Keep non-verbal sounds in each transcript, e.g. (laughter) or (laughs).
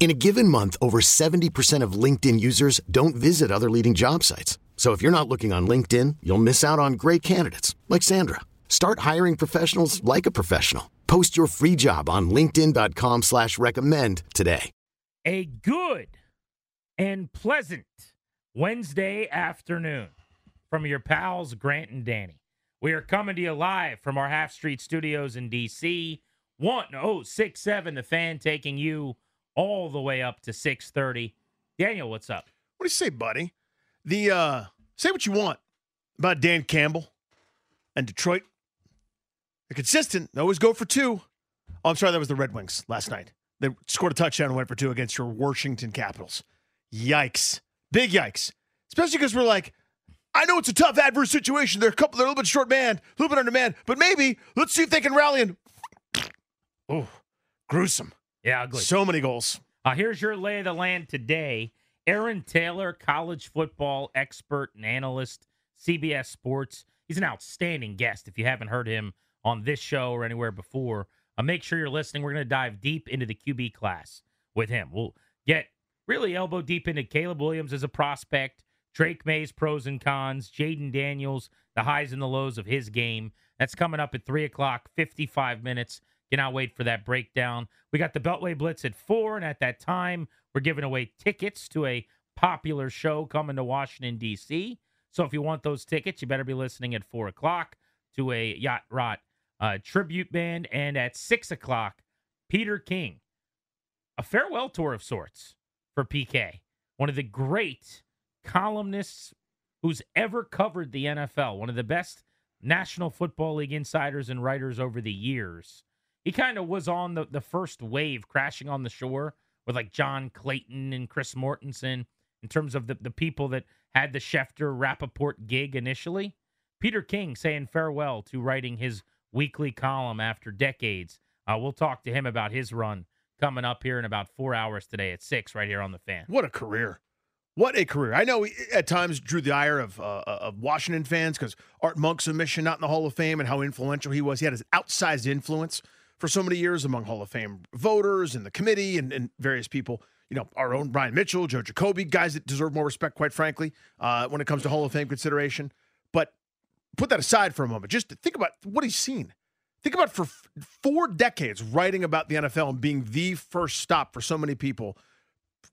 In a given month, over 70% of LinkedIn users don't visit other leading job sites. So if you're not looking on LinkedIn, you'll miss out on great candidates like Sandra. Start hiring professionals like a professional. Post your free job on LinkedIn.com slash recommend today. A good and pleasant Wednesday afternoon from your pals Grant and Danny. We are coming to you live from our Half Street Studios in DC. 1067 the fan taking you all the way up to 630. Daniel, what's up? What do you say, buddy? The uh say what you want about Dan Campbell and Detroit. They're consistent. They always go for two. Oh, I'm sorry, that was the Red Wings last night. They scored a touchdown and went for two against your Washington Capitals. Yikes. Big yikes. Especially because we're like, I know it's a tough adverse situation. They're a couple, they're a little bit short man, a little bit under man, but maybe let's see if they can rally and oh, gruesome. Yeah, ugly. So many goals. Uh, here's your lay of the land today. Aaron Taylor, college football expert and analyst, CBS Sports. He's an outstanding guest. If you haven't heard him on this show or anywhere before, uh, make sure you're listening. We're going to dive deep into the QB class with him. We'll get really elbow deep into Caleb Williams as a prospect, Drake Maye's pros and cons, Jayden Daniels, the highs and the lows of his game. That's coming up at 3 o'clock, 55 minutes. Cannot wait for that breakdown. We got the Beltway Blitz at 4, and at that time, we're giving away tickets to a popular show coming to Washington, D.C. So if you want those tickets, you better be listening at 4 o'clock to a Yacht Rock uh, tribute band. And at 6 o'clock, Peter King, a farewell tour of sorts for PK, one of the great columnists who's ever covered the NFL, one of the best National Football League insiders and writers over the years. He kind of was on the, the first wave crashing on the shore with like John Clayton and Chris Mortensen in terms of the, the people that had the Schefter Rapoport gig initially. Peter King saying farewell to writing his weekly column after decades. Uh, we'll talk to him about his run coming up here in about four hours today at six, right here on the fan. What a career. What a career! I know he at times drew the ire of uh, of Washington fans because Art Monk's omission not in the Hall of Fame and how influential he was. He had his outsized influence for so many years among Hall of Fame voters and the committee and, and various people. You know, our own Brian Mitchell, Joe Jacoby, guys that deserve more respect, quite frankly, uh, when it comes to Hall of Fame consideration. But put that aside for a moment. Just think about what he's seen. Think about for f- four decades writing about the NFL and being the first stop for so many people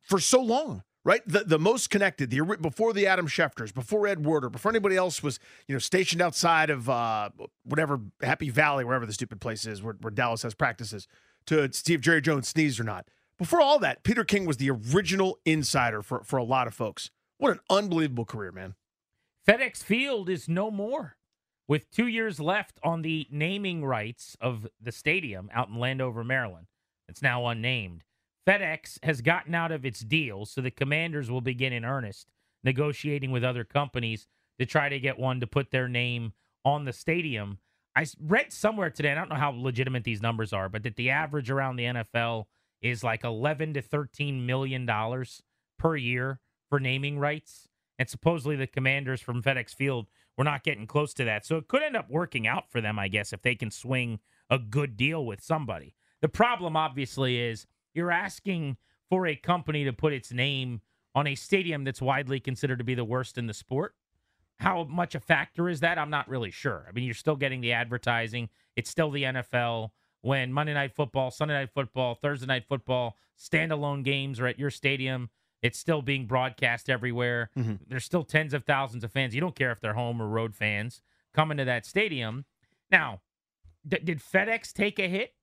for so long right? The the most connected, the before the Adam Schefters, before Ed Werder, before anybody else was, you know, stationed outside of uh, whatever Happy Valley, wherever the stupid place is, where, where Dallas has practices, to see if Jerry Jones sneezed or not. Before all that, Peter King was the original insider for for a lot of folks. What an unbelievable career, man. FedEx Field is no more. With two years left on the naming rights of the stadium out in Landover, Maryland, it's now unnamed. FedEx has gotten out of its deal, so the commanders will begin in earnest negotiating with other companies to try to get one to put their name on the stadium. I read somewhere today, I don't know how legitimate these numbers are, but that the average around the NFL is like 11 to 13 million dollars per year for naming rights. And supposedly the commanders from FedEx Field were not getting close to that. So it could end up working out for them, I guess, if they can swing a good deal with somebody. The problem, obviously, is you're asking for a company to put its name on a stadium that's widely considered to be the worst in the sport. How much a factor is that? I'm not really sure. I mean, you're still getting the advertising. It's still the NFL. When Monday Night Football, Sunday Night Football, Thursday Night Football, standalone games are at your stadium, It's still being broadcast everywhere. Mhm. There's still tens of thousands of fans. You don't care if they're home or road fans coming to that stadium. Now, d- did FedEx take a hit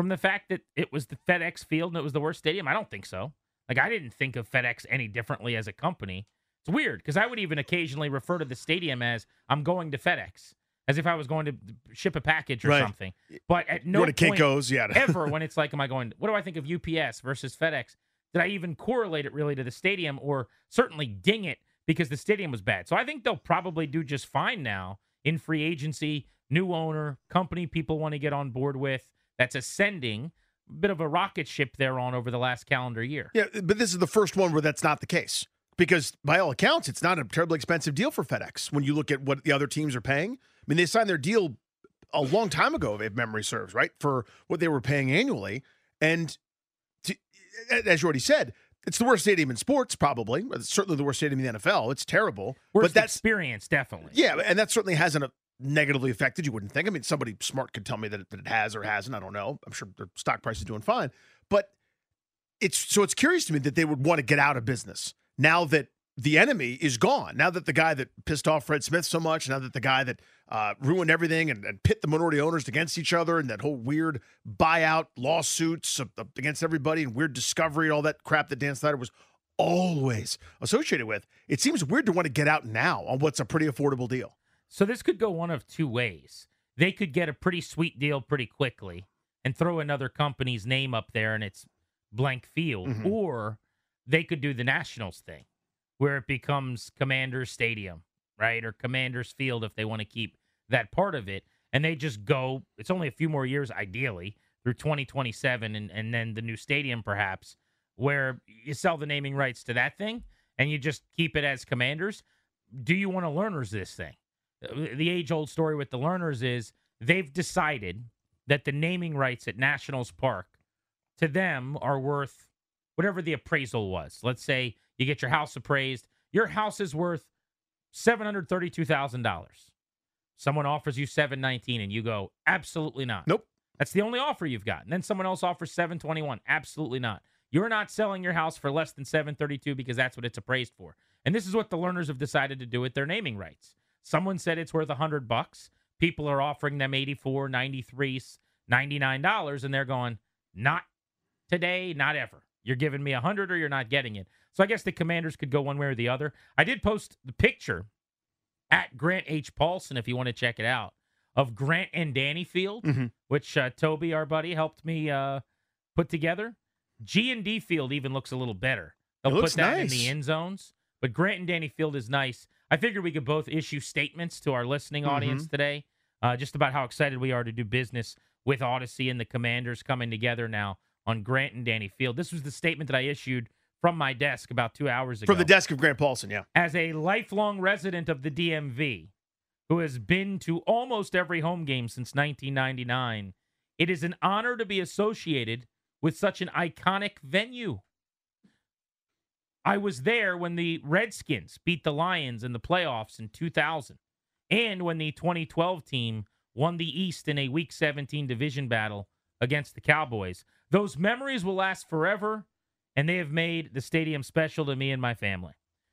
from the fact that it was the FedEx Field and it was the worst stadium? I don't think so. Like I didn't think of FedEx any differently as a company. It's weird because I would even occasionally refer to the stadium as I'm going to FedEx, as if I was going to ship a package or Right. something. But at no point Kinko's, yeah. (laughs) ever when it's like, am I going? What do I think of UPS versus FedEx? Did I even correlate it really to the stadium, or certainly ding it because the stadium was bad? So I think they'll probably do just fine now in free agency, new owner, company people want to get on board with that's ascending. A bit of a rocket ship they're on over the last calendar year. Yeah, but this is the first one where that's not the case. Because by all accounts, it's not a terribly expensive deal for FedEx when you look at what the other teams are paying. I mean, they signed their deal a long time ago, if memory serves, right? For what they were paying annually. And to, as you already said, it's the worst stadium in sports, probably. It's certainly the worst stadium in the NFL. It's terrible. Worst but that's experience, definitely. yeah, and that certainly hasn't negatively affected. You wouldn't think. I mean, somebody smart could tell me that it, that it has or hasn't. I don't know. I'm sure their stock price is doing fine, but it's so it's curious to me that they would want to get out of business now that the enemy is gone. Now that the guy that pissed off Fred Smith so much, now that the guy that uh, ruined everything and, and pit the minority owners against each other, and that whole weird buyout lawsuits against everybody and weird discovery and all that crap that Dan Snyder was always associated with. It seems weird to want to get out now on what's a pretty affordable deal. So this could go one of two ways. They could get a pretty sweet deal pretty quickly and throw another company's name up there and it's blank field, Mhm. or they could do the Nationals thing where it becomes Commanders Stadium, right? Or Commanders Field if they want to keep that part of it. And they just go, it's only a few more years, ideally, through 2027 and, and then the new stadium perhaps, where you sell the naming rights to that thing and you just keep it as Commanders. Do you want to Lerners this thing? Uh, the age old story with the Lerners is they've decided that the naming rights at Nationals Park to them are worth whatever the appraisal was. Let's say you get your house appraised, your house is worth $732,000. Someone offers you 719 and you go, "Absolutely not." Nope. That's the only offer you've got. And then someone else offers 721. Absolutely not. You're not selling your house for less than 732 because that's what it's appraised for. And this is what the Lerners have decided to do with their naming rights. Someone said it's worth 100 bucks. People are offering them 84, 93, 99 dollars and they're going, "Not today, not ever. You're giving me 100 or you're not getting it." So I guess the commanders could go one way or the other. I did post the picture at Grant H. Paulsen if you want to check it out of Grant and Danny Field, Mhm. which uh, Toby, our buddy, helped me uh, put together. G and D Field even looks a little better. They'll It put that in the end zones, but Grant and Danny Field is nice. I figured we could both issue statements to our listening audience Mm-hmm. today, uh, just about how excited we are to do business with Audacy and the Commanders coming together now on Grant and Danny Field. This was the statement that I issued from my desk about two hours ago From the desk of Grant Paulsen, yeah. as a lifelong resident of the DMV who has been to almost every home game since 1999, it is an honor to be associated with such an iconic venue. I was there when the Redskins beat the Lions in the playoffs in 2000 and when the 2012 team won the East in a Week 17 division battle against the Cowboys. Those memories will last forever, and they have made the stadium special to me and my family.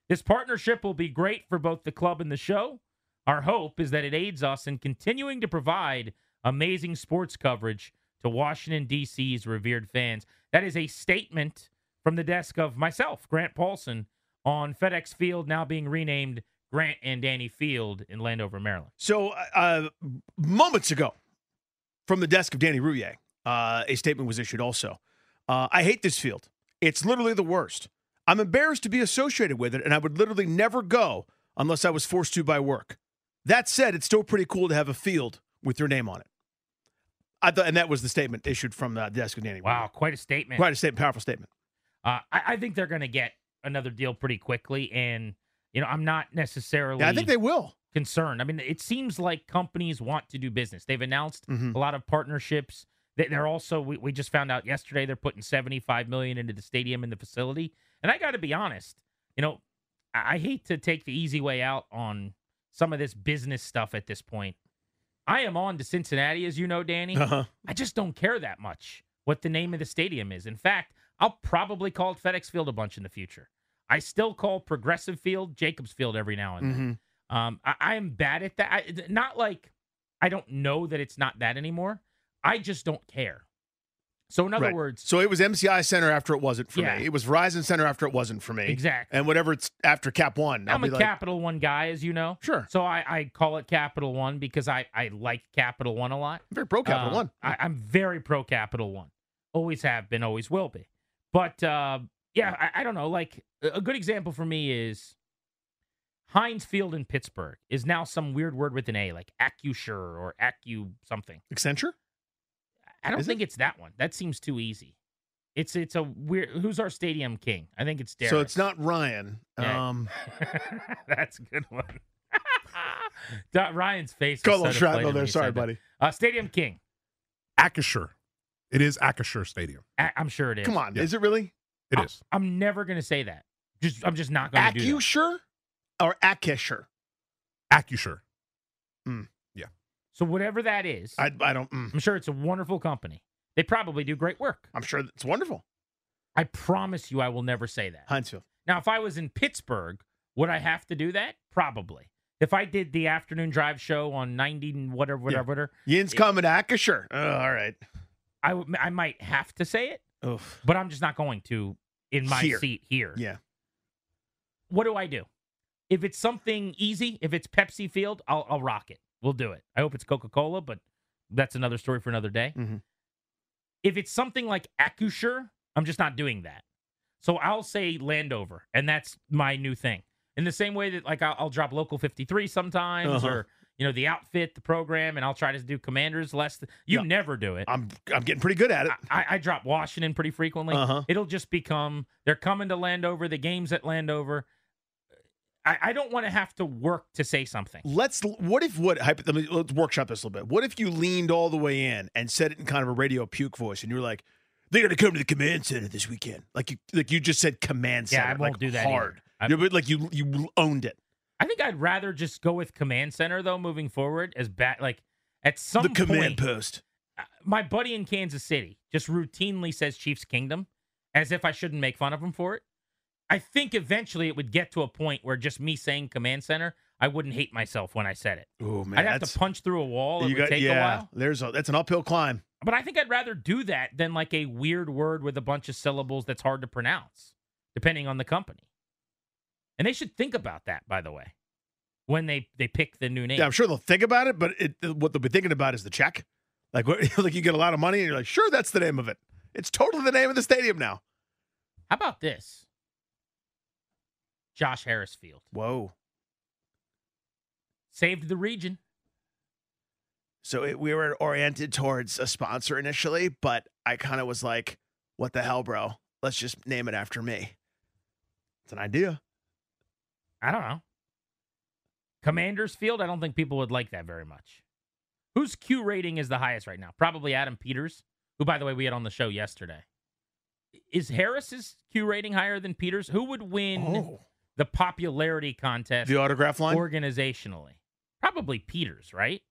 This partnership will be great for both the club and the show. Our hope is that it aids us in continuing to provide amazing sports coverage to Washington, D.C.'s revered fans. That is a statement from the desk of myself, Grant Paulsen, on FedEx Field, now being renamed Grant and Danny Field in Landover, Maryland. So, uh, moments ago, from the desk of Danny Rouhier, uh, a statement was issued also. Uh, I hate this field. It's literally the worst. I'm embarrassed to be associated with it, and I would literally never go unless I was forced to by work. That said, it's still pretty cool to have a field with your name on it. I thought, and that was the statement issued from the desk of Danny. Wow, quite a statement. Quite a statement, powerful statement. Uh, I, I think they're going to get another deal pretty quickly, and you know I'm not necessarily Yeah, I think they will. concerned. I mean, it seems like companies want to do business. They've announced Mhm. a lot of partnerships. They- They're also we, we just found out yesterday they're putting 75 million into the stadium and the facility. And I got to be honest, you know, I I hate to take the easy way out on some of this business stuff at this point. I am on to Cincinnati, as you know, Danny. Uh-huh. I just don't care that much what the name of the stadium is. In fact, I'll probably call it FedEx Field a bunch in the future. I still call Progressive Field Jacobs Field every now and then. Mhm. Um, I, I am bad at that. I, not like I don't know that it's not that anymore. I just don't care. So in other Right. words, So it was MCI Center after it wasn't for Yeah. me. It was Verizon Center after it wasn't for me. exactly. And whatever it's after Cap One, I'll I'm be a like, Capital One guy, as you know. sure, So I, I call it Capital One because I, I like Capital One a lot. I'm very pro Capital Uh, One. I, I'm very pro Capital One. Always have been, always will be. But uh, yeah, I, I don't know. Like a good example for me is Heinz Field in Pittsburgh is now some weird word with an A, like Accusure or Accu something. Accenture. I don't Is think it's that one. That seems too easy. It's it's a weird. Who's our stadium king? I think it's Derek. So it's not Ryan. Yeah. Um, (laughs) That's a good one. (laughs) Ryan's face. got a was little so shrapnel there. Sorry, buddy. Uh, stadium king. Acrisure. It is Acrisure Stadium. I- I'm sure it is. Come on, Yeah. is it really? It I- is. I'm never going to say that. Just I'm just not going to do that. Accusure or Akisher? Acusure. So whatever that is, I, I don't. Mm, I'm sure it's a wonderful company. They probably do great work. I'm sure it's wonderful. I promise you, I will never say that. Heinzfield. Now, if I was in Pittsburgh, would I have to do that? Probably. If I did the afternoon drive show on 90 and whatever, whatever, whatever, Yin's coming to Akisher. Oh, all right. I might have to say it, Oof. but I'm just not going to in my Here. seat here. Yeah. What do I do? If it's something easy, if it's Pepsi Field, I'll, I'll rock it. We'll do it. I hope it's Coca Cola, but that's another story for another day. Mhm. If it's something like Accusure, I'm just not doing that. So I'll say Landover, and that's my new thing. In the same way that like I'll, I'll drop Local 53 sometimes, Uh-huh. or you know the outfit, the program, and I'll try to do Commanders less. Th- you Yeah. never do it. I'm I'm getting pretty good at it. I, I drop Washington pretty frequently. Uh-huh. It'll just become they're coming to Landover, the game's at Landover. I, I don't want to have to work to say something. Let's. What if what? Let me let's workshop this a little bit. What if you leaned all the way in and said it in kind of a radio puke voice, and you're like, "They're going to come to the command center this weekend," like you like you just said command center. Yeah. I won't like do that hard. either. I- like you you owned it. I think I'd rather just go with Command Center though, moving forward. As bad, like at some the command point, post. uh, my buddy in Kansas City just routinely says Chiefs Kingdom, as if I shouldn't make fun of him for it. I think eventually it would get to a point where just me saying Command Center, I wouldn't hate myself when I said it. Oh man, I'd have to punch through a wall. It you would got take yeah. a while. There's a that's an uphill climb. But I think I'd rather do that than like a weird word with a bunch of syllables that's hard to pronounce, depending on the company. And they should think about that, by the way, when they they pick the new name. Yeah, I'm sure they'll think about it, but it, what they'll be thinking about is the check. Like what, (laughs) like you get a lot of money, and you're like, sure, that's the name of it. It's totally the name of the stadium now. How about this? Josh Harris Field Whoa. saved the region. So it, we were oriented towards a sponsor initially, but I kind of was like, what the hell, bro? Let's just name it after me. It's an idea. I don't know. Commanders Field. I don't think people would like that very much. Whose Q rating is the highest right now? Probably Adam Peters, who, by the way, we had on the show yesterday. Is Harris's Q rating higher than Peters? Who would win Oh. the popularity contest The autograph line? organizationally? Probably Peters, right?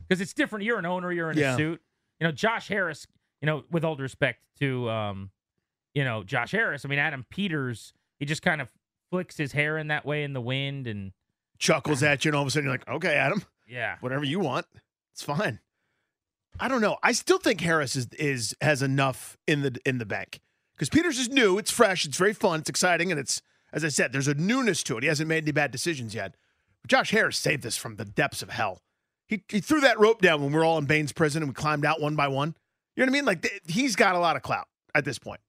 Because it's different. You're an owner. You're in Yeah. a suit. You know, Josh Harris. You know, with all due respect to, um, you know, Josh Harris. I mean, Adam Peters. He just kind of flicks his hair in that way in the wind, and Chuckles (laughs) at you, and all of a sudden you're like, okay, Adam, yeah, whatever you want. It's fine. I don't know. I still think Harris is is has enough in the in the bank. Because Peters is new, it's fresh, it's very fun, it's exciting, and it's as I said, there's a newness to it. He hasn't made any bad decisions yet. But Josh Harris saved us from the depths of hell. He, he threw that rope down when we were all in Bane's prison and we climbed out one by one. You know what I mean? Like th- he's got a lot of clout at this point.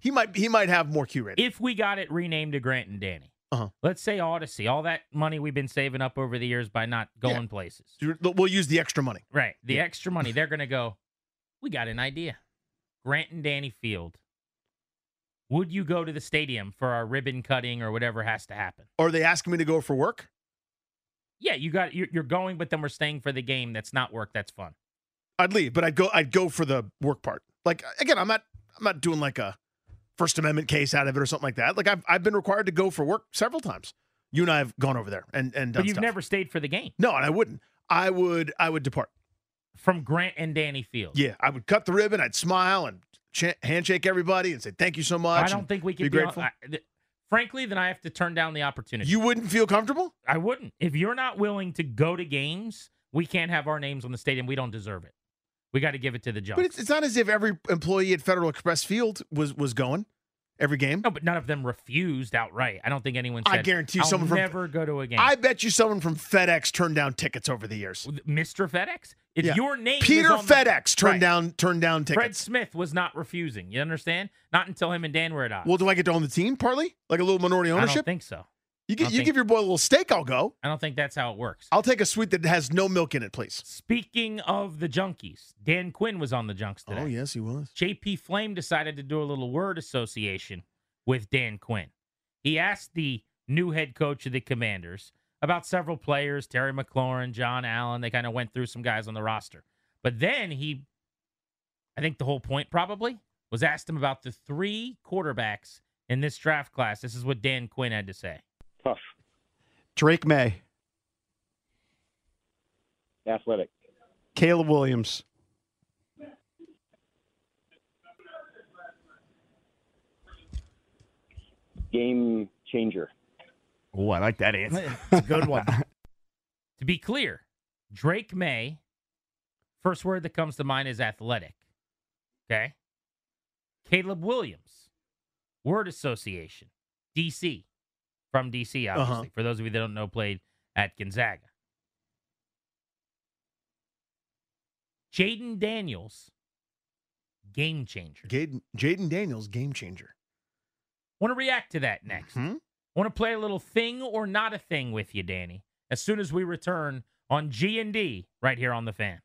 He might he might have more Q rating. if we got it renamed to Grant and Danny, Uh-huh. let's say Audacy, all that money we've been saving up over the years by not going Yeah. places, We'll use the extra money. right? The extra money, they're gonna go. We got an idea. Grant and Danny Field. Would you go to the stadium for our ribbon cutting or whatever has to happen? Or are they asking me to go for work? Yeah, you got you're, you're going, but then we're staying for the game. That's not work. That's fun. I'd leave, but I'd go. I'd go for the work part. Like again, I'm not. I'm not doing like a First Amendment case out of it or something like that. Like I've I've been required to go for work several times. You and I have gone over there and and done But you've stuff. never stayed for the game No, and I wouldn't. I would. I would depart. from Grant and Danny Field. Yeah, I would cut the ribbon. I'd smile and cha- handshake everybody and say thank you so much. I don't think we can be be, on- grateful. I- th- frankly, then I have to turn down the opportunity. you wouldn't feel comfortable? I wouldn't. If you're not willing to go to games, we can't have our names on the stadium. We don't deserve it. We got to give it to the Junks. But it's, it's not as if every employee at Federal Express Field was was going every game. no, but none of them refused outright. I don't think anyone said. I guarantee someone from- never go to a game. I bet you someone from FedEx turned down tickets over the years. Mr. FedEx. It's Yeah. your name. is Peter on the- FedEx turned Right. down turned down tickets. Fred. Smith was not refusing. You understand? Not until him and Dan were at odds. Well, do I get to own the team partly? Like a little minority ownership? I don't think so. You you think- give your boy a little stake, I'll go. I don't think that's how it works. I'll take a sweet that has no milk in it, please. Speaking of the junkies, Dan Quinn was on the Junks oh, today. Oh yes, he was. JP Flaim decided to do a little word association with Dan Quinn. He asked the new head coach of the Commanders about several players, Terry McLaurin, John Allen. They kind of went through some guys on the roster. But then he, I think the whole point probably was asked him about the three quarterbacks in this draft class. This is what Dan Quinn had to say. Tough. Drake Maye, Athletic. Caleb Williams, Game changer. Oh, I like that answer. (laughs) It's a good one. (laughs) To be clear, Drake Maye, first word that comes to mind is athletic. Okay. Caleb Williams, word association, DC, from DC, obviously. Uh-huh. For those of you that don't know, played at Gonzaga. Jayden Daniels, game changer. Jayden Jayden Daniels, game changer. Want to react to that next. Hmm? Want to play a little thing or not a thing with you, Danny, as soon as we return on G and D right here on the fan.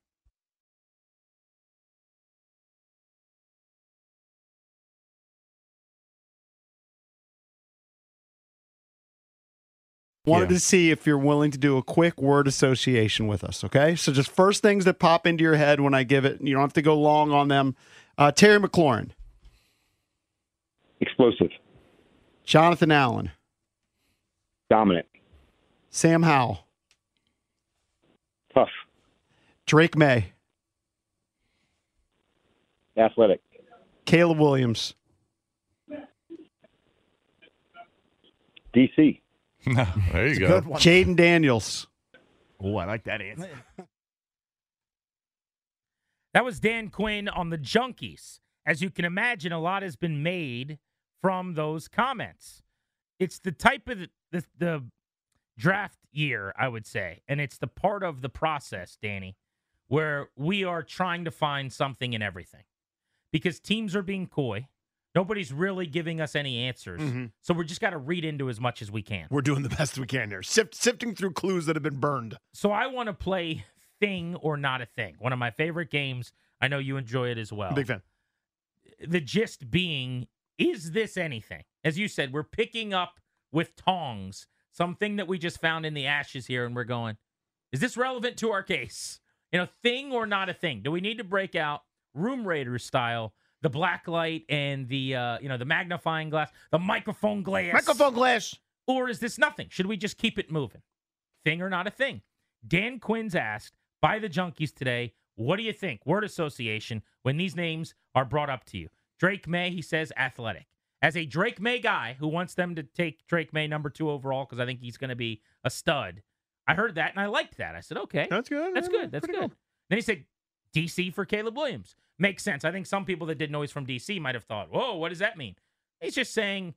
Wanted Yeah. to see if you're willing to do a quick word association with us. Okay, so just first things that pop into your head when I give it. You don't have to go long on them. Uh, Terry McLaurin, Explosive. Jonathan Allen, Dominant. Sam Howell, Tough. Drake Maye, Athletic. Caleb Williams, DC. (laughs) there you go. Good one. Jayden Daniels. Oh, I like that answer. (laughs) That was Dan Quinn on the Junkies. As you can imagine, a lot has been made from those comments. It's the type of the, the, the draft year, I would say, and it's the part of the process, Danny, where we are trying to find something in everything because teams are being coy. Nobody's really giving us any answers. Mhm. So we're just got to read into as much as we can. We're doing the best we can here. Sift, sifting through clues that have been burned. So I want to play thing or not a thing. One of my favorite games. I know you enjoy it as well. Big fan. the gist being is this anything as you said we're picking up with tongs something that we just found in the ashes here and we're going is this relevant to our case you know thing or not a thing do we need to break out room raiders style the black light and the uh you know the magnifying glass the microphone glass Microphone glass. or is this nothing? Should we just keep it moving? Thing or not a thing? Dan Quinn's asked by the Junkies today, what do you think? Word association when these names are brought up to you. Drake Maye, he says athletic. As a Drake Maye guy who wants them to take Drake Maye number two overall because I think he's going to be a stud, I heard that and I liked that. I said, okay, That's good. that's good. That's pretty good. Then he said DC for Caleb Williams. Makes sense. I think some people that didn't know he's from DC might have thought, whoa, what does that mean? He's just saying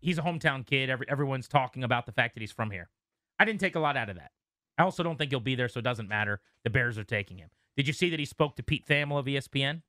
he's a hometown kid. Every, everyone's talking about the fact that he's from here. I didn't take a lot out of that. I also don't think he'll be there, so it doesn't matter. The Bears are taking him. Did you see that he spoke to Pete Thamel of ESPN?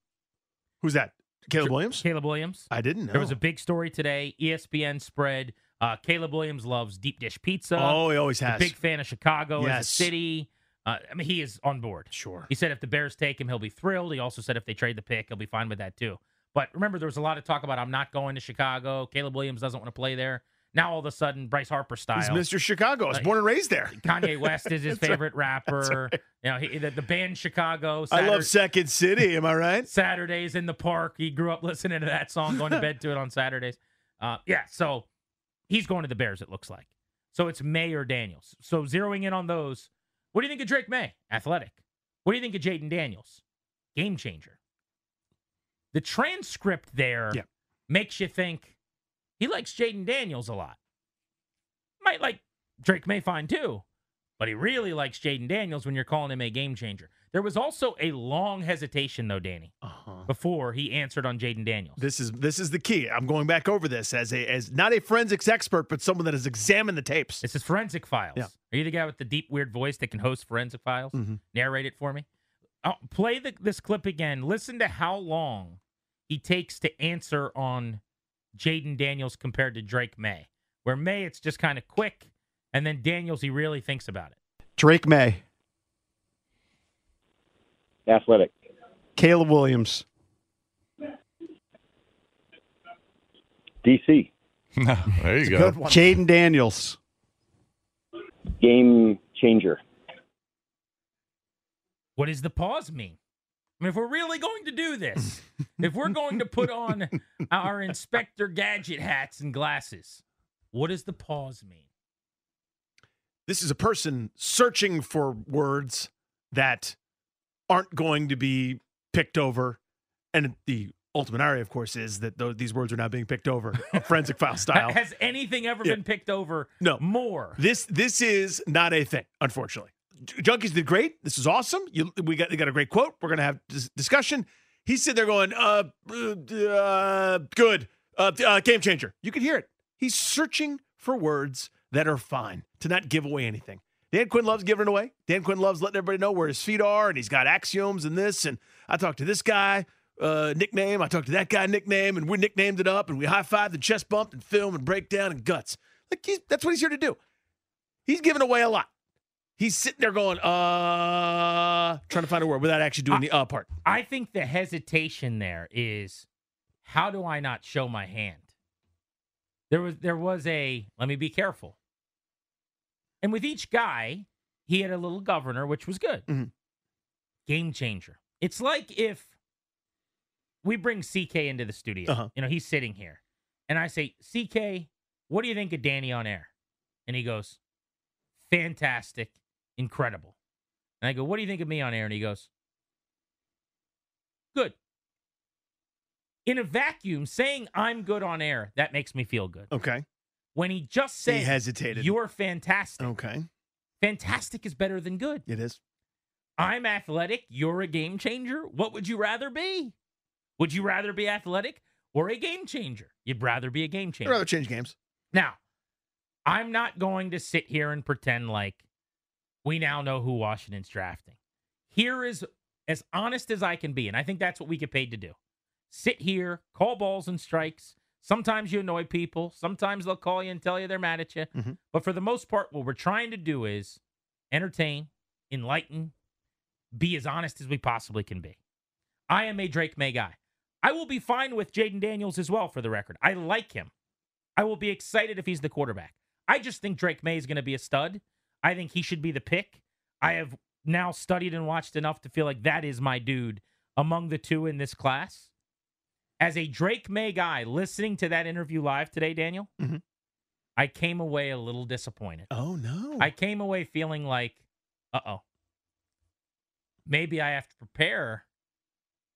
Who's that? Caleb Williams? Caleb Williams. I didn't know. There was a big story today. ESPN spread. Uh, Caleb Williams loves deep dish pizza. oh, he always a has. big fan of Chicago as a city. Uh, I mean, he is on board. Sure. He said if the Bears take him, he'll be thrilled. He also said if they trade the pick, he'll be fine with that too. But remember, there was a lot of talk about I'm not going to Chicago. Caleb Williams doesn't want to play there. Now all of a sudden, Bryce Harper style. He's Mr. Chicago. I was born and raised there. (laughs) Kanye West is his That's right. favorite rapper. You know, he, the, the band Chicago. I love Second City. Am I right? (laughs) Saturdays in the park. He grew up listening to that song, going to bed to it on Saturdays. Uh, yeah, so he's going to the Bears. It looks like. So it's Maye or Daniels. So zeroing in on those, what do you think of Drake Maye? Athletic. What do you think of Jayden Daniels? Game changer. The transcript there Yeah. makes you think he likes Jayden Daniels a lot. Might like Drake Mayfine too, but he really likes Jayden Daniels when you're calling him a game changer. There was also a long hesitation though, Danny, Uh-huh. Before he answered on Jayden Daniels. This is this is the key. I'm going back over this as a as not a forensics expert, but someone that has examined the tapes. This is Forensic Files. Yeah. Are you the guy with the deep, weird voice that can host Forensic Files? Mhm. Narrate it for me. Oh, play the, this clip again. Listen to how long he takes to answer on Jayden Daniels compared to Drake Maye. Where Maye, it's just kind of quick, and then Daniels, he really thinks about it. Drake Maye, Athletic. Caleb Williams, DC. (laughs) there you It's go. good. Jayden Daniels, Game changer. What does the pause mean? I mean, if we're really going to do this, (laughs) if we're going to put on our Inspector Gadget hats and glasses, what does the pause mean? This is a person searching for words that aren't going to be picked over, and the ultimate irony, of course, is that tho- these words are now being picked over, a forensic file (laughs) style. Has anything ever Yeah. been picked over No. more? This this is not a thing, unfortunately. Junkies did great. This is awesome. You, we got we got a great quote. We're gonna have dis- discussion. He's sitting there going, uh, uh good, uh, uh, game changer. You can hear it. He's searching for words that are fine to not give away anything. Dan Quinn loves giving it away. Dan Quinn loves letting everybody know where his feet are, and he's got axioms and this. And I talked to this guy, uh, nickname. I talked to that guy, nickname, and we nicknamed it up, and we high fived and chest bumped and film and breakdown and guts. Like he's, that's what he's here to do. He's giving away a lot. He's sitting there going, uh, trying to find a word without actually doing the uh part. I think the hesitation there is how do I not show my hand? There was there was a let me be careful. And with each guy, he had a little governor, which was good. Mhm. Game changer. It's like if we bring CK into the studio. Uh-huh. You know, he's sitting here. And I say, CK, what do you think of Danny on air? And he goes, fantastic, incredible. And I go, what do you think of me on air? And he goes, good. In a vacuum, saying I'm good on air, that makes me feel good. Okay. When he just said, he hesitated. you're fantastic. okay. Fantastic is better than good. It is. I'm athletic. You're a game changer. What would you rather be? Would you rather be athletic or a game changer? You'd rather be a game changer. I'd rather change games. Now, I'm not going to sit here and pretend like we now know who Washington's drafting. Here is as honest as I can be, and I think that's what we get paid to do. Sit here, call balls and strikes. Sometimes you annoy people. Sometimes they'll call you and tell you they're mad at you. Mhm. But for the most part, what we're trying to do is entertain, enlighten, be as honest as we possibly can be. I am a Drake Maye guy. I will be fine with Jayden Daniels as well, for the record. I like him. I will be excited if he's the quarterback. I just think Drake Maye is going to be a stud. I think he should be the pick. I have now studied and watched enough to feel like that is my dude among the two in this class. As a Drake Maye guy, listening to that interview live today, Daniel, Mhm. I came away a little disappointed. Oh no. I came away feeling like, uh oh, maybe I have to prepare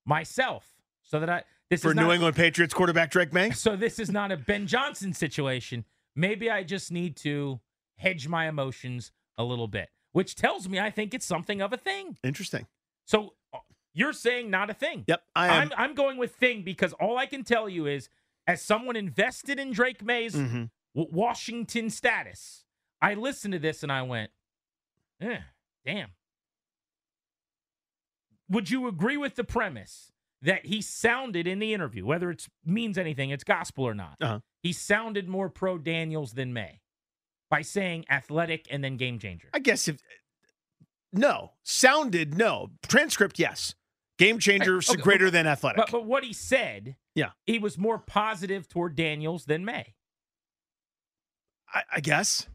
myself so that I this for is New not, England Patriots quarterback Drake Maye. so this is not a Ben Johnson situation. Maybe I just need to hedge my emotions a little bit, which tells me I think it's something of a thing. Interesting. So uh, you're saying not a thing. Yep. I am. I'm I'm going with thing because all I can tell you is as someone invested in Drake Maye's Mhm. Washington status, I listened to this and I went, eh, damn. Would you agree with the premise that he sounded in the interview, whether it means anything, it's gospel or not? Uh-huh. He sounded more pro Daniels than Maye by saying athletic and then game changer. I guess if no sounded no transcript yes game changer Okay, greater but- than athletic. But but what he said, Yeah. he was more positive toward Daniels than May. I, I guess.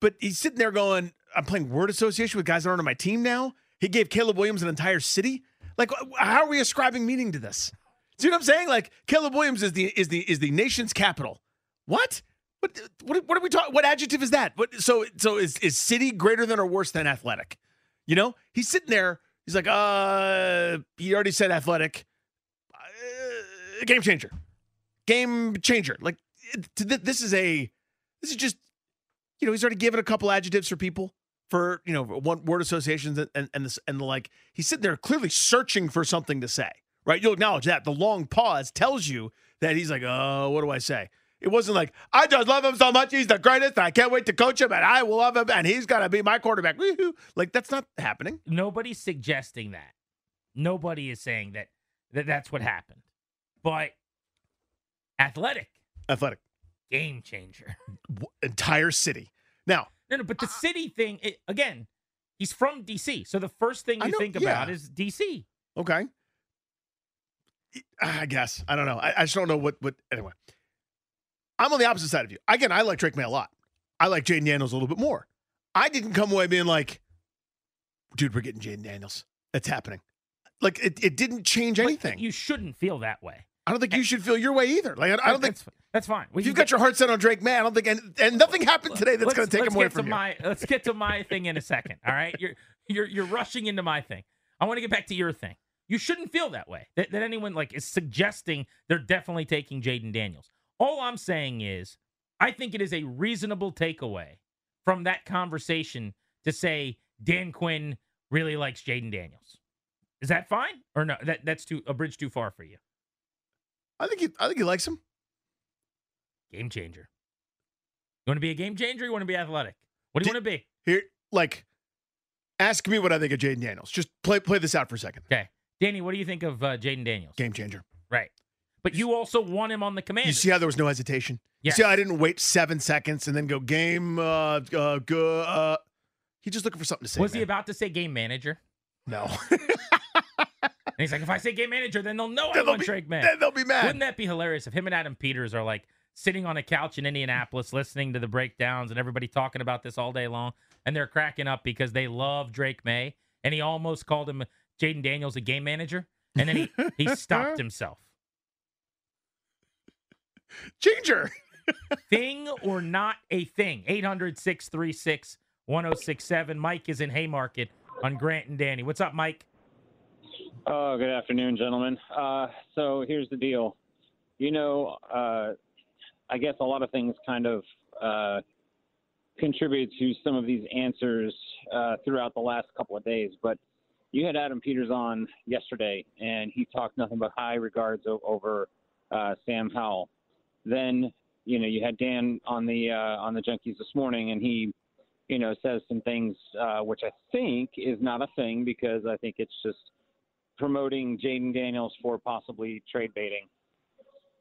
But he's sitting there going, I'm playing word association with guys that aren't on my team now. He gave Caleb Williams an entire city. Like, how are we ascribing meaning to this? See what I'm saying? Like, Caleb Williams is the is the is the nation's capital. What? What what, what are we talking? What adjective is that? What so so is is city greater than or worse than athletic? You know, he's sitting there. He's like, uh, he already said athletic. game changer, game changer. Like th- this is a this is just you know he's already given a couple adjectives for people for you know one word associations and and and, this, and the like. He's sitting there clearly searching for something to say. Right, you'll acknowledge that the long pause tells you that he's like, oh, what do I say? It wasn't like I just love him so much. He's the greatest. I can't wait to coach him, and I will love him, and he's gonna be my quarterback. Woo-hoo. Like that's not happening. Nobody's suggesting that. Nobody is saying that, that that's what happened. But athletic, Athletic, game changer. Entire city. Now, No, no, but the ah. city thing, it, again, he's from DC. So the first thing you know- think yeah. about is DC. Okay. I guess. I don't know. I, I just don't know what what anyway. I'm on the opposite side of you. Again, I like Drake Maye a lot. I like Jayden Daniels a little bit more. I didn't come away being like, dude, we're getting Jayden Daniels. It's happening. Like it, it didn't change But anything. You shouldn't feel that way. I don't think you eh. should feel your way either. Like I, I don't think that's, that's fine. We if you've got your heart set on Drake Maye, I don't think and, and nothing happened today that's going to take him away from to you. my let's get to my thing in a second. All right, you're you're you're rushing into my thing. I want to get back to your thing. You shouldn't feel that way. That, that anyone like is suggesting they're definitely taking Jayden Daniels. All I'm saying is, I think it is a reasonable takeaway from that conversation to say Dan Quinn really likes Jayden Daniels. Is that fine or no? That that's too a bridge too far for you. I think he, I think he likes him. Game changer. You want to be a game changer? Or you want to be athletic? What do you want to be? Here, like, ask me what I think of Jayden Daniels. Just play play this out for a second. Okay, Danny, what do you think of uh, Jayden Daniels? Game changer. Right. But you also want him on the command. You see how there was no hesitation? You see how I didn't wait seven seconds and then go game uh uh good uh he just looking for something to say. Was he about to say game manager? No. (laughs) And he's like, if I say game manager, then they'll know I Then they'll want Drake Maye. then they'll be mad. Wouldn't that be hilarious if him and Adam Peters are like sitting on a couch in Indianapolis listening to the breakdowns and everybody talking about this all day long and they're cracking up because they love Drake Maye and he almost called him Jayden Daniels a game manager and then he, he (laughs) stopped himself. Changer. (laughs) thing or not a thing? 800 636 1067. Mike is in Haymarket on Grant and Danny. What's up, Mike? Oh, good afternoon, gentlemen. Uh, so here's the deal. You know, uh, I guess a lot of things kind of uh, contribute to some of these answers uh, throughout the last couple of days. But you had Adam Peters on yesterday, and he talked nothing but high regards o- over uh, Sam Howell. Then, you know, you had Dan on the uh, on the Junkies this morning, and he, you know, says some things uh, which I think is not a thing because I think it's just promoting Jayden Daniels for possibly trade baiting.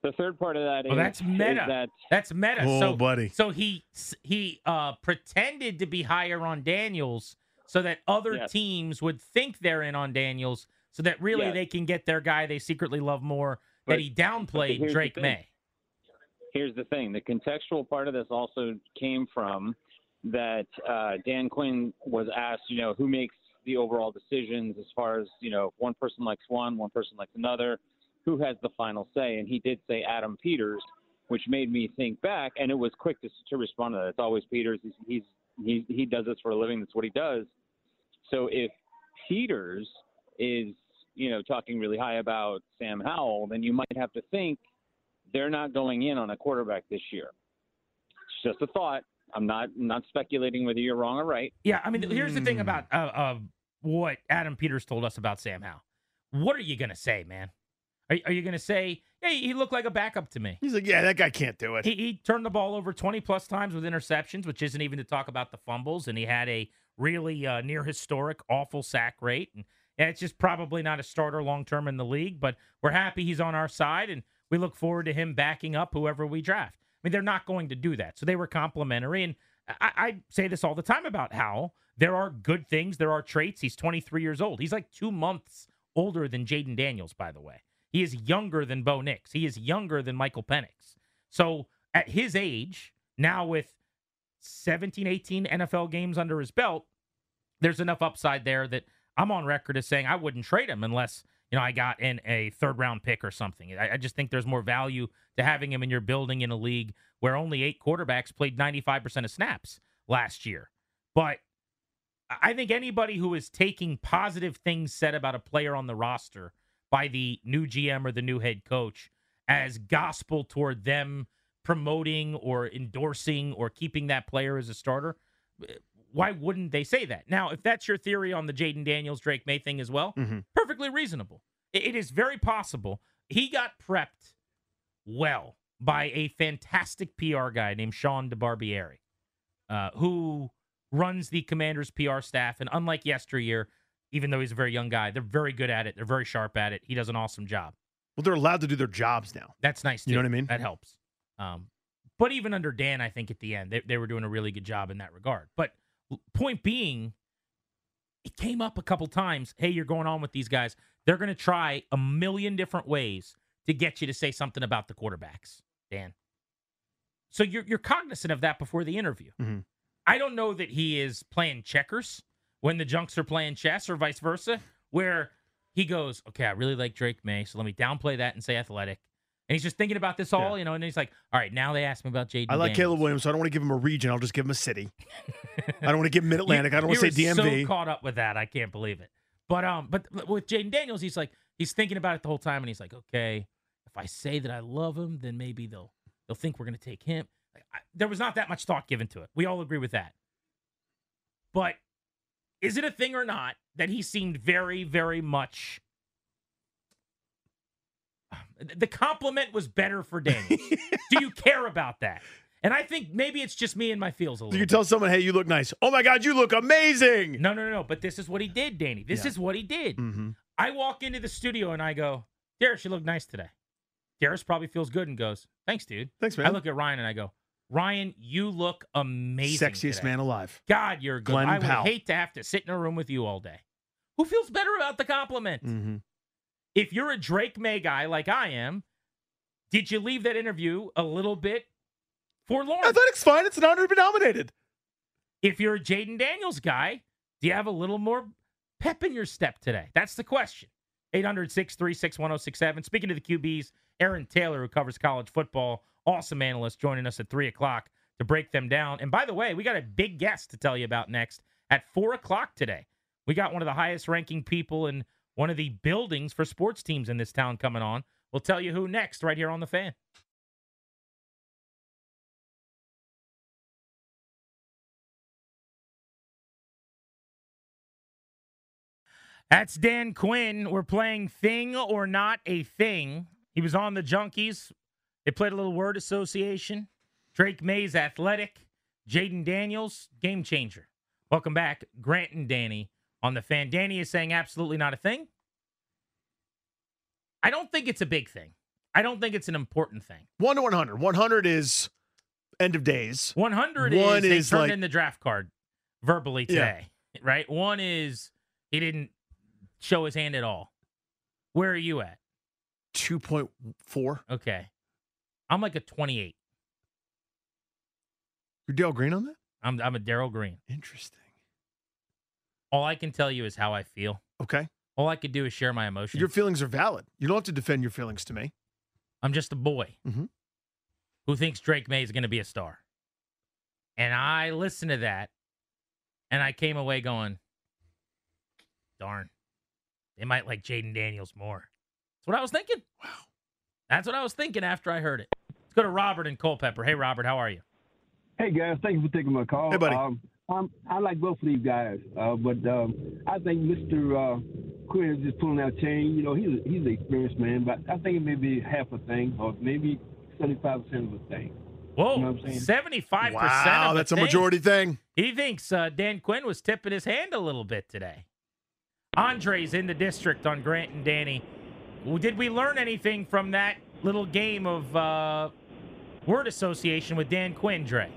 The third part of that is Well, that's is meta. that That's meta. Oh, so, buddy. So he he uh, pretended to be higher on Daniels so that other Yes. teams would think they're in on Daniels, so that really Yes. they can get their guy they secretly love more. But- that he downplayed Drake. Maye. here's the thing the contextual part of this also came from that uh, Dan Quinn was asked, you know, who makes the overall decisions as far as, you know, one person likes one, one person likes another, who has the final say? And he did say Adam Peters, which made me think back, and it was quick to, to respond to that. It's always Peters. He's, he's, he's, he does this for a living. That's what he does. So if Peters is, you know, talking really high about Sam Howell, then you might have to think they're not going in on a quarterback this year. It's just a thought. I'm not not speculating whether you're wrong or right. Yeah, I mean, here's the thing about uh, uh, what Adam Peters told us about Sam Howell. What are you gonna say, man? Are, are you gonna say, "Hey, he looked like a backup to me"? He's like, yeah, that guy can't do it. He, he turned the ball over 20 plus times with interceptions, which isn't even to talk about the fumbles. And he had a really uh, near historic, awful sack rate. And yeah, it's just probably not a starter long term in the league, but we're happy he's on our side. And we look forward to him backing up whoever we draft. I mean, they're not going to do that. So they were complimentary. And I, I say this all the time about Howell. There are good things, there are traits. He's 23 years old. He's like two months older than Jayden Daniels, by the way. He is younger than Bo Nix. He is younger than Michael Penix. So at his age, now with 17, 18 NFL games under his belt, there's enough upside there that I'm on record as saying I wouldn't trade him unless, you know, I got in a third round pick or something. I, I just think there's more value to having him in your building in a league where only eight quarterbacks played 95% of snaps last year. But I think anybody who is taking positive things said about a player on the roster by the new GM or the new head coach, as gospel toward them promoting or endorsing or keeping that player as a starter, why wouldn't they say that? Now, if that's your theory on the Jayden Daniels Drake Maye thing as well, Mhm. perfectly reasonable. It- it is very possible. He got prepped well by a fantastic PR guy named Sean DeBarbieri, uh, who runs the Commanders PR staff. And unlike yesteryear, even though he's a very young guy, they're very good at it. They're very sharp at it. He does an awesome job. Well, they're allowed to do their jobs now. That's nice. Too. You know what I mean? That helps. Um, but even under Dan, I think at the end they, they were doing a really good job in that regard. But point being, it came up a couple times. Hey, you're going on with these guys. They're going to try a million different ways to get you to say something about the quarterbacks, Dan. So you're you're cognizant of that before the interview. Mhm. I don't know that he is playing checkers when the junks are playing chess or vice versa, where he goes, okay, I really like Drake Maye, so let me downplay that and say athletic. And he's just thinking about this all, you know, and he's like, all right, now they asked me about Jayden. I like Daniels. Caleb Williams, so I don't want to give him a region. I'll just give him a city. I don't want to give him (laughs) Mid Atlantic. I don't want to say DMV. So caught up with that, I can't believe it. But um, but with Jayden Daniels, he's like he's thinking about it the whole time, and he's like, okay, if I say that I love him, then maybe they'll they'll think we're gonna take him. There was not that much thought given to it. We all agree with that. But is it a thing or not that he seemed very, very much? (sighs) The compliment was better for Daniels. (laughs) Do you care about that? And I think maybe it's just me and my feels a little. you bit. tell someone, hey, you look nice. Oh my God, you look amazing. No, no, no, no. But this is what he did, Danny. This Yeah. is what he did. Mm-hmm. I walk into the studio and I go, Darius, you look nice today. Darius probably feels good and goes, Thanks, dude. Thanks, man. I look at Ryan and I go, Ryan, you look amazing. Sexiest today. man alive. God, you're good. Glenn I would hate to have to sit in a room with you all day. Who feels better about the compliment? Mm-hmm. If you're a Drake Maye guy like I am, did you leave that interview a little bit forlorn? Athletic's fine. It's an honor to be nominated. If you're a Jayden Daniels guy, do you have a little more pep in your step today? That's the question. 800 636 1067. Speaking to the QBs, Aaron Taylor, who covers college football, awesome analyst, joining us at 3 o'clock to break them down. And by the way, we got a big guest to tell you about next at 4 o'clock today. We got one of the highest ranking people in one of the buildings for sports teams in this town coming on. We'll tell you who next, right here on the fan. That's Dan Quinn. We're playing Thing or Not a Thing. He was on the Junkies. They played a little word association. Drake Mays, athletic. Jayden Daniels, game changer. Welcome back, Grant and Danny on the fan. Danny is saying absolutely not a thing. I don't think it's a big thing. I don't think it's an important thing. One to 100. 100 is end of days. 100 One is they is turned like- in the draft card verbally Yeah. today, right? One is he didn't show his hand at all. Where are you at? 2.4. Okay. I'm like a 28. You're Darrell Green on that? I'm I'm a Darrell Green. Interesting. All I can tell you is how I feel. Okay. All I could do is share my emotions. Your feelings are valid. You don't have to defend your feelings to me. I'm just a boy Mhm. who thinks Drake Maye is going to be a star. And I listened to that and I came away going, darn, they might like Jayden Daniels more. That's what I was thinking. Wow. That's what I was thinking after I heard it. Let's go to Robert in Culpeper. Hey, Robert, how are you? Hey guys, thank you for taking my call. Hey, buddy. Um, I'm, I like both of these guys, uh, but um, I think Mr. Uh, Quinn is just pulling out chain. You know, he's a, he's an experienced man, but I think it may be half a thing, or maybe seventy five percent of a thing. Whoa, You know what I'm saying? 75% Wow, of that's a thing. majority thing. He thinks uh, Dan Quinn was tipping his hand a little bit today. Andre's in the district on Grant and Danny. Well, Did we learn anything from that little game of uh, word association with Dan Quinn, Dre?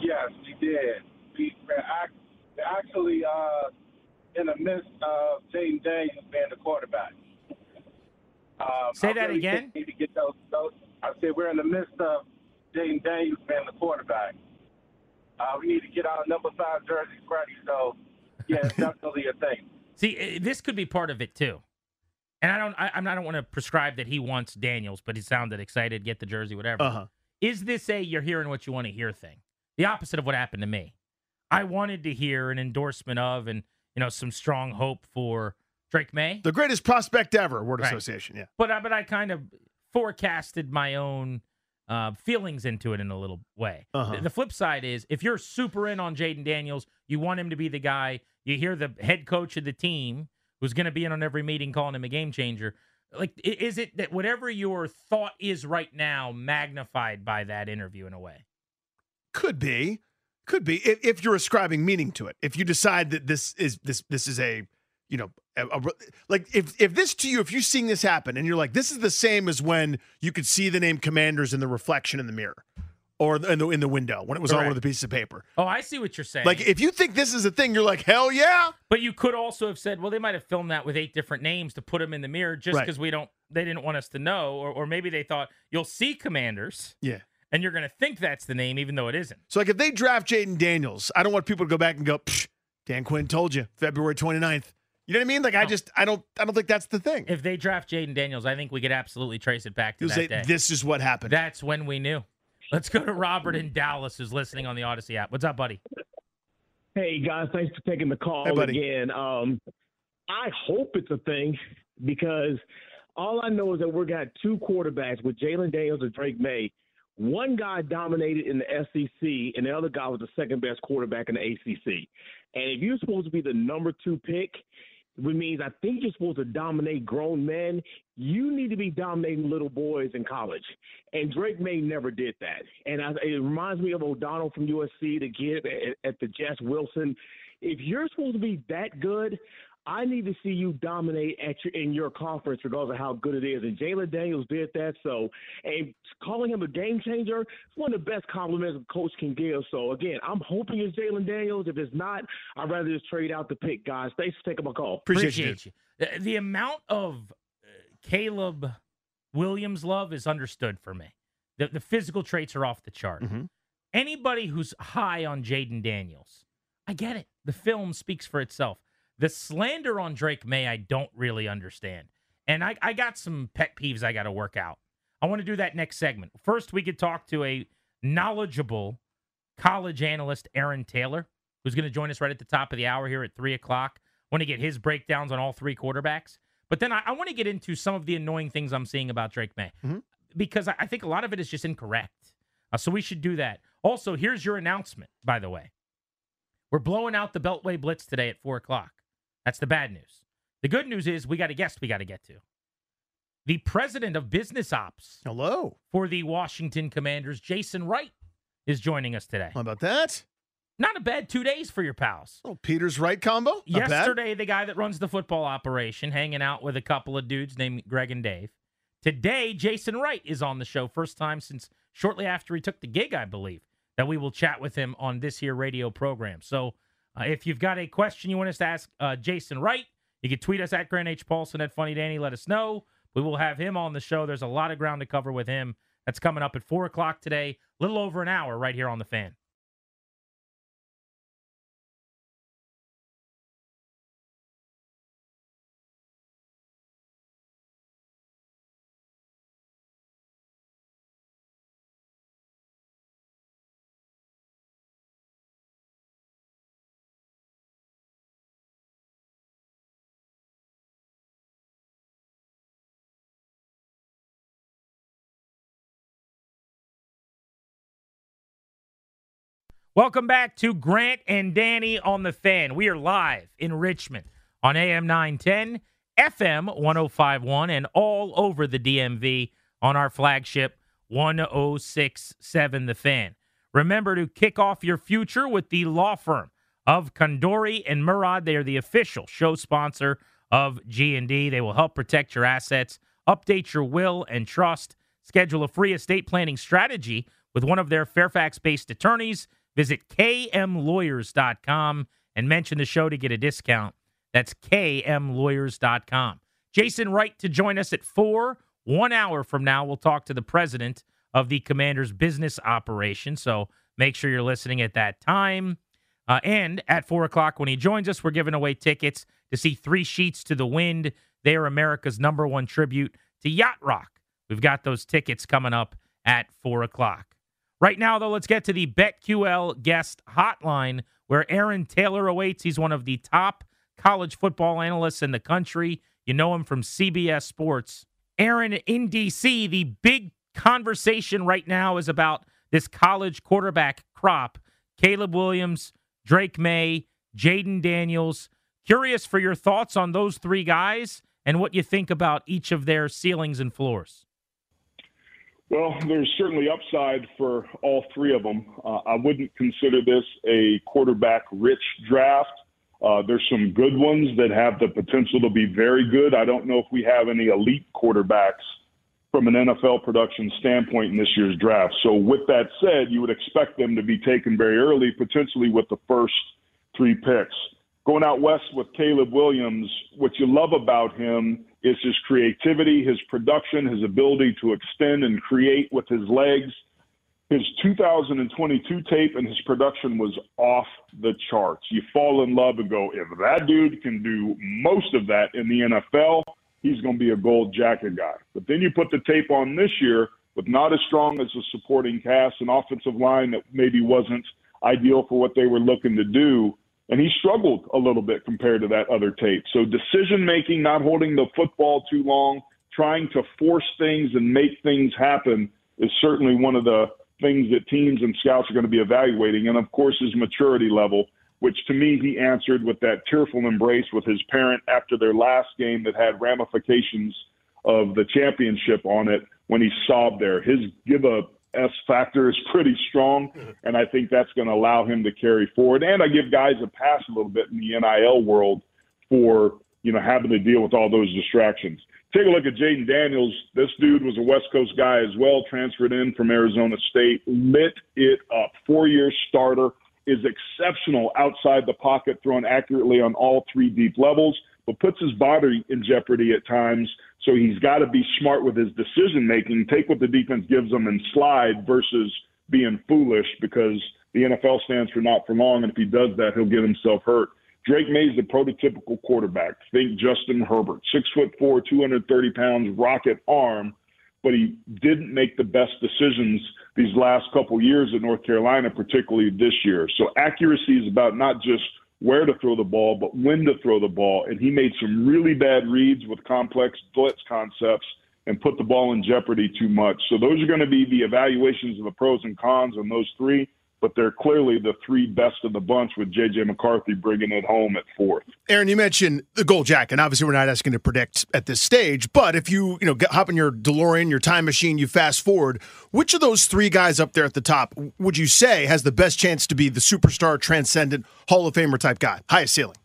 Yes, we did. We actually uh, in the midst of Jayden Daniels being the quarterback. Um, Say I that really again? need to get those, those. I said we're in the midst of Jayden Daniels being the quarterback. Uh, we need to get our number five jerseys ready. So, yeah, it's (laughs) definitely a thing. See, eh, this could be part of it too. And I don't, I, I'm- I don't want to prescribe that he wants Daniels, but he sounded excited, get the jersey, whatever. Uh huh. Is this a you're hearing what you want to hear thing? The opposite of what happened to me. I wanted to hear an endorsement of and you know some strong hope for Drake Maye, The greatest prospect ever, word Right. association. Yeah. but I, but I kind of forecasted my own uh, feelings into it in a little way. Uh-huh. The, the flip side is if you're super in on Jayden Daniels, you want him to be the guy. You hear the head coach of the team who's going to be in on every meeting calling him a game changer. Like, is it that whatever your thought is right now magnified by that interview in a way? Could be, could be. If, if you're ascribing meaning to it, if you decide that this is this this is a, you know, a, a- like if if this to you, if you're seeing this happen and you're like, this is the same as when you could see the name Commanders in the reflection in the mirror, or in the in the window when it was on one of the pieces of paper. Oh, I see what you're saying. Like if you think this is a thing, you're like, hell yeah. But you could also have said, well, they might have filmed that with eight different names to put them in the mirror just Right. because we don't, they didn't want us to know, or, or maybe they thought you'll see commanders Yeah. and you're going to think that's the name, even though it isn't. So like if they draft Jayden Daniels, I don't want people to go back and go, Psh, Dan Quinn told you February 29th. You know what I mean? Like I just I don't I don't think that's the thing. If they draft Jayden Daniels, I think we could absolutely trace it back to You'll that say day. this is what happened. That's when we knew. Let's go to Robert in Dallas, who's listening on the Audacy app. What's up, buddy? Hey guys, thanks for taking the call Hey, again. Um, I hope it's a thing because all I know is that we're got two quarterbacks with Jalen Daniels and Drake Maye. One guy dominated in the SEC, and the other guy was the second best quarterback in the ACC. And if you're supposed to be the number two pick, which means I think you're supposed to dominate grown men. You need to be dominating little boys in college. And Drake Maye never did that. And I, it reminds me of O'Donnell from USC, the kid at, at the Jess Wilson. If you're supposed to be that good, I need to see you dominate at your in your conference, regardless of how good it is. And Jalen Daniels did that. So, and calling him a game changer, is one of the best compliments a coach can give. So, again, I'm hoping it's Jalen Daniels. If it's not, I'd rather just trade out the pick, guys. Thanks for taking my call. Appreciate, you. The, the amount of uh, Caleb Williams love is understood for me. The, the physical traits are off the chart. Mhm. Anybody who's high on Jayden Daniels, I get it. The film speaks for itself. The slander on Drake Maye, I don't really understand. And I, I got some pet peeves I got to work out. I want to do that next segment. First, we could talk to a knowledgeable college analyst, Aaron Taylor, who's going to join us right at the top of the hour here at 3 o'clock. I want to get his breakdowns on all three quarterbacks. But then I, I want to get into some of the annoying things I'm seeing about Drake Maye Mhm. because I, I think a lot of it is just incorrect. Uh, so we should do that. Also, here's your announcement, by the way. We're blowing out the Beltway Blitz today at 4 o'clock. That's the bad news. The good news is we got a guest we got to get to. The president of business ops Hello. for the Washington Commanders, Jason Wright, is joining us today. How about that? Not a bad two days for your pals. Little Peters Wright combo. Not bad. Yesterday, the guy that runs the football operation, hanging out with a couple of dudes named Greg and Dave. Today, Jason Wright is on the show. First time since shortly after he took the gig, I believe, that we will chat with him on this here radio program. So uh, if you've got a question you want us to ask uh, Jason Wright, you can tweet us at Grant H. Paulsen at Funny Danny. Let us know. We will have him on the show. There's a lot of ground to cover with him. That's coming up at 4 o'clock today, a little over an hour right here on the fan. Welcome back to Grant and Danny on the fan. We are live in Richmond on AM 910, FM 1051, and all over the DMV on our flagship 1067 The Fan. Remember to kick off your future with the law firm of Condori and Murad. They are the official show sponsor of G&D. They will help protect your assets, update your will and trust, schedule a free estate planning strategy with one of their Fairfax-based attorneys. Visit kmlawyers.com and mention the show to get a discount. That's kmlawyers.com. Jason Wright to join us at 4. One hour from now, we'll talk to the president of the Commander's business operation. So make sure you're listening at that time. Uh, and at 4 o'clock, when he joins us, we're giving away tickets to see Three Sheets to the Wind. They are America's number one tribute to Yacht Rock. We've got those tickets coming up at 4 o'clock. Right now, though, let's get to the BetQL guest hotline where Aaron Taylor awaits. He's one of the top college football analysts in the country. You know him from CBS Sports. Aaron, in D.C., the big conversation right now is about this college quarterback crop Caleb Williams, Drake Maye, Jayden Daniels. Curious for your thoughts on those three guys and what you think about each of their ceilings and floors. Well, there's certainly upside for all three of them. Uh, I wouldn't consider this a quarterback rich draft. Uh, there's some good ones that have the potential to be very good. I don't know if we have any elite quarterbacks from an NFL production standpoint in this year's draft. So, with that said, you would expect them to be taken very early, potentially with the first three picks. Going out west with Caleb Williams, what you love about him is his creativity, his production, his ability to extend and create with his legs. His 2022 tape and his production was off the charts. You fall in love and go, if that dude can do most of that in the NFL, he's going to be a gold jacket guy. But then you put the tape on this year with not as strong as a supporting cast, an offensive line that maybe wasn't ideal for what they were looking to do and he struggled a little bit compared to that other tape. So decision making, not holding the football too long, trying to force things and make things happen is certainly one of the things that teams and scouts are going to be evaluating. And of course, his maturity level, which to me he answered with that tearful embrace with his parent after their last game that had ramifications of the championship on it when he sobbed there. His give a S factor is pretty strong, mm-hmm. and I think that's going to allow him to carry forward. And I give guys a pass a little bit in the NIL world for you know having to deal with all those distractions. Take a look at Jayden Daniels. This dude was a West Coast guy as well, transferred in from Arizona State, lit it up. Four year starter is exceptional outside the pocket, thrown accurately on all three deep levels, but puts his body in jeopardy at times so he's got to be smart with his decision making, take what the defense gives him and slide versus being foolish because the NFL stands for not for long. And if he does that, he'll get himself hurt. Drake Maye's the prototypical quarterback. Think Justin Herbert, six foot four, 230 pounds, rocket arm, but he didn't make the best decisions these last couple years at North Carolina, particularly this year. So accuracy is about not just where to throw the ball, but when to throw the ball. And he made some really bad reads with complex blitz concepts and put the ball in jeopardy too much. So those are going to be the evaluations of the pros and cons on those three but they're clearly the three best of the bunch with JJ McCarthy bringing it home at fourth. Aaron, you mentioned the gold jacket. And obviously, we're not asking to predict at this stage, but if you you know hop in your DeLorean, your time machine, you fast forward, which of those three guys up there at the top would you say has the best chance to be the superstar, transcendent Hall of Famer type guy, highest ceiling?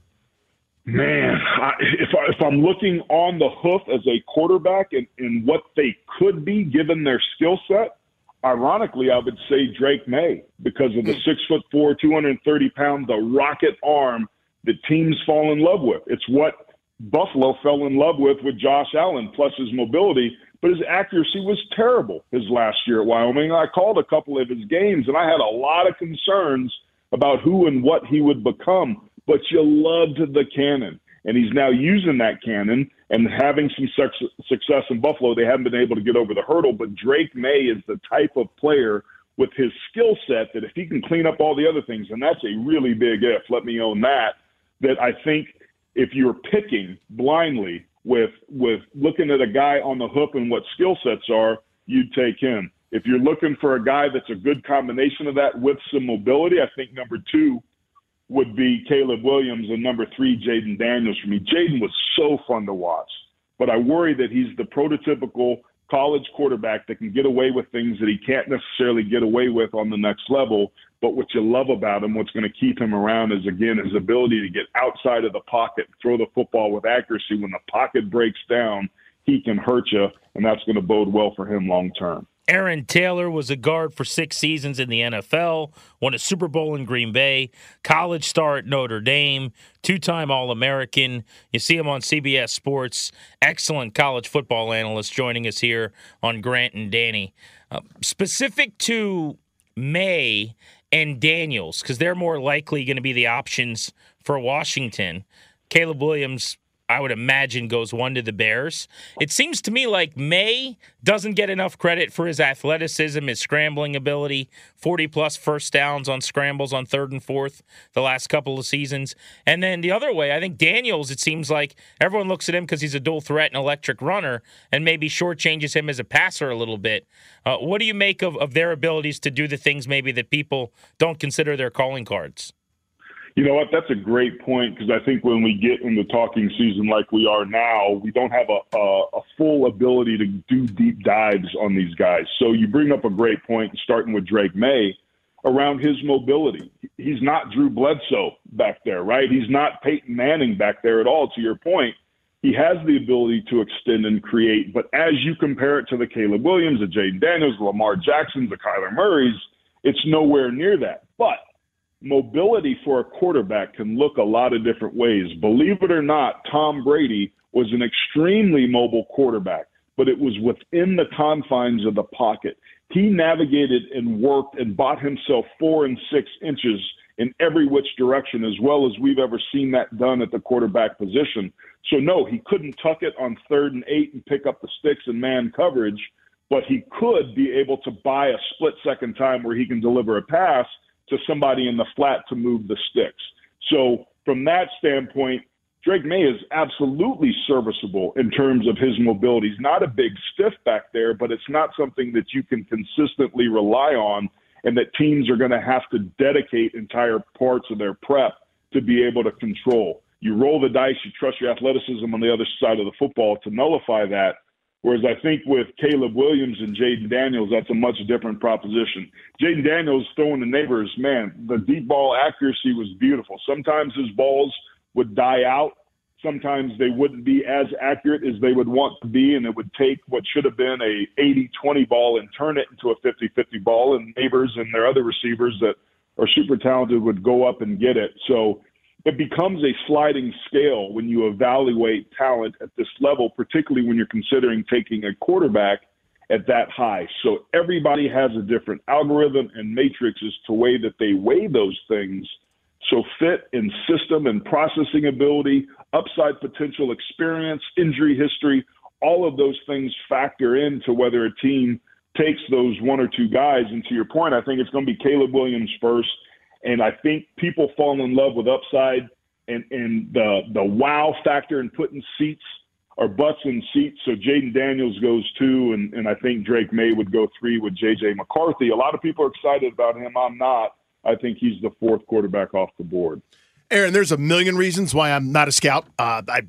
Man, I, if, I, if I'm looking on the hoof as a quarterback and, and what they could be given their skill set, ironically, I would say Drake Maye because of the hmm. six foot four, 230 pound, the rocket arm that teams fall in love with. It's what Buffalo fell in love with with Josh Allen, plus his mobility. But his accuracy was terrible his last year at Wyoming. I called a couple of his games, and I had a lot of concerns about who and what he would become. But you loved the cannon, and he's now using that cannon and having some success in Buffalo, they haven't been able to get over the hurdle. But Drake Maye is the type of player with his skill set that if he can clean up all the other things, and that's a really big if, let me own that, that I think if you're picking blindly with with looking at a guy on the hook and what skill sets are, you'd take him. If you're looking for a guy that's a good combination of that with some mobility, I think number two would be Caleb Williams and number three, Jayden Daniels for me. Jayden was so fun to watch, but I worry that he's the prototypical college quarterback that can get away with things that he can't necessarily get away with on the next level. But what you love about him, what's going to keep him around is again his ability to get outside of the pocket, throw the football with accuracy. When the pocket breaks down, he can hurt you, and that's going to bode well for him long term. Aaron Taylor was a guard for six seasons in the NFL, won a Super Bowl in Green Bay, college star at Notre Dame, two time All American. You see him on CBS Sports. Excellent college football analyst joining us here on Grant and Danny. Uh, specific to Maye and Daniels, because they're more likely going to be the options for Washington. Caleb Williams I would imagine goes one to the Bears. It seems to me like Maye doesn't get enough credit for his athleticism, his scrambling ability, 40 plus first downs on scrambles on third and fourth the last couple of seasons. And then the other way, I think Daniels, it seems like everyone looks at him because he's a dual threat and electric runner and maybe shortchanges him as a passer a little bit. Uh, what do you make of, of their abilities to do the things maybe that people don't consider their calling cards? You know what? That's a great point because I think when we get in the talking season like we are now, we don't have a, a, a, full ability to do deep dives on these guys. So you bring up a great point, starting with Drake Maye around his mobility. He's not Drew Bledsoe back there, right? He's not Peyton Manning back there at all, to your point. He has the ability to extend and create, but as you compare it to the Caleb Williams, the Jayden Daniels, the Lamar Jacksons, the Kyler Murrays, it's nowhere near that. But mobility for a quarterback can look a lot of different ways. Believe it or not, Tom Brady was an extremely mobile quarterback, but it was within the confines of the pocket. He navigated and worked and bought himself four and six inches in every which direction, as well as we've ever seen that done at the quarterback position. So, no, he couldn't tuck it on third and eight and pick up the sticks and man coverage, but he could be able to buy a split second time where he can deliver a pass to somebody in the flat to move the sticks. So from that standpoint, Drake Maye is absolutely serviceable in terms of his mobility. He's not a big stiff back there, but it's not something that you can consistently rely on and that teams are going to have to dedicate entire parts of their prep to be able to control. You roll the dice, you trust your athleticism on the other side of the football to nullify that. Whereas I think with Caleb Williams and Jayden Daniels, that's a much different proposition. Jayden Daniels throwing the Nabers, man, the deep ball accuracy was beautiful. Sometimes his balls would die out. Sometimes they wouldn't be as accurate as they would want to be, and it would take what should have been a 80-20 ball and turn it into a 50-50 ball, and Nabers and their other receivers that are super talented would go up and get it. So it becomes a sliding scale when you evaluate talent at this level, particularly when you're considering taking a quarterback at that high. So everybody has a different algorithm and matrix as to way that they weigh those things. So fit and system and processing ability, upside potential experience, injury history, all of those things factor into whether a team takes those one or two guys. And to your point, I think it's going to be Caleb Williams first and I think people fall in love with upside and, and the the wow factor in putting seats or butts in seats. So Jayden Daniels goes two, and, and I think Drake Maye would go three with J.J. McCarthy. A lot of people are excited about him. I'm not. I think he's the fourth quarterback off the board. Aaron, there's a million reasons why I'm not a scout. Uh, I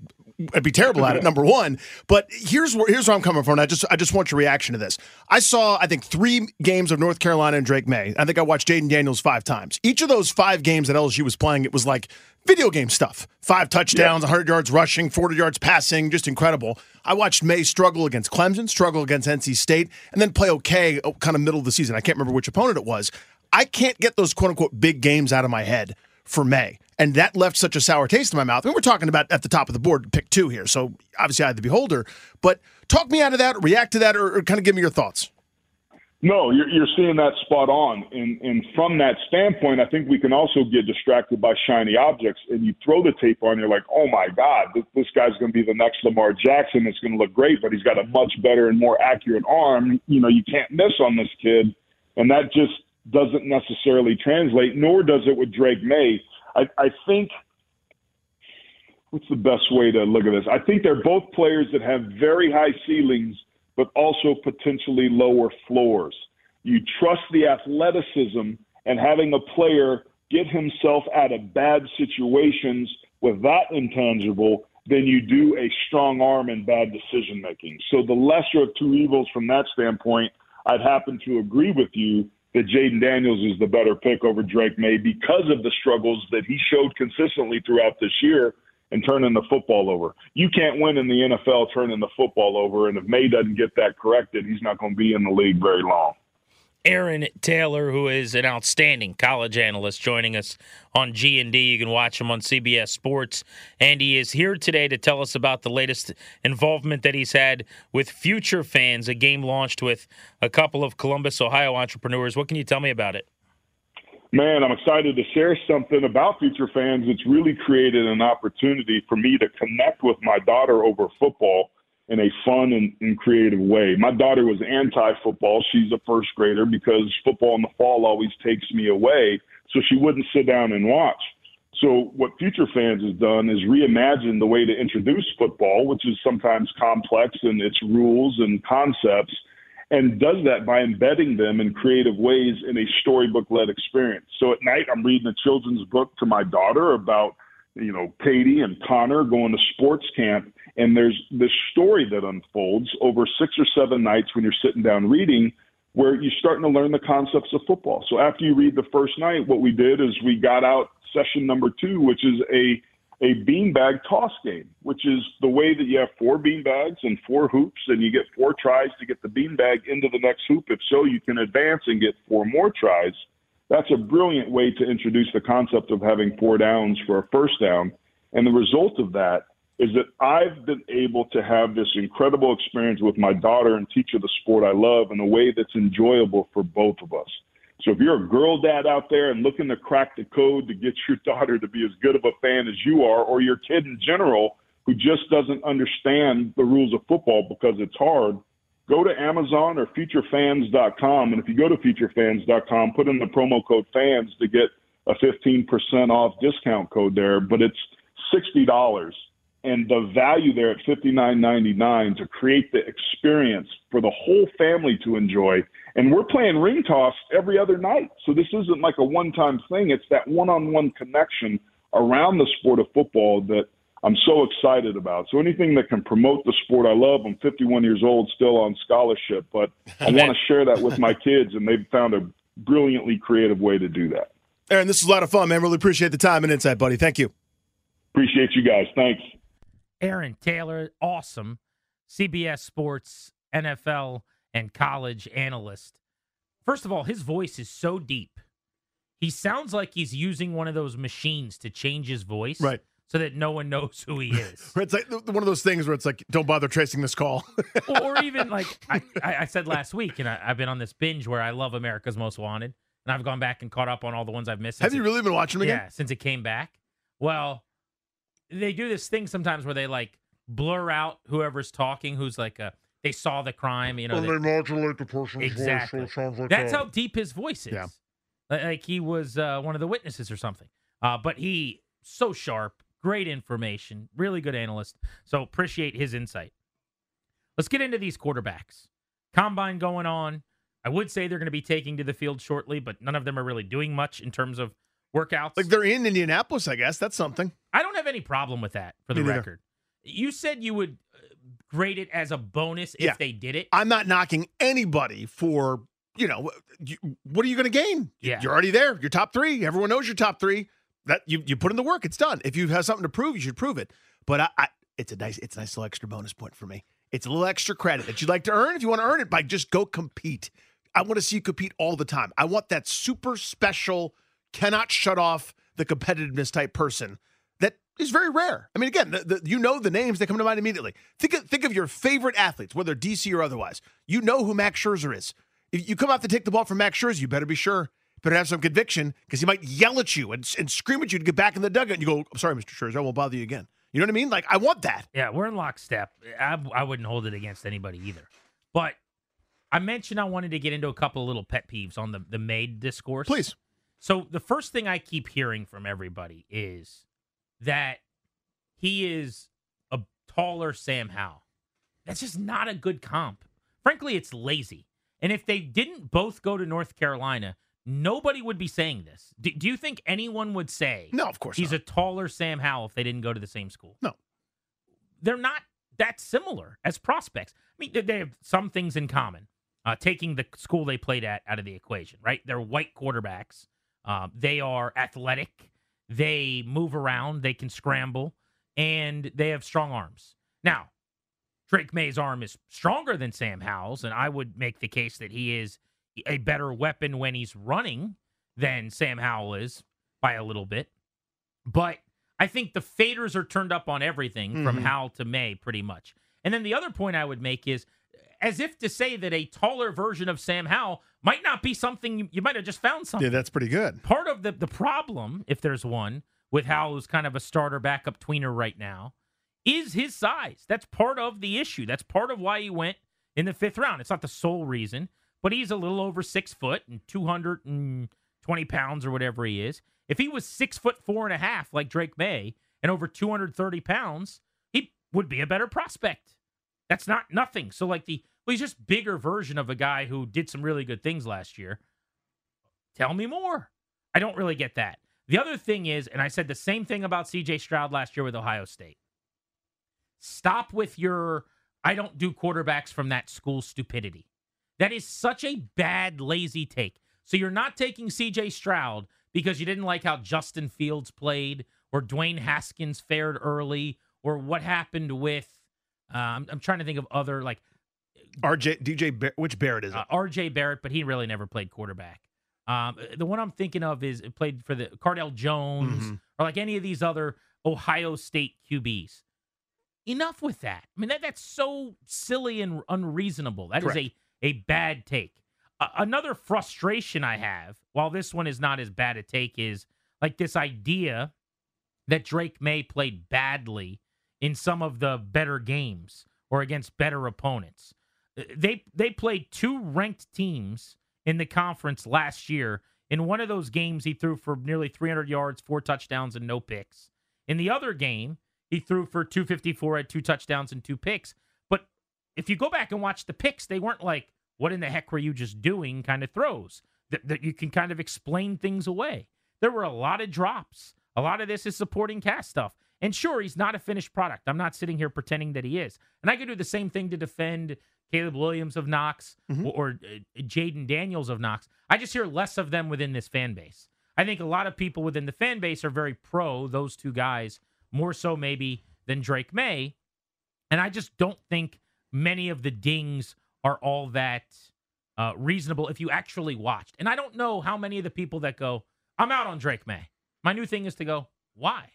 I'd be terrible at it. Number one, but here's where here's where I'm coming from. I just I just want your reaction to this. I saw I think three games of North Carolina and Drake Maye. I think I watched Jayden Daniels five times. Each of those five games that LSU was playing, it was like video game stuff. Five touchdowns, 100 yards rushing, 40 yards passing, just incredible. I watched Maye struggle against Clemson, struggle against NC State, and then play okay, oh, kind of middle of the season. I can't remember which opponent it was. I can't get those quote unquote big games out of my head for Maye and that left such a sour taste in my mouth. I mean, we're talking about at the top of the board, pick two here, so obviously I had the beholder. But talk me out of that, react to that, or, or kind of give me your thoughts. No, you're, you're seeing that spot on, and and from that standpoint, I think we can also get distracted by shiny objects. And you throw the tape on, you're like, oh my God, this, this guy's going to be the next Lamar Jackson. It's going to look great, but he's got a much better and more accurate arm. You know, you can't miss on this kid, and that just doesn't necessarily translate. Nor does it with Drake Maye I, I think what's the best way to look at this? I think they're both players that have very high ceilings, but also potentially lower floors. You trust the athleticism and having a player get himself out of bad situations with that intangible than you do a strong arm and bad decision making. So the lesser of two evils from that standpoint, I'd happen to agree with you that Jayden Daniels is the better pick over Drake Maye because of the struggles that he showed consistently throughout this year and turning the football over. You can't win in the NFL turning the football over, and if Maye doesn't get that corrected, he's not going to be in the league very long. Aaron Taylor, who is an outstanding college analyst, joining us on G and D. You can watch him on CBS Sports, and he is here today to tell us about the latest involvement that he's had with Future Fans, a game launched with a couple of Columbus, Ohio entrepreneurs. What can you tell me about it? Man, I'm excited to share something about future fans. It's really created an opportunity for me to connect with my daughter over football in a fun and, and creative way. My daughter was anti football. She's a first grader because football in the fall always takes me away. So she wouldn't sit down and watch. So what Future Fans has done is reimagine the way to introduce football, which is sometimes complex in its rules and concepts, and does that by embedding them in creative ways in a storybook-led experience. So at night, I'm reading a children's book to my daughter about, you know, Katie and Connor going to sports camp, and there's this story that unfolds over six or seven nights when you're sitting down reading where you're starting to learn the concepts of football. So after you read the first night, what we did is we got out session number two, which is a a beanbag toss game, which is the way that you have four beanbags and four hoops, and you get four tries to get the beanbag into the next hoop. If so, you can advance and get four more tries. That's a brilliant way to introduce the concept of having four downs for a first down. And the result of that is that I've been able to have this incredible experience with my daughter and teach her the sport I love in a way that's enjoyable for both of us. So if you're a girl dad out there and looking to crack the code to get your (laughs) daughter to be as good of a fan as you are, or your kid in general who just doesn't understand the rules of football because it's hard, go to Amazon or futurefans.com. And if you go to futurefans.com, put in the promo code fans to get a 15% off discount code there. But it's $60 and the value there at $59.99 to create the experience for the whole family to enjoy. And we're playing ring toss every other night. So this isn't like a one time thing, it's that one on one connection around the sport of football that I'm so excited about. So anything that can promote the sport I love. I'm 51 years old, still on scholarship, but I (laughs) want to share that with my kids, and they've found a brilliantly creative way to do that. Aaron, this is a lot of fun, man. Really appreciate the time and insight, buddy. Thank you. Appreciate you guys. Thanks. Aaron Taylor, awesome CBS Sports, NFL, and college analyst. First of all, his voice is so deep. He sounds like he's using one of those machines to change his voice. Right. So that no one knows who he is. (laughs) it's like one of those things where it's like, don't bother tracing this call. (laughs) or, or even like I, I said last week, and I, have been on this binge where I love America's Most Wanted, and I've gone back and caught up on all the ones I've missed. Have you it, really been watching them again? Yeah, since it came back. Well, they do this thing sometimes where they like blur out whoever's talking, who's like a they saw the crime, you know. And they, they modulate the person's exactly. voice, so it sounds like That's that. how deep his voice is. Yeah. Like he was uh, one of the witnesses or something. Uh, but he so sharp, great information, really good analyst. So appreciate his insight. Let's get into these quarterbacks. Combine going on. I would say they're going to be taking to the field shortly, but none of them are really doing much in terms of workouts. Like they're in Indianapolis, I guess. That's something. I don't have any problem with that for the neither. record. You said you would uh, grade it as a bonus if Yeah. they did it. I'm not knocking anybody for, you know, you, what are you going to gain? Yeah. You're already there. You're top three. Everyone knows you're top three. That you, you put in the work. It's done. If you have something to prove, you should prove it. But I, I it's a nice, it's a nice little extra bonus point for me. It's a little extra credit that you'd like to earn. If you want to earn it by just go compete. I want to see you compete all the time. I want that super special, cannot shut off the competitiveness type person that is very rare. I mean, again, the, the, you know the names that come to mind immediately. Think of, think of your favorite athletes, whether DC or otherwise. You know who Max Scherzer is. If you come out to take the ball from Max Scherzer, you better be sure. Better have some conviction because he might yell at you and, and scream at you to get back in the dugout. And you go, I'm sorry, Mr. Scherzer, I won't bother you again. You know what I mean? Like, I want that. Yeah, we're in lockstep. I, I wouldn't hold it against anybody either. But I mentioned I wanted to get into a couple of little pet peeves on the, the Maye discourse. Please. So the first thing I keep hearing from everybody is that he is a taller Sam Howell. That's just not a good comp. Frankly, it's lazy. And if they didn't both go to North Carolina, nobody would be saying this. Do, do you think anyone would say No, of course he's not. a taller Sam Howell if they didn't go to the same school? No. They're not that similar as prospects. I mean, they- have some things in common. Uh, taking the school they played at out of the equation, right? They're white quarterbacks. Um, they are athletic. They move around. They can scramble, and they have strong arms. Now, Drake Maye's arm is stronger than Sam Howell's, and I would make the case that he is a better weapon when he's running than Sam Howell is by a little bit. But I think the faders are turned up on everything from Mhm. Howell to Maye pretty much. And then the other point I would make is as if to say that a taller version of Sam Howell might not be something you, you might have just found something. Yeah, that's pretty good. Part of the the problem, if there's one, with Howell who's kind of a starter backup tweener right now, is his size. That's part of the issue. That's part of why he went in the fifth round. It's not the sole reason, but he's a little over six foot and 220 pounds or whatever he is. If he was six foot four and a half like Drake Maye and over 230 pounds, he would be a better prospect. That's not nothing. So like the well, he's just bigger version of a guy who did some really good things last year. Tell me more. I don't really get that. The other thing is, and I said the same thing about CJ Stroud last year with Ohio State. Stop with your I don't do quarterbacks from that school stupidity. That is such a bad, lazy take. So you're not taking CJ Stroud because you didn't like how Justin Fields played or Dwayne Haskins fared early or what happened with, uh, I'm, I'm trying to think of other like RJ, DJ, Bar- which Barrett is it? uh, RJ Barrett, but he really never played quarterback. Um, the one I'm thinking of is played for the Cardale Jones Mhm. or like any of these other Ohio State QBs. Enough with that. I mean, that that's so silly and unreasonable. That is Correct. a a bad take. A- another frustration I have, while this one is not as bad a take, is like this idea that Drake Maye played badly in some of the better games or against better opponents. Uh, They they played two ranked teams in the conference last year. In one of those games, he threw for nearly 300 yards, four touchdowns, and no picks. In the other game, he threw for 254, at two touchdowns and two picks. If you go back and watch the picks, they weren't like, what in the heck were you just doing kind of throws that, that you can kind of explain things away. There were a lot of drops. A lot of this is supporting cast stuff. And sure, he's not a finished product. I'm not sitting here pretending that he is. And I could do the same thing to defend Caleb Williams of Knox or, or uh, Jayden Daniels of Knox. I just hear less of them within this fan base. I think a lot of people within the fan base are very pro those two guys, more so maybe than Drake Maye. And I just don't think many of the dings are all that uh, reasonable if you actually watched. And I don't know how many of the people that go, I'm out on Drake Maye. My new thing is to go, why?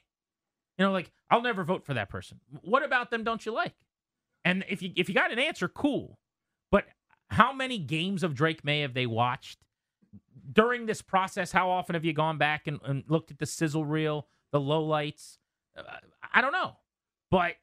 You know, like I'll never vote for that person. What about them don't you like? And if you if you got an answer, cool. But how many games of Drake Maye have they watched during this process? How often have you gone back and, and looked at the sizzle reel, the lowlights? Uh, I don't know. But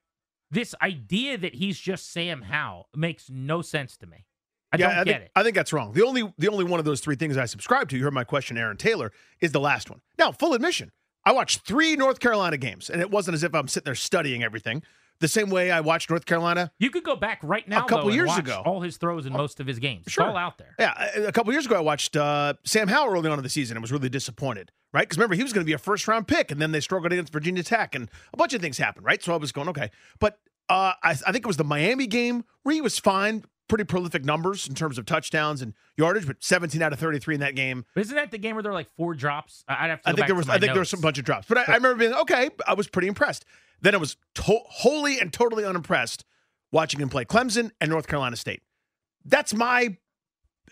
this idea that he's just Sam Howell makes no sense to me. I don't I get think, it. I think that's wrong. The only the only one of those three things I subscribe to, you heard my question, Aaron Taylor, is the last one. Now, full admission, I watched three North Carolina games, and it wasn't as if I'm sitting there studying everything. The same way I watched North Carolina. You could go back right now. A couple though, and years watch ago. all his throws in most of his games. It's all out there. Yeah, a a couple years ago, I watched uh, Sam Howell early on in the season and was really disappointed, right? Because remember, he was going to be a first round pick, and then they struggled against Virginia Tech, and a bunch of things happened, right? So I was going, okay. But uh, I, I think it was the Miami game where he was fine, pretty prolific numbers in terms of touchdowns and yardage, but 17 out of 33 in that game. But isn't that the game where there were like four drops? I- I'd have to. I think back there was I think there was notes. some bunch of drops, but I, I remember being okay. I was pretty impressed. Then I was to- wholly and totally unimpressed watching him play Clemson and North Carolina State. That's my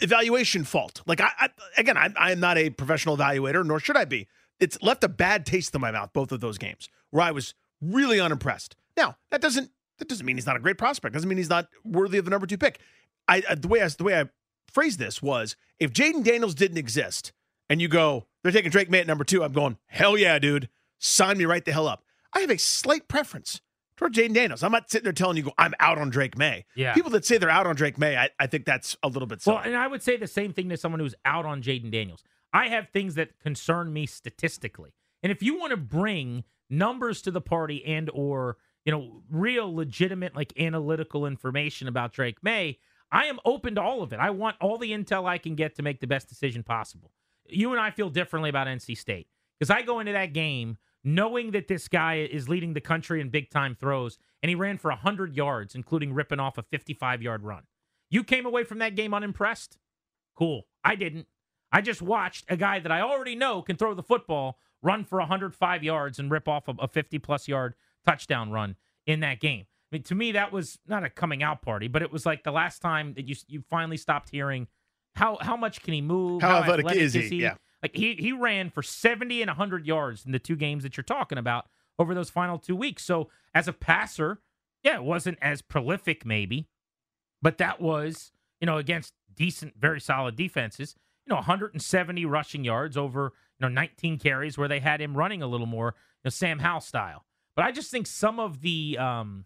evaluation fault. Like I, I again, I, I am not a professional evaluator, nor should I be. It's left a bad taste in my mouth both of those games where I was really unimpressed. Now that doesn't that doesn't mean he's not a great prospect. Doesn't mean he's not worthy of the number two pick. I, I the way I the way I phrased this was if Jayden Daniels didn't exist and you go they're taking Drake Maye at number two, I'm going hell yeah, dude, sign me right the hell up. I have a slight preference toward Jayden Daniels. I'm not sitting there telling you I'm out on Drake Maye. Yeah. people that say they're out on Drake Maye, I, I think that's a little bit silly. Well, and I would say the same thing to someone who's out on Jayden Daniels. I have things that concern me statistically, and if you want to bring numbers to the party and or you know real legitimate like analytical information about Drake Maye, I am open to all of it. I want all the intel I can get to make the best decision possible. You and I feel differently about NC State because I go into that game knowing that this guy is leading the country in big time throws, and he ran for 100 yards, including ripping off a 55 yard run. You came away from that game unimpressed? Cool. I didn't. I just watched a guy that I already know can throw the football, run for 105 yards, and rip off a, a 50 plus yard touchdown run in that game. I mean, to me, that was not a coming out party, but it was like the last time that you you finally stopped hearing how how much can he move? How athletic is he? Yeah. Like he he ran for 70 and 100 yards in the two games that you're talking about over those final two weeks. So as a passer, yeah, it wasn't as prolific maybe, but that was, you know, against decent, very solid defenses. You know, 170 rushing yards over, you know, 19 carries where they had him running a little more, you know, Sam Howell style. But I just think some of the, um,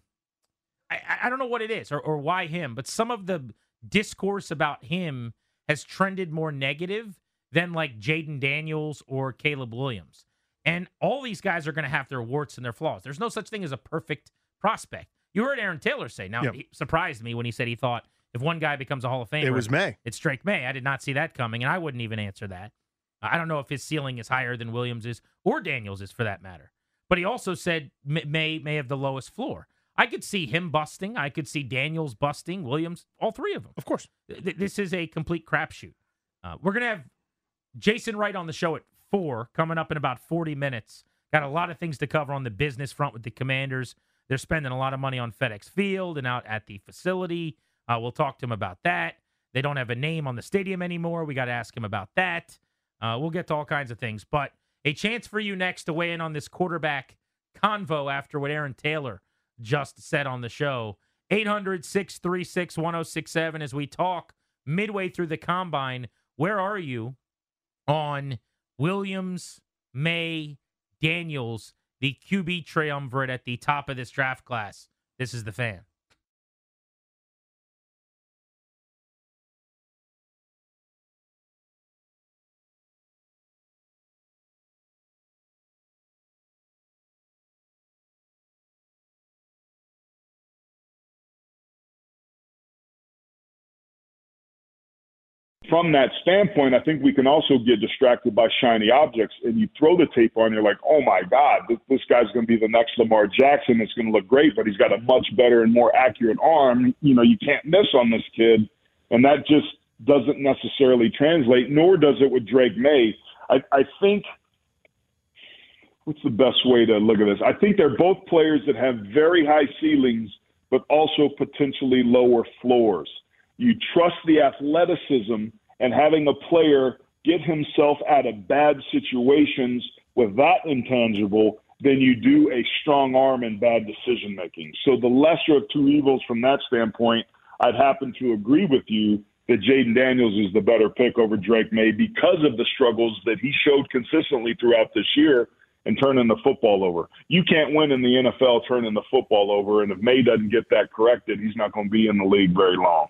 I, I don't know what it is or, or why him, but some of the discourse about him has trended more negative than like Jayden Daniels or Caleb Williams. And all these guys are going to have their warts and their flaws. There's no such thing as a perfect prospect. You heard Aaron Taylor say. Now, Yep. he surprised me when he said he thought if one guy becomes a Hall of Famer, It was Maye. It's Drake Maye. I did not see that coming, and I wouldn't even answer that. I don't know if his ceiling is higher than Williams is or Daniels is for that matter. But he also said Maye may have the lowest floor. I could see him busting. I could see Daniels busting. Williams, all three of them. Of course. This is a complete crapshoot. Uh, we're gonna have Jason Wright on the show at four, coming up in about forty minutes. Got a lot of things to cover on the business front with the Commanders. They're spending a lot of money on FedEx Field and out at the facility. Uh, we'll talk to him about that. They don't have a name on the stadium anymore. We got to ask him about that. Uh, we'll get to all kinds of things, but a chance for you next to weigh in on this quarterback convo after what Aaron Taylor just said on the show. 800 636 1067 as we talk midway through the combine. Where are you on Williams, Maye, Daniels, the QB triumvirate at the top of this draft class? This is the fan. From that standpoint, I think we can also get distracted by shiny objects. And you throw the tape on, you're like, oh my God, this, this guy's going to be the next Lamar Jackson. It's going to look great, but he's got a much better and more accurate arm. You know, you can't miss on this kid. And that just doesn't necessarily translate, nor does it with Drake Maye. I, I think. What's the best way to look at this? I think they're both players that have very high ceilings, but also potentially lower floors you trust the athleticism and having a player get himself out of bad situations with that intangible than you do a strong arm and bad decision making. So the lesser of two evils from that standpoint, I'd happen to agree with you that Jayden Daniels is the better pick over Drake Maye because of the struggles that he showed consistently throughout this year and turning the football over. You can't win in the NFL turning the football over, and if Maye doesn't get that corrected, he's not going to be in the league very long.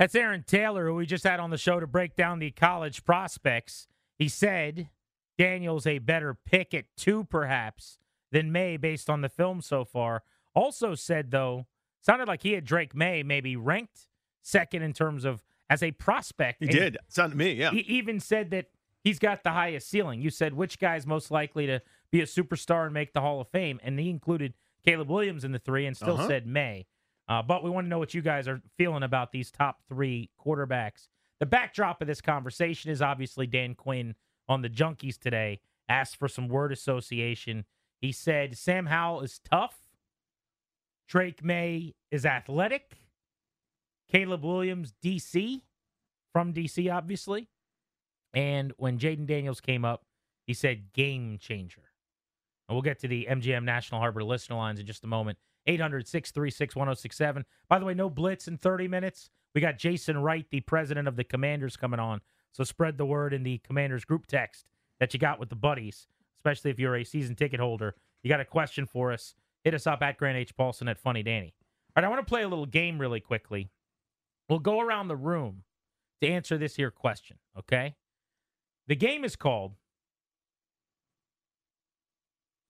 That's Aaron Taylor, who we just had on the show to break down the college prospects. He said Daniel's a better pick at two, perhaps, than Maye based on the film so far. Also said, though, sounded like he had Drake Maye maybe ranked second in terms of as a prospect. He And did. Sounded to me, yeah. He even said that he's got the highest ceiling. You said which guy's most likely to be a superstar and make the Hall of Fame, and he included Caleb Williams in the three and still Uh-huh. said Maye. Uh, but we want to know what you guys are feeling about these top three quarterbacks. The backdrop of this conversation is obviously Dan Quinn on the Junkies today asked for some word association. He said Sam Howell is tough. Drake Maye is athletic. Caleb Williams, DC, from DC, obviously. And when Jayden Daniels came up, he said game changer. And we'll get to the MGM National Harbor listener lines in just a moment. 800 636 1067. By the way, no blitz in 30 minutes. We got Jason Wright, the president of the Commanders, coming on. So spread the word in the Commanders group text that you got with the buddies, especially if you're a season ticket holder. You got a question for us? Hit us up at Grant H. Paulsen at Funny Danny. All right, I want to play a little game really quickly. We'll go around the room to answer this here question, okay? The game is called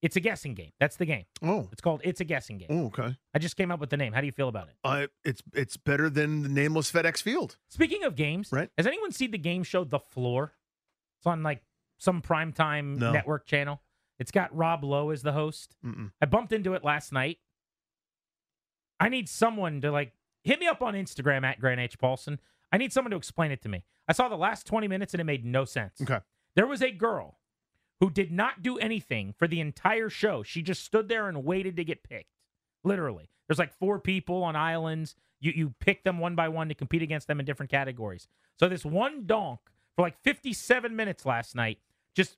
It's a guessing game. That's the game. Oh. It's called It's a Guessing Game. Oh, okay. I just came up with the name. How do you feel about it? Uh, it's it's better than the nameless FedEx Field. Speaking of games, Right. has anyone seen the game show The Floor? It's on like some primetime No. network channel. It's got Rob Lowe as the host. Mm-mm. I bumped into it last night. I need someone to like hit me up on Instagram at Grant H. Paulsen. I need someone to explain it to me. I saw the last 20 minutes and it made no sense. Okay. There was a girl who did not do anything for the entire show. She just stood there and waited to get picked. Literally. There's like four people on islands. You you pick them one by one to compete against them in different categories. So this one donk for like 57 minutes last night just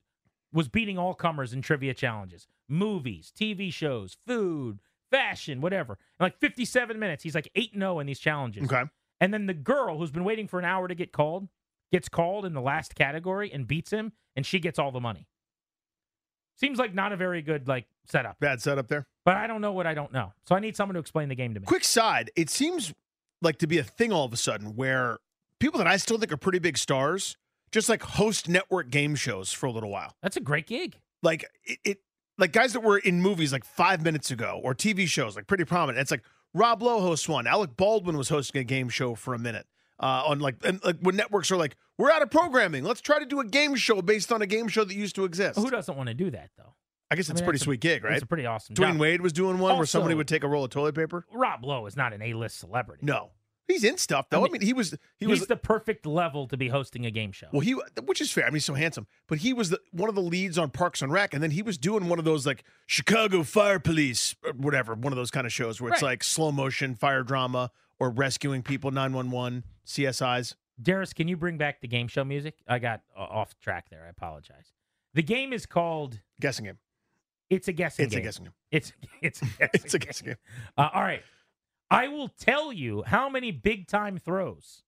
was beating all comers in trivia challenges. Movies, TV shows, food, fashion, whatever. In like 57 minutes, he's like 8 0 in these challenges. Okay. And then the girl who's been waiting for an hour to get called gets called in the last category and beats him, and she gets all the money. Seems like not a very good like setup. Bad setup there. But I don't know what I don't know. So I need someone to explain the game to me. Quick side, it seems like to be a thing all of a sudden where people that I still think are pretty big stars just like host network game shows for a little while. That's a great gig. Like it, it like guys that were in movies like five minutes ago or TV shows like pretty prominent. It's like Rob Lowe hosts one. Alec Baldwin was hosting a game show for a minute. Uh, on like and like when networks are like, we're out of programming. Let's try to do a game show based on a game show that used to exist. Who doesn't want to do that though? I guess I it's mean, a pretty that's a- sweet gig, right? It's a pretty awesome. Dwayne job. Wade was doing one where somebody would take a roll of toilet paper. Rob Lowe is not an A-list celebrity. No, he's in stuff though. I mean, he was he he's was the perfect level to be hosting a game show. well he which is fair. I mean, he's so handsome, but he was the one of the leads on Parks and Rec, and then he was doing one of those like Chicago Fire Police or whatever, one of those kind of shows where it's Right. like slow motion fire drama or rescuing people, nine one one, CSIs. Darius, can you bring back the game show music? I got uh, off track there. I apologize. The game is called Guessing game. It's a guessing game. It's a guessing game. It's (laughs) it's a (laughs) guessing It's a guessing game. Uh, all right. I will tell you how many big time throws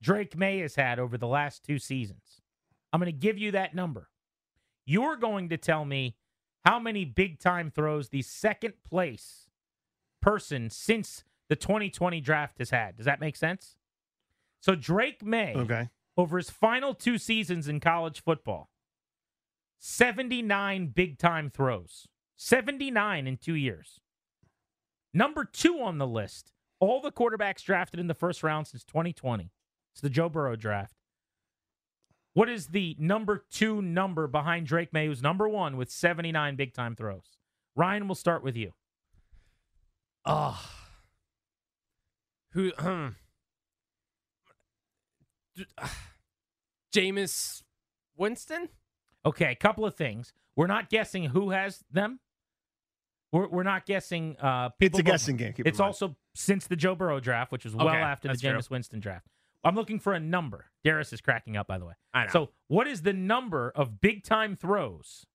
Drake Maye has had over the last two seasons. I'm going to give you that number. You're going to tell me how many big time throws the second place person since the 2020 draft has had. Does that make sense? So Drake Maye, Okay. over his final two seasons in college football, 79 big time throws. 79 in two years. Number two on the list, all the quarterbacks drafted in the first round since 2020. It's the Joe Burrow draft. What is the number two number behind Drake Maye, who's number one with 79 big time throws? Ryan, we'll start with you. Oh. Who? (clears throat) D- (sighs) Jameis Winston? Okay, a couple of things. We're not guessing who has them. We're, we're not guessing. Uh, It's a vote- guessing game, keep it's also since the Joe Burrow draft, which was well Okay, after the that's true. Jameis Winston draft. I'm looking for a number. Darius is cracking up, by the way. I know. So, what is the number of big time throws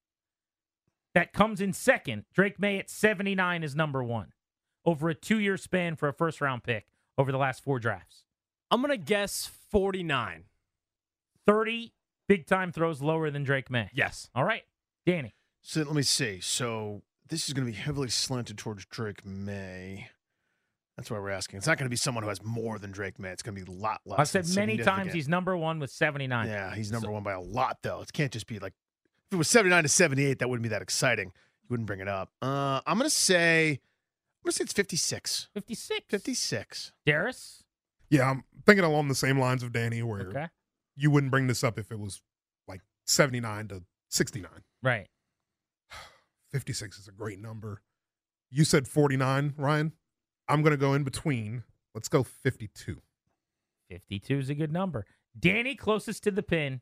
that comes in second? Drake Maye at 79 is number one over a two year span for a first round pick over the last four drafts. I'm going to guess 49. 30 big time throws lower than Drake Maye. Yes. All right, Danny. So let me see. So this is going to be heavily slanted towards Drake Maye. That's why we're asking. It's not going to be someone who has more than Drake Maye. It's going to be a lot less. I've said many times he's number one with 79. Yeah, he's number one by a lot, though. It can't just be like if it was seventy nine to seventy eight, that wouldn't be that exciting. You wouldn't bring it up. Uh, I'm going to say, I'm going to say it's fifty six. 56. Fifty six. Darius? Yeah, I'm thinking along the same lines of Danny, where Okay. you wouldn't bring this up if it was like 79 to 69. Right. (sighs) 56 is a great number. You said 49, Ryan. I'm going to go in between. Let's go 52. 52 is a good number. Danny, closest to the pin,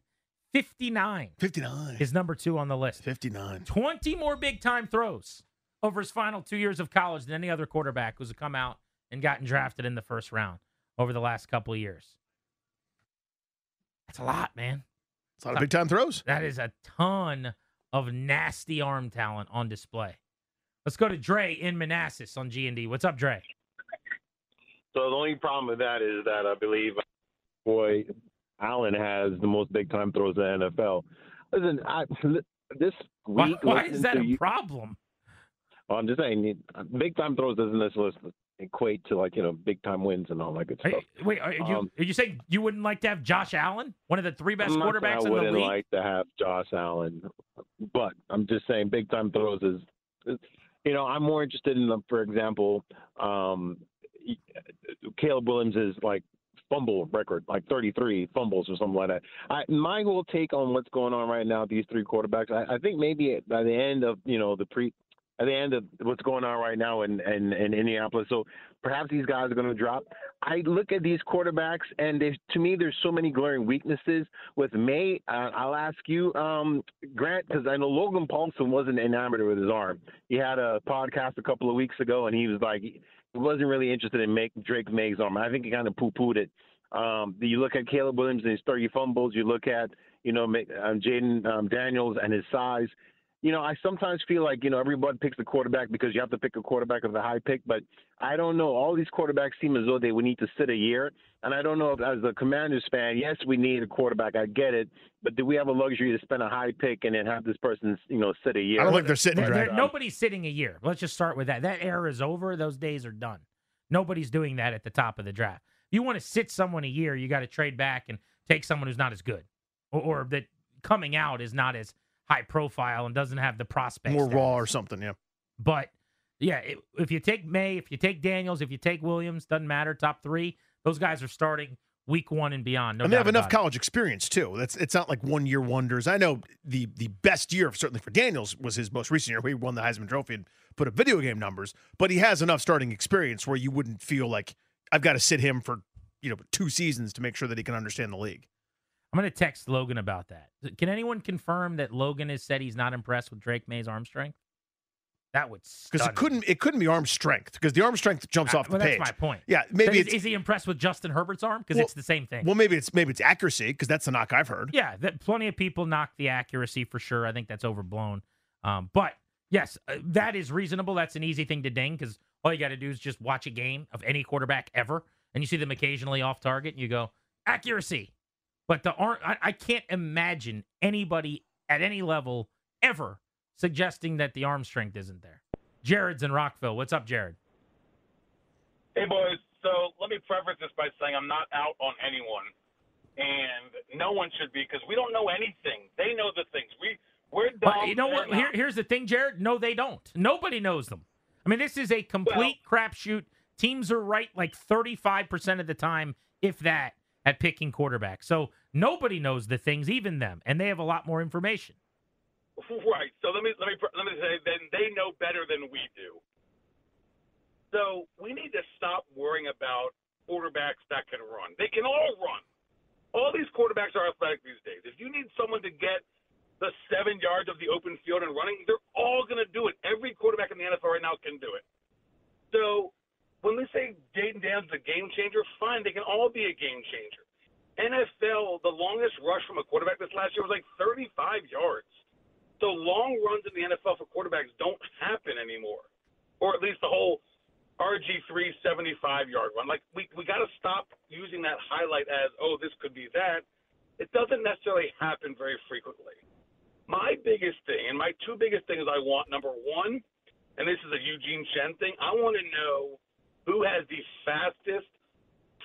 59 Fifty nine. is number two on the list. Fifty nine. 20 more big time throws over his final two years of college than any other quarterback who's come out and gotten drafted in the first round over the last couple of years. That's a lot, man. It's a lot of big time throws. That is a ton of nasty arm talent on display. Let's go to Dre in Manassas on G and D. What's up, Dre? So the only problem with that is that I believe boy Allen has the most big time throws in the NFL. Listen, I, this week. why listening is that a you- problem? Well, I'm just saying, big time throws doesn't necessarily equate to like you know big time wins and all that good stuff. you- wait, are you, Um, are you saying you wouldn't like to have Josh Allen, one of the three best I'm not saying quarterbacks I in the wouldn't like to have Josh Allen, but I'm just saying big time throws is, is you know, I'm more interested in, for example, um, Caleb Williams is like fumble record, like 33 fumbles or something like that. I, my whole take on what's going on right now, these three quarterbacks, I, I think maybe by the end of you know the pre. At the end of what's going on right now in, in, in Indianapolis, so perhaps these guys are going to drop. I look at these quarterbacks, and to me, there's so many glaring weaknesses. With Maye, uh, I'll ask you, um, Grant, because I know Logan Paulsen wasn't enamored with his arm. He had a podcast a couple of weeks ago, and he was like, he wasn't really interested in make Drake Maye's arm. I think he kind of poo-pooed it. Um, you look at Caleb Williams and his 30 fumbles. You look at, you know, um, Jayden um, Daniels and his size. You know, I sometimes feel like, you know, everybody picks the quarterback because you have to pick a quarterback with a high pick, but I don't know. All these quarterbacks seem as though they would need to sit a year. And I don't know if, as a Commanders fan, yes, we need a quarterback. I get it. But do we have a luxury to spend a high pick and then have this person, you know, sit a year? I don't think they're sitting There- right there- nobody's sitting a year. Let's just start with that. That era is over. Those days are done. Nobody's doing that at the top of the draft. If you want to sit someone a year, you got to trade back and take someone who's not as good, or, or that coming out is not as high profile and doesn't have the prospects. more raw or something. Yeah. But yeah, it, if you take Maye, if you take Daniels, if you take Williams, doesn't matter. Top three, those guys are starting week one and beyond. No and they have enough about it. college experience too. That's it's not like one year wonders. I know the the best year certainly for Daniels was his most recent year where he won the Heisman Trophy and put up video game numbers. But he has enough starting experience where you wouldn't feel like I've got to sit him for you know two seasons to make sure that he can understand the league. I'm going to text Logan about that. Can anyone confirm that Logan has said he's not impressed with Drake Maye's arm strength? That would Because it couldn't it couldn't be arm strength because the arm strength jumps Uh, off the page. That's my point. Yeah, maybe is, is he impressed with Justin Herbert's arm? Because Well- it's the same thing. well maybe it's maybe it's accuracy because that's the knock I've heard. Yeah, that plenty of people knock the accuracy for sure. I think that's overblown. Um, but yes, uh, that is reasonable. That's an easy thing to ding because all you got to do is just watch a game of any quarterback ever, and you see them occasionally off target, and you go accuracy. But the arm, I, I can't imagine anybody at any level ever suggesting that the arm strength isn't there. Jared's in Rockville. What's up, Jared? Hey, boys. So let me preface this by saying I'm not out on anyone, and no one should be because we don't know anything. They know the things. We we're dumb. But you know what? Here, here's the thing, Jared. No, they don't. Nobody knows them. I mean, this is a complete crapshoot. Teams are right like 35% of the time, if that, at picking quarterbacks. So nobody knows the things, even them, and they have a lot more information. Right. So let me let me let me say then they know better than we do. So we need to stop worrying about quarterbacks that can run. They can all run. All these quarterbacks are athletic these days. If you need someone to get the seven yards of the open field and running, they're all going to do it. Every quarterback in the NFL right now can do it. So when they say Jayden Daniels is a game changer, fine, they can all be a game changer. NFL, the longest rush from a quarterback this last year was like 35 yards. So long runs in the NFL for quarterbacks don't happen anymore, or at least the whole RG3 75 yard run. Like we we got to stop using that highlight as oh this could be that. It doesn't necessarily happen very frequently. My biggest thing and my two biggest things I want number one, and this is a Eugene Chen thing. I want to know who has the fastest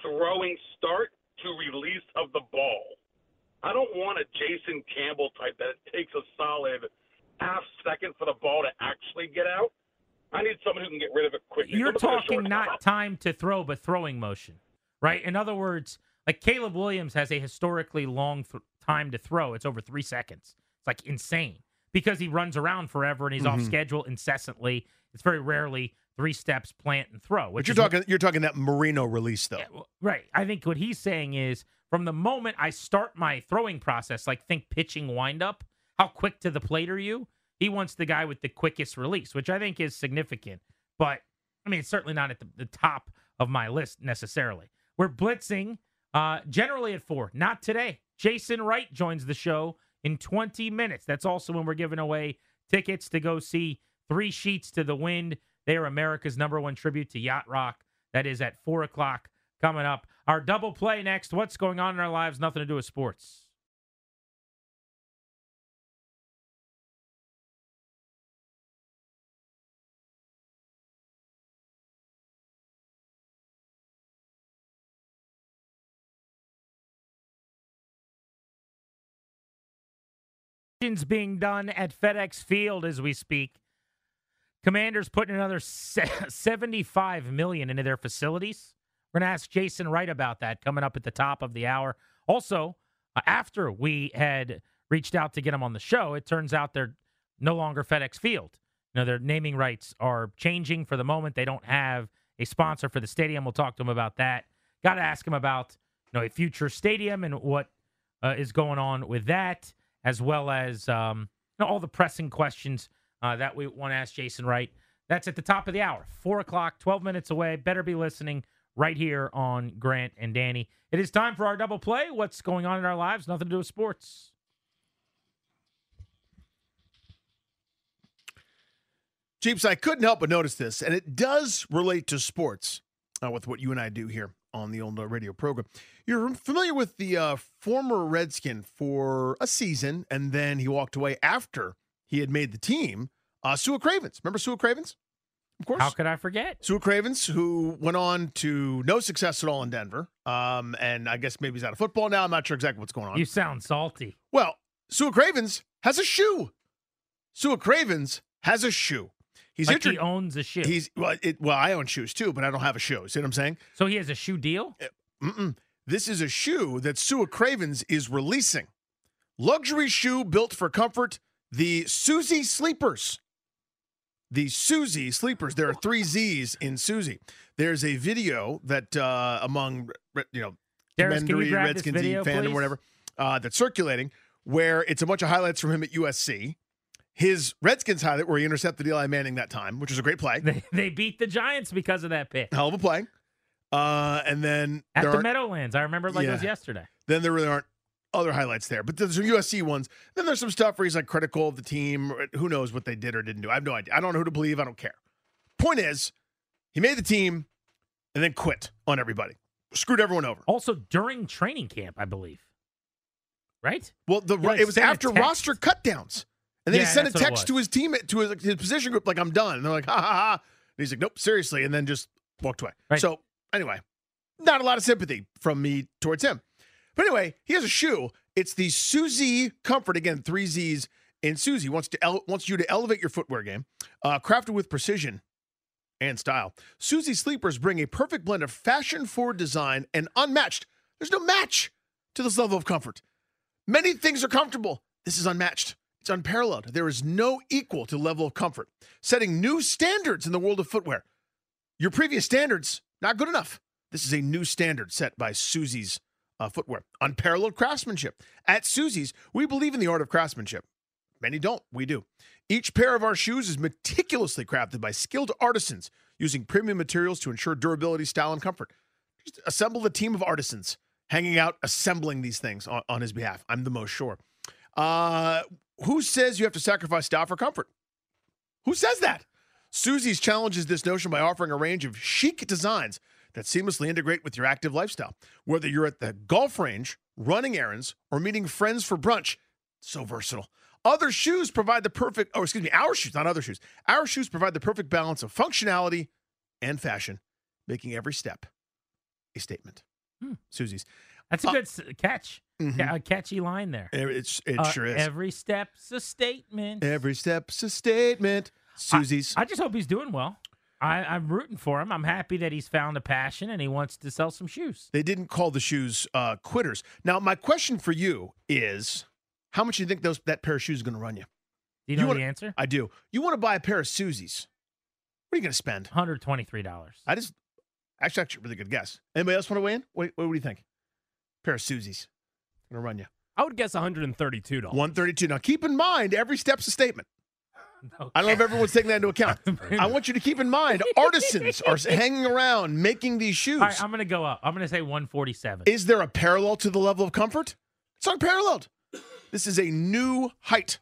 throwing start to release of the ball. I don't want a Jason Campbell type that it takes a solid half second for the ball to actually get out. I need someone who can get rid of it quickly. You're Someone with talking short not time to throw, but throwing motion, right? In other words, like Caleb Williams has a historically long th- time to throw. It's over three seconds. It's like insane because he runs around forever and he's off Mhm. schedule incessantly. It's very rarely three steps, plant and throw. But you're talking you're talking that Marino release though. Right. I think what he's saying is from the moment I start my throwing process, like think pitching windup, how quick to the plate are you? He wants the guy with the quickest release, which I think is significant. But I mean, it's certainly not at the, the top of my list necessarily. We're blitzing uh, generally at four, not today. Jason Wright joins the show in 20 minutes. That's also when we're giving away tickets to go see Three Sheets to the Wind. They are America's number one tribute to Yacht Rock. That is at four o'clock coming up. Our double play next. What's going on in our lives? Nothing to do with sports. being done at FedEx Field as we speak. Commanders putting another (laughs) 75 million into their facilities. We're going to ask Jason Wright about that coming up at the top of the hour. Also, uh, after we had reached out to get him on the show, it turns out they're no longer FedEx Field. You know, their naming rights are changing for the moment. They don't have a sponsor for the stadium. We'll talk to him about that. Got to ask him about you know a future stadium and what uh, is going on with that, as well as um, you know, all the pressing questions uh, that we want to ask Jason Wright. That's at the top of the hour, four o'clock, twelve minutes away. Better be listening right here on Grant and Danny. It is time for our double play. What's going on in our lives? Nothing to do with sports. Jeeps, I couldn't help but notice this, and it does relate to sports uh, with what you and I do here on the old radio program. You're familiar with the uh, former Redskin for a season, and then he walked away after he had made the team. Uh, Sua Cravens. Remember Sua Cravens? Of course. How could I forget? Sua Cravens, who went on to no success at all in Denver. Um, and I guess maybe he's out of football now. I'm not sure exactly what's going on. You sound salty. Well, Sua Cravens has a shoe. Sua Cravens has a shoe. He's like intro- he owns a shoe. He's well, it, well, I own shoes too, but I don't have a shoe. See what I'm saying? so he has a shoe deal. Mm-mm. This is a shoe that Sua Cravens is releasing. Luxury shoe built for comfort. The Susie Sleepers. The Susie Sleepers. There are three Z's in Susie. There's a video that uh, among you know Darius, you Mendery, Redskins video, fandom, please? whatever, uh, that's circulating, where it's a bunch of highlights from him at USC. His Redskins highlight where he intercepted Eli Manning that time, which was a great play. They, they beat the Giants because of that pick Hell of a play. Uh, and then at the Meadowlands. I remember like it was yesterday. then there really aren't other highlights there. But there's some USC ones. Then there's some stuff where he's like critical of the team. Who knows what they did or didn't do? I have no idea. I don't know who to believe. I don't care. Point is, he made the team and then quit on everybody. Screwed everyone over. Also during training camp, I believe. Right? Well, the it was after roster cutdowns. And then Yeah, he sent a that's what it text to his team to his, his position group like I'm done. And they're like, ha ha ha. And he's like, nope, seriously, and then just walked away. Right. So anyway, not a lot of sympathy from me towards him. But anyway, he has a shoe. It's the Suzy Comfort again, three Z's in Suzy wants to ele- wants you to elevate your footwear game, uh, crafted with precision and style. Suzy sleepers bring a perfect blend of fashion forward design and unmatched. There's no match to this level of comfort. Many things are comfortable. This is unmatched. It's unparalleled. There is no equal to level of comfort, setting new standards in the world of footwear. Your previous standards not good enough. This is a new standard set by Susie's uh, footwear. Unparalleled craftsmanship. At Susie's, we believe in the art of craftsmanship. Many don't. We do. Each pair of our shoes is meticulously crafted by skilled artisans using premium materials to ensure durability, style, and comfort. Just assemble the team of artisans hanging out, assembling these things on, on his behalf. I'm the most sure. Uh, who says you have to sacrifice style for comfort? Who says that? Susie's challenges this notion by offering a range of chic designs that seamlessly integrate with your active lifestyle. Whether you're at the golf range, running errands, or meeting friends for brunch, so versatile. Other shoes provide the perfect, oh, excuse me, our shoes, not other shoes. Our shoes provide the perfect balance of functionality and fashion, making every step a statement. Hmm. Susie's. That's a Uh, good catch. mhm. Yeah, A catchy line there. It's, it Uh, sure is. Every step's a statement. Every step's a statement. Susie's. I just hope he's doing well. I, I'm rooting for him. I'm happy that he's found a passion and he wants to sell some shoes. They didn't call the shoes uh, quitters. Now, my question for you is, how much do you think those that pair of shoes is going to run you? Do you know wanna- the answer? I do. You want to buy a pair of Susies? What are you going to spend? Hundred twenty-three dollars. I just actually, actually, a really good guess. Anybody else want to weigh in? What, what do you think? Pair of Susies going to run you I would guess $132. one thirty-two. Now, keep in mind, every step's a statement. (laughs) I don't know if everyone's taking that into account. (laughs) I want you to keep in mind, artisans are (laughs) hanging around making these shoes. All right, I'm going to go up. I'm going to say 147. Is there a parallel to the level of comfort? It's unparalleled. This is a new height.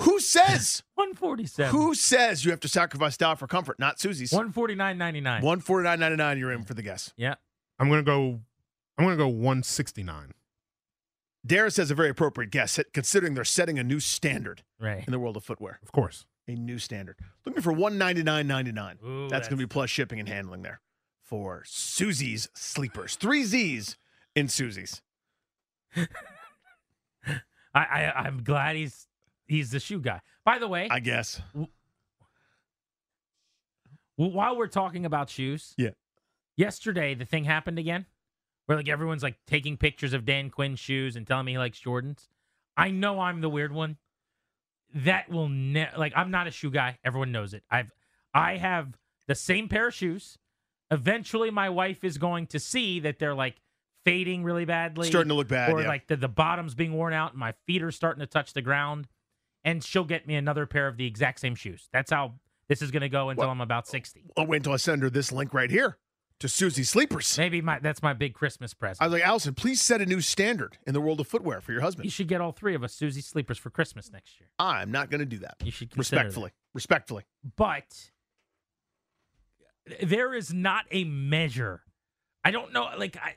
Who says? 147. Who says you have to sacrifice style for comfort? Not Susie's. 149.99. One forty nine ninety nine. You're in for the guess. Yeah. I'm gonna go. I'm gonna go 169. Darius has a very appropriate guess, considering they're setting a new standard Right. in the world of footwear. Of course. A new standard. Looking for one ninety nine ninety nine. Ooh, That's going to be plus shipping and handling there for Susie's sleepers. Three Z's in Susie's. (laughs) I, I I'm glad he's he's the shoe guy. By the way, I guess. w- while we're talking about shoes, Yeah. yesterday the thing happened again, where like everyone's like taking pictures of Dan Quinn's shoes and telling me he likes Jordans. I know I'm the weird one. That will ne- like I'm not a shoe guy. Everyone knows it. I've I have the same pair of shoes. Eventually, my wife is going to see that they're like fading really badly, Starting to look bad, or yeah. like the, the bottom's being worn out, and my feet are starting to touch the ground. And she'll get me another pair of the exact same shoes. That's how this is going to go until Well- I'm about sixty. I'll wait until I send her this link right here to Susie Sleepers. Maybe my that's my big Christmas present. I was like, Allison, please set a new standard in the world of footwear for your husband. You should get all three of us Susie sleepers for Christmas next year. I'm not going to do that. You should consider that. Respectfully. Respectfully. But there is not a measure. I don't know. Like I,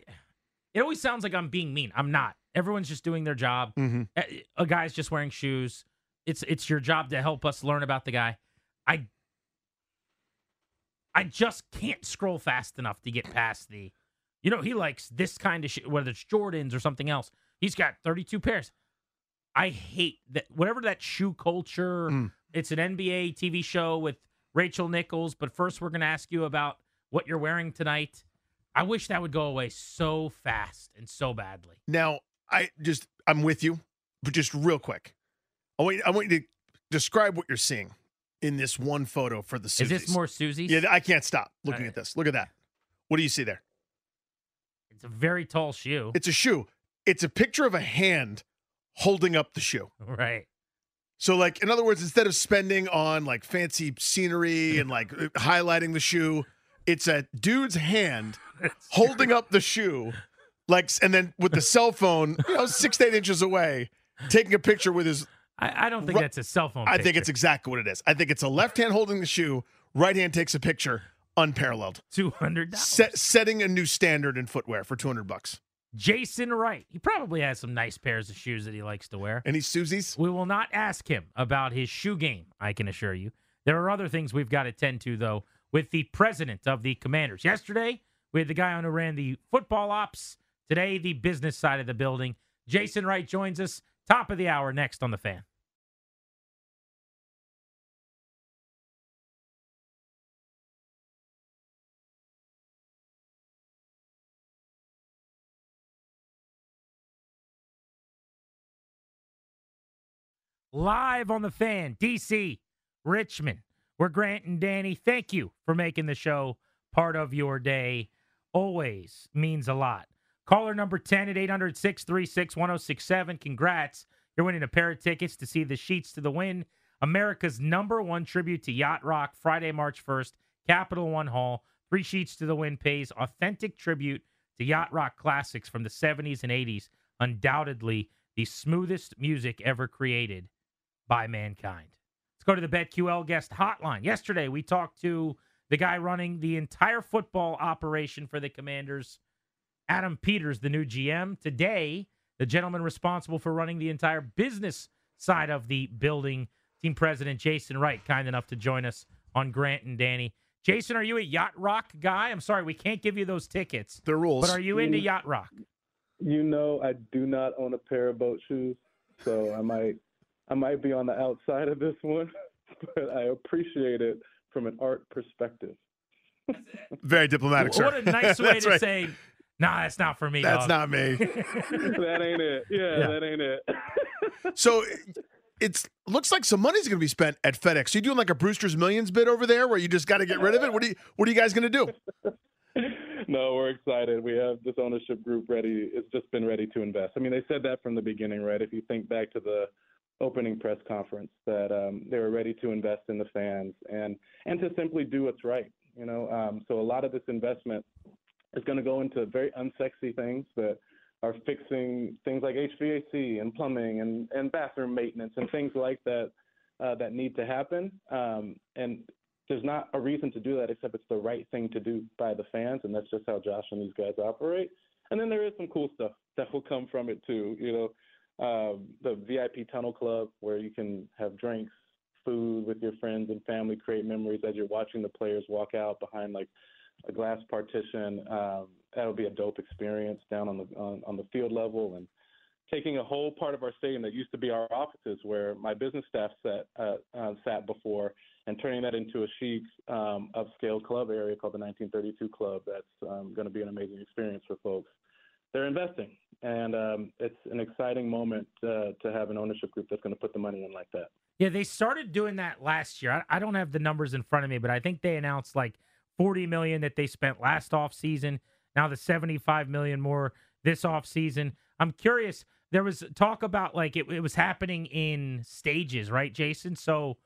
it always sounds like I'm being mean. I'm not. Everyone's just doing their job. Mhm. A- A guy's just wearing shoes. It's it's your job to help us learn about the guy. I I just can't scroll fast enough to get past the. You know, he likes this kind of shit, whether it's Jordans or something else. He's got 32 pairs. I hate that. Whatever that shoe culture. Mm. It's an NBA TV show with Rachel Nichols. But first, we're going to ask you about what you're wearing tonight. I wish that would go away so fast and so badly. Now, I just I'm with you, but just real quick. I want I want you to describe what you're seeing in this one photo for the Is this more Susie's? Yeah, I can't stop looking Uh, at this. Look at that. What do you see there? It's a very tall shoe. It's a shoe. It's a picture of a hand holding up the shoe. (laughs) right. So, like, in other words, instead of spending on like fancy scenery and like (laughs) highlighting the shoe, it's a dude's hand (laughs) holding up the shoe, like, and then with the cell phone, you know, six to eight inches away, taking a picture with his. I, I don't think Ru- that's a cell phone. I think it's exactly what it is. I think it's a left hand holding the shoe, right hand takes a picture, unparalleled. two hundred. Set, setting a new standard in footwear for two hundred bucks. Jason Wright. He probably has some nice pairs of shoes that he likes to wear. Any Susies? We will not ask him about his shoe game, I can assure you. There are other things we've got to tend to, though, with the president of the Commanders. Yesterday, we had the guy on who ran the football ops. Today, the business side of the building. Jason Wright joins us. Top of the hour next on the fan. live on the fan, DC, Richmond. We're Grant and Danny. Thank you for making the show part of your day. Always means a lot. Caller number 10 at 800 636 1067. Congrats. You're winning a pair of tickets to see the Sheets to the Wind, America's number one tribute to Yacht Rock, Friday, March 1st, Capital One Hall. Three Sheets to the Wind pays authentic tribute to Yacht Rock classics from the 70s and 80s. Undoubtedly the smoothest music ever created by mankind. Let's go to the BetQL guest hotline. Yesterday, we talked to the guy running the entire football operation for the Commanders, Adam Peters, the new GM. Today, the gentleman responsible for running the entire business side of the building, team president Jason Wright, kind enough to join us on Grant and Danny. Jason, are you a Yacht Rock guy? I'm sorry, we can't give you those tickets. The rules. But are you into Yacht Rock? You know, I do not own a pair of boat shoes, so I might, I might be on the outside of this one, (laughs) but I appreciate it from an art perspective. Very diplomatic, sir. What a nice (laughs) way to right. say, nah, that's not for me. That's dog." not me. (laughs) that ain't it. Yeah, Yeah. that ain't it. (laughs) So it's looks like some money's going to be spent at FedEx. you doing like a Brewster's Millions bid over there, where you just got to get rid of it? What do you What are you guys going to do? (laughs) no, we're excited. We have this ownership group ready. It's just been ready to invest. I mean, they said that from the beginning, right? If you think back to the opening press conference, that um, they were ready to invest in the fans and and to simply do what's right. You know, um, so a lot of this investment is going to go into very unsexy things that are fixing things like HVAC and plumbing and, and bathroom maintenance and things like that uh, that need to happen. Um, and there's not a reason to do that except it's the right thing to do by the fans, and that's just how Josh and these guys operate. And then there is some cool stuff that will come from it too. You know, um, the VIP Tunnel Club where you can have drinks, food with your friends and family, create memories as you're watching the players walk out behind like a glass partition. Um, that'll be a dope experience down on the on, on the field level and taking a whole part of our stadium that used to be our offices where my business staff sat uh, uh, sat before and turning that into a chic um, upscale club area called the 1932 Club. That's um, going to be an amazing experience for folks. They're investing, and um, it's an exciting moment uh, to have an ownership group that's going to put the money in like that. Yeah, they started doing that last year. I, I don't have the numbers in front of me, but I think they announced like 40 million that they spent last off season. Now the 75 million more this off season. I'm curious. There was talk about like it, it was happening in stages, right, Jason? So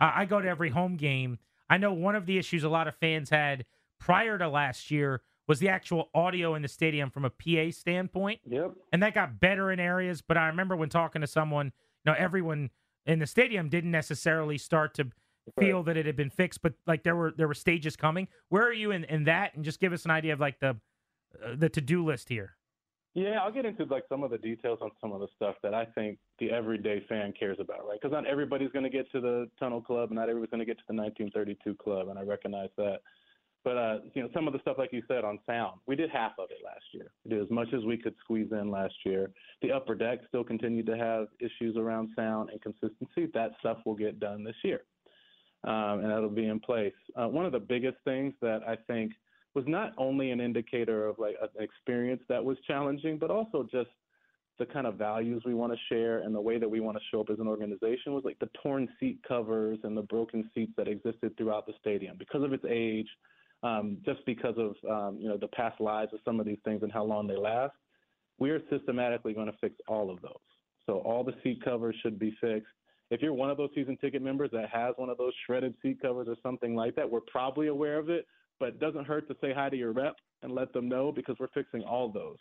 uh, I go to every home game. I know one of the issues a lot of fans had prior to last year was the actual audio in the stadium from a PA standpoint. Yep. And that got better in areas, but I remember when talking to someone, you know, everyone in the stadium didn't necessarily start to feel that it had been fixed, but like there were there were stages coming. Where are you in, in that? And just give us an idea of like the uh, the to do list here. Yeah, I'll get into like some of the details on some of the stuff that I think the everyday fan cares about, right? Because not everybody's going to get to the Tunnel Club, not everybody's going to get to the 1932 Club, and I recognize that. But uh, you know, some of the stuff like you said on sound, we did half of it last year. We did as much as we could squeeze in last year. The upper deck still continued to have issues around sound and consistency. That stuff will get done this year, um, and that'll be in place. Uh, one of the biggest things that I think was not only an indicator of like an experience that was challenging, but also just the kind of values we want to share and the way that we want to show up as an organization was like the torn seat covers and the broken seats that existed throughout the stadium because of its age, um, just because of um, you know the past lives of some of these things and how long they last. We are systematically going to fix all of those. So all the seat covers should be fixed. If you're one of those season ticket members that has one of those shredded seat covers or something like that, we're probably aware of it but it doesn't hurt to say hi to your rep and let them know because we're fixing all those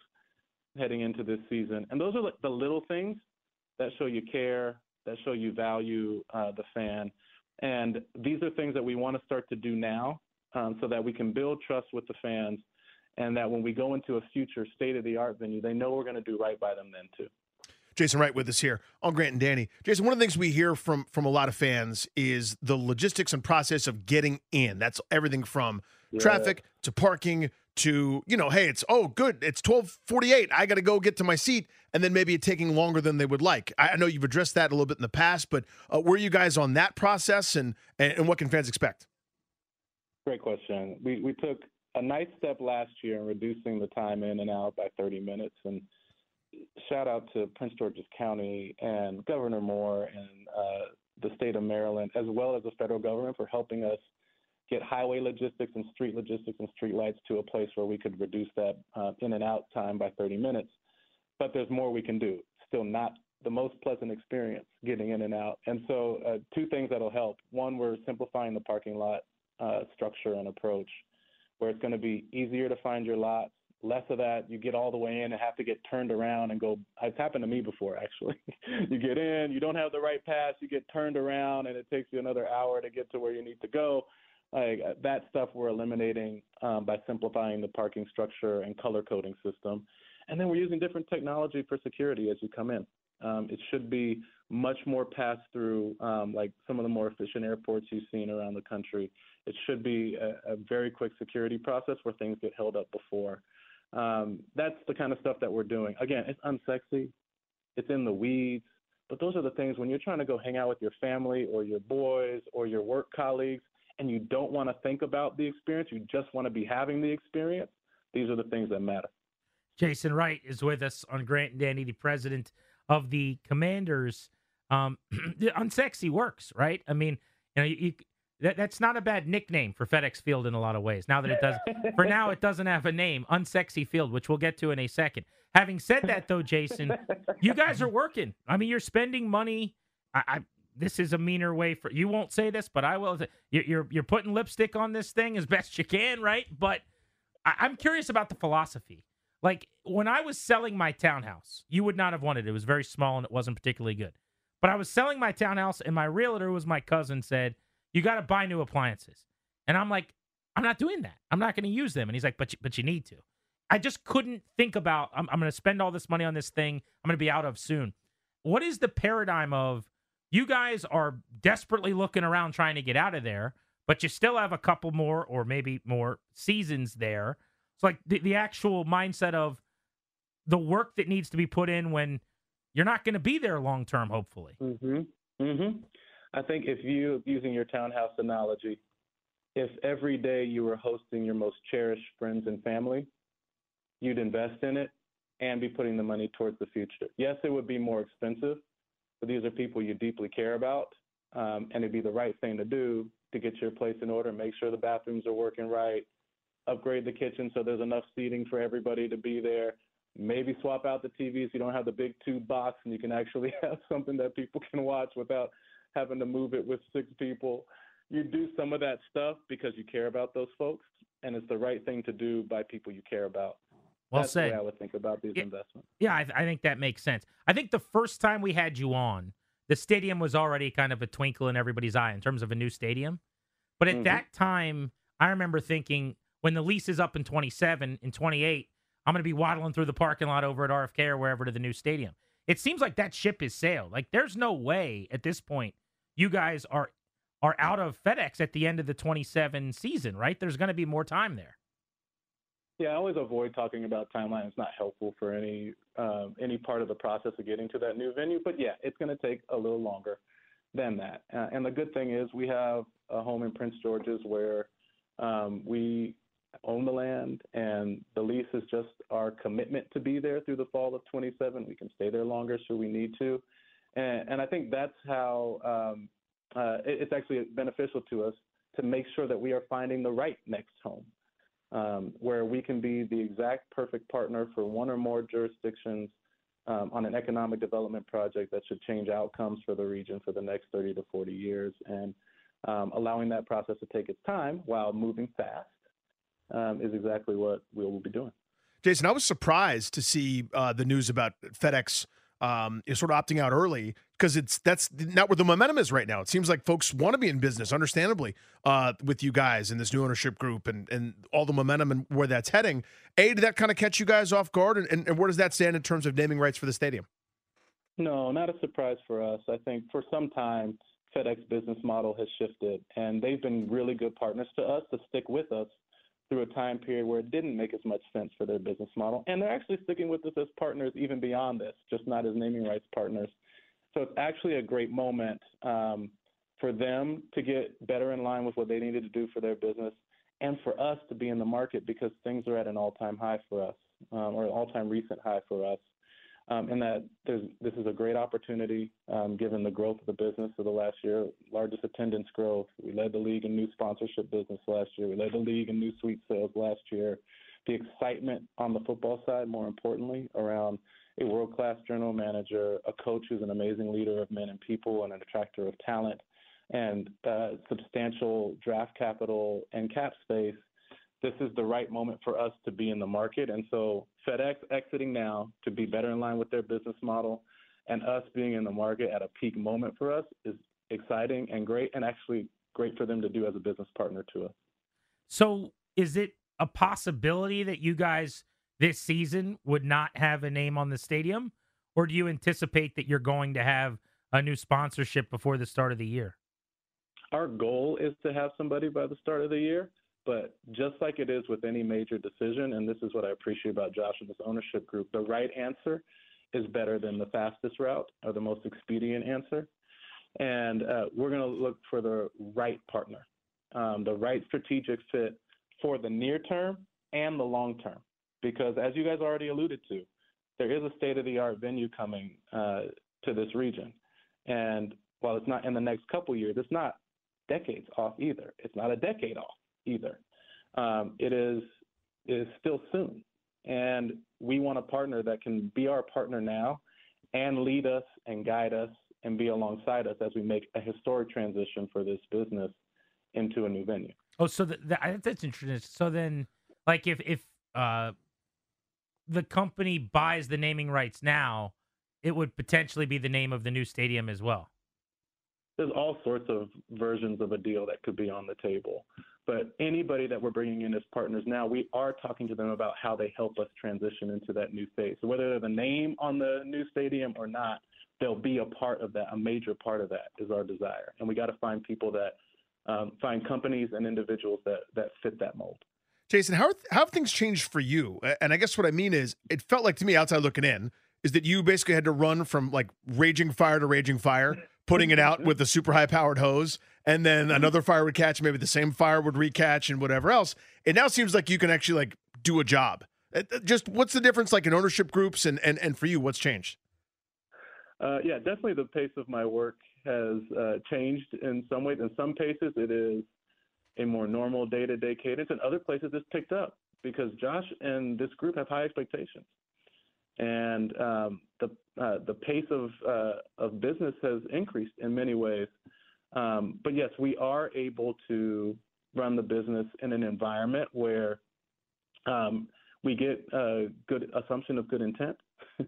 heading into this season. And those are like the little things that show you care, that show you value uh, the fan. And these are things that we want to start to do now um, so that we can build trust with the fans and that when we go into a future state of the art venue, they know we're going to do right by them then too. Jason Wright with us here on Grant and Danny. Jason, one of the things we hear from from a lot of fans is the logistics and process of getting in. That's everything from Yeah. traffic to parking to you know, hey, it's oh good, it's twelve forty eight. I got to go get to my seat, and then maybe it taking longer than they would like. I, I know you've addressed that a little bit in the past, but uh, were you guys on that process, and, and and what can fans expect? Great question. We we took a nice step last year in reducing the time in and out by 30 minutes, and shout out to Prince George's County and Governor Moore and uh, the state of Maryland, as well as the federal government, for helping us get highway logistics and street logistics and street lights to a place where we could reduce that uh, in and out time by 30 minutes. But there's more we can do. Still not the most pleasant experience getting in and out. And so, uh, two things that'll help. One, we're simplifying the parking lot uh, structure and approach, where it's going to be easier to find your lots. Less of that, you get all the way in and have to get turned around and go. It's happened to me before, actually. (laughs) you get in, you don't have the right pass, you get turned around, and it takes you another hour to get to where you need to go. Like that stuff, we're eliminating um, by simplifying the parking structure and color coding system. And then we're using different technology for security as you come in. Um, it should be much more pass through, um, like some of the more efficient airports you've seen around the country. It should be a, a very quick security process where things get held up before. Um, that's the kind of stuff that we're doing. Again, it's unsexy, it's in the weeds, but those are the things when you're trying to go hang out with your family or your boys or your work colleagues and you don't want to think about the experience, you just want to be having the experience. These are the things that matter. Jason Wright is with us on Grant and Danny, the president of the Commanders. Um, (clears throat) the unsexy works, right? I mean, you know, you, that, that's not a bad nickname for FedEx Field in a lot of ways. Now that it does, for (laughs) now, it doesn't have a name, Unsexy Field, which we'll get to in a second. Having said that, though, Jason, you guys are working. I mean, you're spending money. I, I this is a meaner way for you. Won't say this, but I will. You're you're, you're putting lipstick on this thing as best you can, right? But I, I'm curious about the philosophy. Like when I was selling my townhouse, you would not have wanted it. It was very small and it wasn't particularly good. But I was selling my townhouse, and my realtor, was my cousin, said, "You got to buy new appliances." And I'm like, "I'm not doing that. I'm not going to use them." And he's like, "But you, but you need to." I just couldn't think about. I'm, I'm going to spend all this money on this thing. I'm going to be out of soon. What is the paradigm of? You guys are desperately looking around trying to get out of there, but you still have a couple more or maybe more seasons there. It's like the, the actual mindset of the work that needs to be put in when you're not going to be there long term, hopefully. Mm-hmm. Mm-hmm. I think if you, using your townhouse analogy, if every day you were hosting your most cherished friends and family, you'd invest in it and be putting the money towards the future. Yes, it would be more expensive, but these are people you deeply care about, um, and it'd be the right thing to do to get your place in order, make sure the bathrooms are working right, upgrade the kitchen so there's enough seating for everybody to be there. Maybe swap out the TV so you don't have the big tube box and you can actually (laughs) have something that people can watch without having to move it with six people. you do some of that stuff because you care about those folks, and it's the right thing to do by people you care about. Well That's said. I would think about these investments. Yeah, I, I think that makes sense. I think the first time we had you on, the stadium was already kind of a twinkle in everybody's eye in terms of a new stadium. But at Mhm. that time, I remember thinking when the lease is up in 27, in 28, I'm going to be waddling through the parking lot over at RFK or wherever to the new stadium. It seems like that ship is sailed. Like there's no way at this point you guys are are out of FedEx at the end of the 27 season, right? There's going to be more time there. Yeah, I always avoid talking about timeline. It's not helpful for any um, any part of the process of getting to that new venue. But yeah, it's going to take a little longer than that. Uh, and the good thing is we have a home in Prince George's where um, we own the land, and the lease is just our commitment to be there through the fall of 27. We can stay there longer should we need to. And, and I think that's how um, uh, it, it's actually beneficial to us to make sure that we are finding the right next home um, where we can be the exact perfect partner for one or more jurisdictions um, on an economic development project that should change outcomes for the region for the next 30 to 40 years, and um, allowing that process to take its time while moving fast um, is exactly what we will be doing. Jason, I was surprised to see uh, the news about FedEx um, is sort of opting out early because it's that's not where the momentum is right now. It seems like folks want to be in business, understandably, uh, with you guys in this new ownership group and and all the momentum and where that's heading. A, did that kind of catch you guys off guard, and, and, and where does that stand in terms of naming rights for the stadium? No, not a surprise for us. I think for some time, FedEx business model has shifted, and they've been really good partners to us to stick with us through a time period where it didn't make as much sense for their business model. And they're actually sticking with us as partners even beyond this, just not as naming rights partners. So it's actually a great moment um, for them to get better in line with what they needed to do for their business and for us to be in the market because things are at an all time high for us um, or an all time recent high for us. Um, and that this is a great opportunity um, given the growth of the business of the last year, largest attendance growth. We led the league in new sponsorship business last year. We led the league in new suite sales last year. The excitement on the football side, more importantly, around a world class general manager, a coach who's an amazing leader of men and people and an attractor of talent, and uh, substantial draft capital and cap space this is the right moment for us to be in the market. And so FedEx exiting now to be better in line with their business model and us being in the market at a peak moment for us is exciting and great and actually great for them to do as a business partner to us. So, is it a possibility that you guys this season would not have a name on the stadium, or do you anticipate that you're going to have a new sponsorship before the start of the year? Our goal is to have somebody by the start of the year, but just like it is with any major decision, and this is what I appreciate about Josh and this ownership group, the right answer is better than the fastest route or the most expedient answer. And uh, we're going to look for the right partner, um, the right strategic fit for the near term and the long term. Because as you guys already alluded to, there is a state of the art venue coming uh, to this region. And while it's not in the next couple years, it's not decades off either. It's not a decade off either. Um, it is is still soon, and we want a partner that can be our partner now, and lead us and guide us and be alongside us as we make a historic transition for this business into a new venue. Oh, so the, the, that's interesting. So then, like, if if uh, the company buys the naming rights now, it would potentially be the name of the new stadium as well. There's all sorts of versions of a deal that could be on the table. But anybody that we're bringing in as partners now, we are talking to them about how they help us transition into that new phase. So whether they're the name on the new stadium or not, they'll be a part of that. A major part of that is our desire, and we got to find people that um, find companies and individuals that that fit that mold. Jason, how, are, how have things changed for you? And I guess what I mean is, it felt like to me outside looking in, is that you basically had to run from like raging fire to raging fire, putting it out with a super high powered hose, and then another fire would catch, maybe the same fire would recatch, and whatever else. It now seems like you can actually like do a job. Uh, Just what's the difference like in ownership groups and and and for you, what's changed? Uh, yeah, definitely the pace of my work has uh, changed in some ways. In some cases, it is a more normal day to day cadence. In other places, it's picked up because Josh and this group have high expectations. And um, the uh, the pace of uh, of business has increased in many ways. Um, but yes, we are able to run the business in an environment where um, we get a good assumption of good intent, (laughs)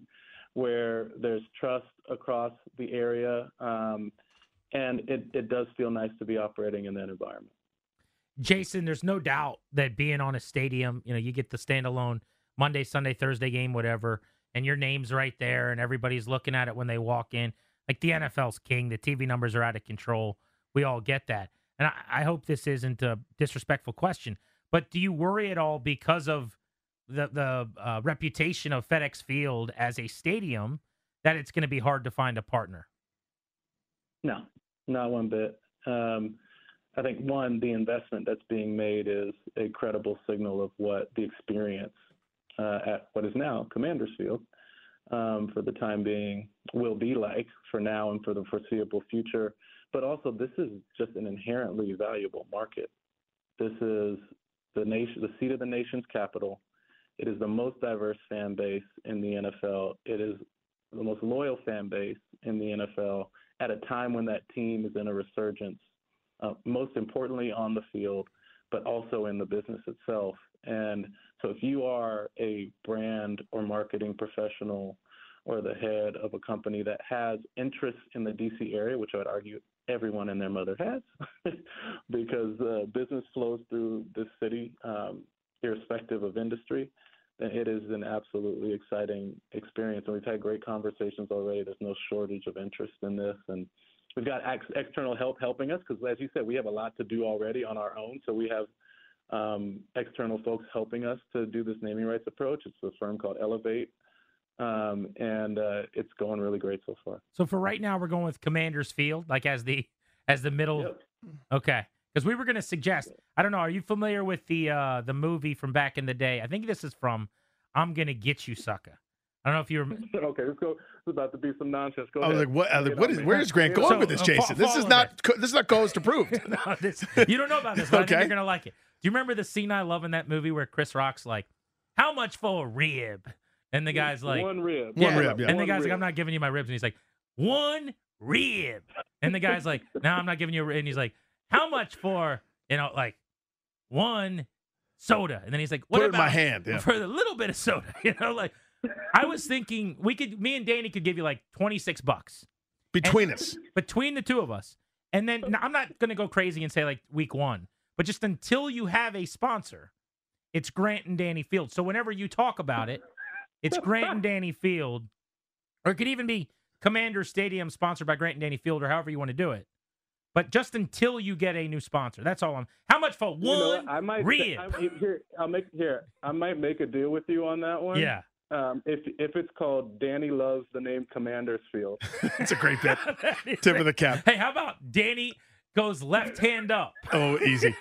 where there's trust across the area, um, and it, it does feel nice to be operating in that environment. Jason, there's no doubt that being on a stadium, you know, you get the standalone Monday, Sunday, Thursday game, whatever, and your name's right there, and everybody's looking at it when they walk in. Like the NFL's king, the TV numbers are out of control. We all get that. And I, I hope this isn't a disrespectful question, but do you worry at all because of the the uh, reputation of FedEx Field as a stadium that it's going to be hard to find a partner? No, not one bit. Um, I think one, the investment that's being made is a credible signal of what the experience uh, at what is now Commanders Field um, for the time being will be like for now and for the foreseeable future. But also, this is just an inherently valuable market. This is the nation, the seat of the nation's capital. It is the most diverse fan base in the NFL. It is the most loyal fan base in the NFL at a time when that team is in a resurgence, uh, most importantly on the field, but also in the business itself. And so, if you are a brand or marketing professional or the head of a company that has interest in the DC area, which I would argue everyone and their mother has, (laughs) because uh, business flows through this city, um, irrespective of industry, then it is an absolutely exciting experience. And we've had great conversations already. There's no shortage of interest in this. And we've got ex- external help helping us because, as you said, we have a lot to do already on our own. So we have um, external folks helping us to do this naming rights approach. It's a firm called Elevate. Um, and uh, it's going really great so far. So for right now, we're going with Commanders Field, like as the as the middle. Yep. Okay, because we were going to suggest. I don't know. Are you familiar with the uh, the movie from back in the day? I think this is from "I'm Gonna Get You, Sucker." I don't know if you remember. (laughs) okay, let's go. It's about to be some nonsense. Go I was ahead. like, what? I was like, Get what on is? me. Where is Grant going on with me. this, uh, Jason? fo- This is not. co- This is not co-host approved. (laughs) no, this, you don't know about this, but I think Okay. you're gonna like it. Do you remember the scene I love in that movie where Chris Rock's like, "How much for a rib?" And the guy's like, one rib. One rib, yeah. And the guy's like. I'm not giving you my ribs. And he's like, one rib. And the guy's like, no, I'm not giving you a rib. And he's like, how much for, you know, like one soda? And then he's like, what Put it in about my hand, yeah. for a little bit of soda? (laughs) You know, like I was thinking we could, me and Danny could give you like 26 bucks Between And- us, between the two of us. And then now, I'm not going to go crazy and say like week one, but just until you have a sponsor, it's Grant and Danny Field. So whenever you talk about it, it's Grant and Danny Field, or it could even be Commander Stadium sponsored by Grant and Danny Field, or however you want to do it. But just until you get a new sponsor, that's all I'm. How much for You know one what? I might rib? I, here, I'll make here. I might make a deal with you on that one. Yeah. Um, if if it's called Danny loves the name Commanders Field. (laughs) it's a great bit. (laughs) Tip it. of the cap. Hey, how about Danny goes left hand up? Oh, easy.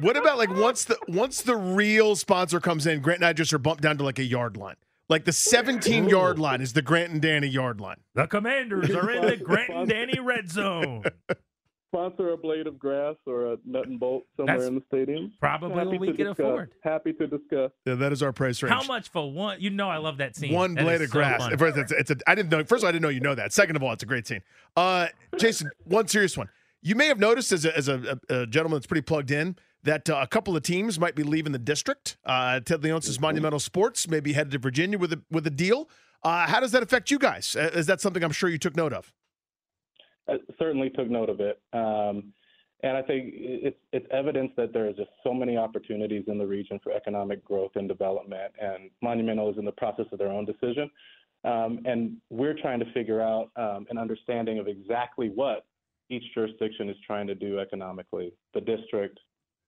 what about like once the once the real sponsor comes in, Grant and I just are bumped down to like a yard line. Like the 17 yard line is the Grant and Danny yard line. The Commanders are in the Grant and Danny red zone. (laughs) Sponsor a blade of grass or a nut and bolt somewhere That's in the stadium. probably Happy what we to can discuss. afford. Happy to discuss. Yeah, that is our price range. How much for one? You know, I love that scene. One That blade of so grass. funny. First, it's, it's a, I didn't know. First of all, I didn't know you know that. Second of all, it's a great scene. Uh, Jason, (laughs) one serious one. You may have noticed as a, as a, a, a gentleman that's pretty plugged in that uh, a couple of teams might be leaving the district. Uh, Ted Leonsis Monumental Sports may be headed to Virginia with a with a deal. Uh, how does that affect you guys? Uh, Is that something I'm sure you took note of? Certainly took note of it. Um, and I think it's it's evidence that there are just so many opportunities in the region for economic growth and development, and Monumental is in the process of their own decision. Um, and we're trying to figure out um, an understanding of exactly what each jurisdiction is trying to do economically. The district,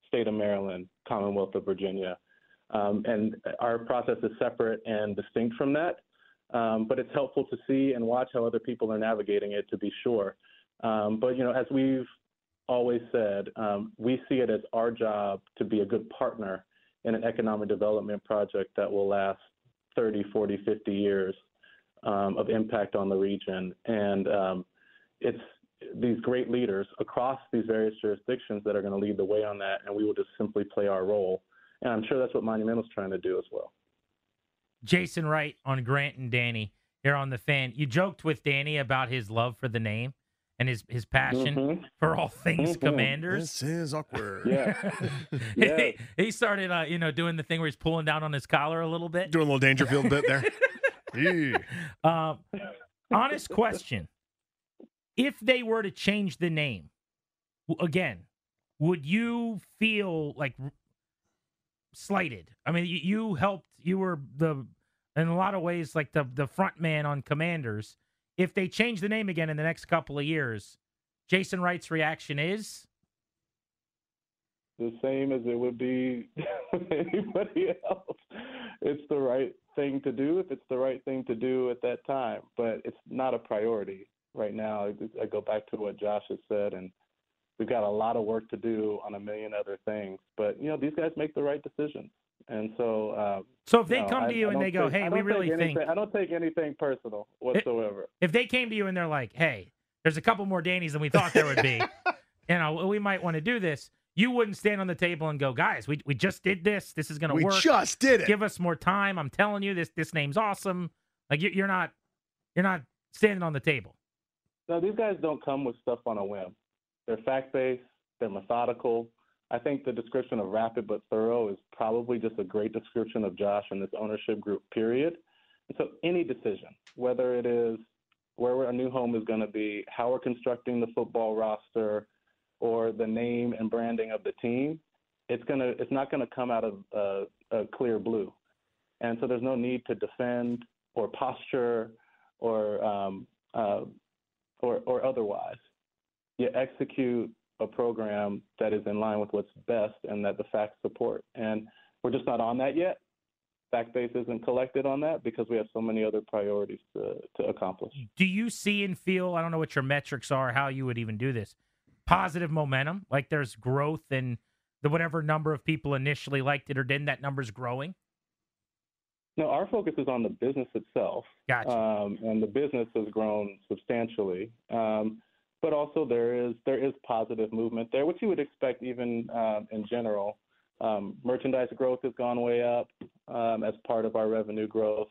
state of Maryland, Commonwealth of Virginia, um, and our process is separate and distinct from that. Um, but it's helpful to see and watch how other people are navigating it to be sure. Um, but you know, as we've always said, um, we see it as our job to be a good partner in an economic development project that will last 30, 40, 50 years um, of impact on the region. And um, it's these great leaders across these various jurisdictions that are going to lead the way on that, and we will just simply play our role. And I'm sure that's what Monumental's trying to do as well. Jason Wright on Grant and Danny here on the fan. You joked with Danny about his love for the name, and his his passion Mhm. for all things Mhm. Commanders. This is awkward. (laughs) Yeah. he, he started, uh, you know, doing the thing where he's pulling down on his collar a little bit. Doing a little Dangerfield bit there. (laughs) Um, honest question: If they were to change the name again, would you feel like slighted? I mean, you, you helped. You were the, in a lot of ways, like the the front man on Commanders. If they change the name again in the next couple of years, Jason Wright's reaction is. the same as it would be (laughs) anybody else. It's the right thing to do if it's the right thing to do at that time, but it's not a priority right now. I- I go back to what Josh has said, and we've got a lot of work to do on a million other things. But you know, these guys make the right decisions, and so. Um, So if they no, come to you I and don't they go, take- "Hey, we really anything, think- I don't take anything personal whatsoever. If they came to you and they're like, "Hey, there's a couple more Dannies than we thought there would be," (laughs) you know, we might want to do this. You wouldn't stand on the table and go, "Guys, we we just did this. This is going to We work. just did it." Give us more time. I'm telling you, this this name's awesome. Like you, you're not you're not standing on the table. No, these guys don't come with stuff on a whim. They're fact based, they're methodical. I think the description of rapid but thorough is probably just a great description of Josh and this ownership group, period. And so any decision, whether it is where our new home is going to be, how we're constructing the football roster, or the name and branding of the team, it's gonna it's not going to come out of uh, a clear blue. And so there's no need to defend or posture or um, uh, or, or otherwise. You execute a program that is in line with what's best and that the facts support. And we're just not on that yet. Fact base isn't collected on that because we have so many other priorities to, to accomplish. Do you see and feel? I don't know what your metrics are, how you would even do this. Positive momentum, like there's growth in the whatever number of people initially liked it or didn't. That number's growing. No, our focus is on the business itself. Gotcha. Um, and the business has grown substantially. Um, but also there is there is positive movement there, which you would expect even um, in general. Um, merchandise growth has gone way up um, as part of our revenue growth.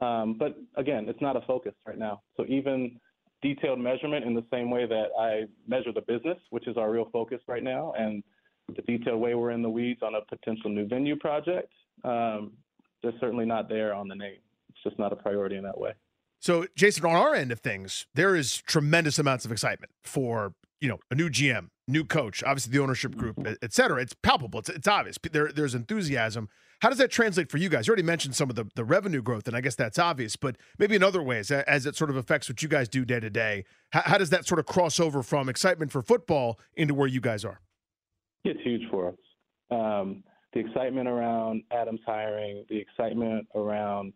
Um, but again, it's not a focus right now. So even detailed measurement in the same way that I measure the business, which is our real focus right now, and the detailed way we're in the weeds on a potential new venue project, um, they're certainly not there on the name. It's just not a priority in that way. So, Jason, on our end of things, there is tremendous amounts of excitement for you know a new GM, new coach, obviously the ownership group, et- et cetera. It's palpable. It's, it's obvious. There, there's enthusiasm. How does that translate for you guys? You already mentioned some of the, the revenue growth, and I guess that's obvious. But maybe in other ways, as it sort of affects what you guys do day to day, how, how does that sort of cross over from excitement for football into where you guys are? It's huge for us. Um, the excitement around Adams hiring, the excitement around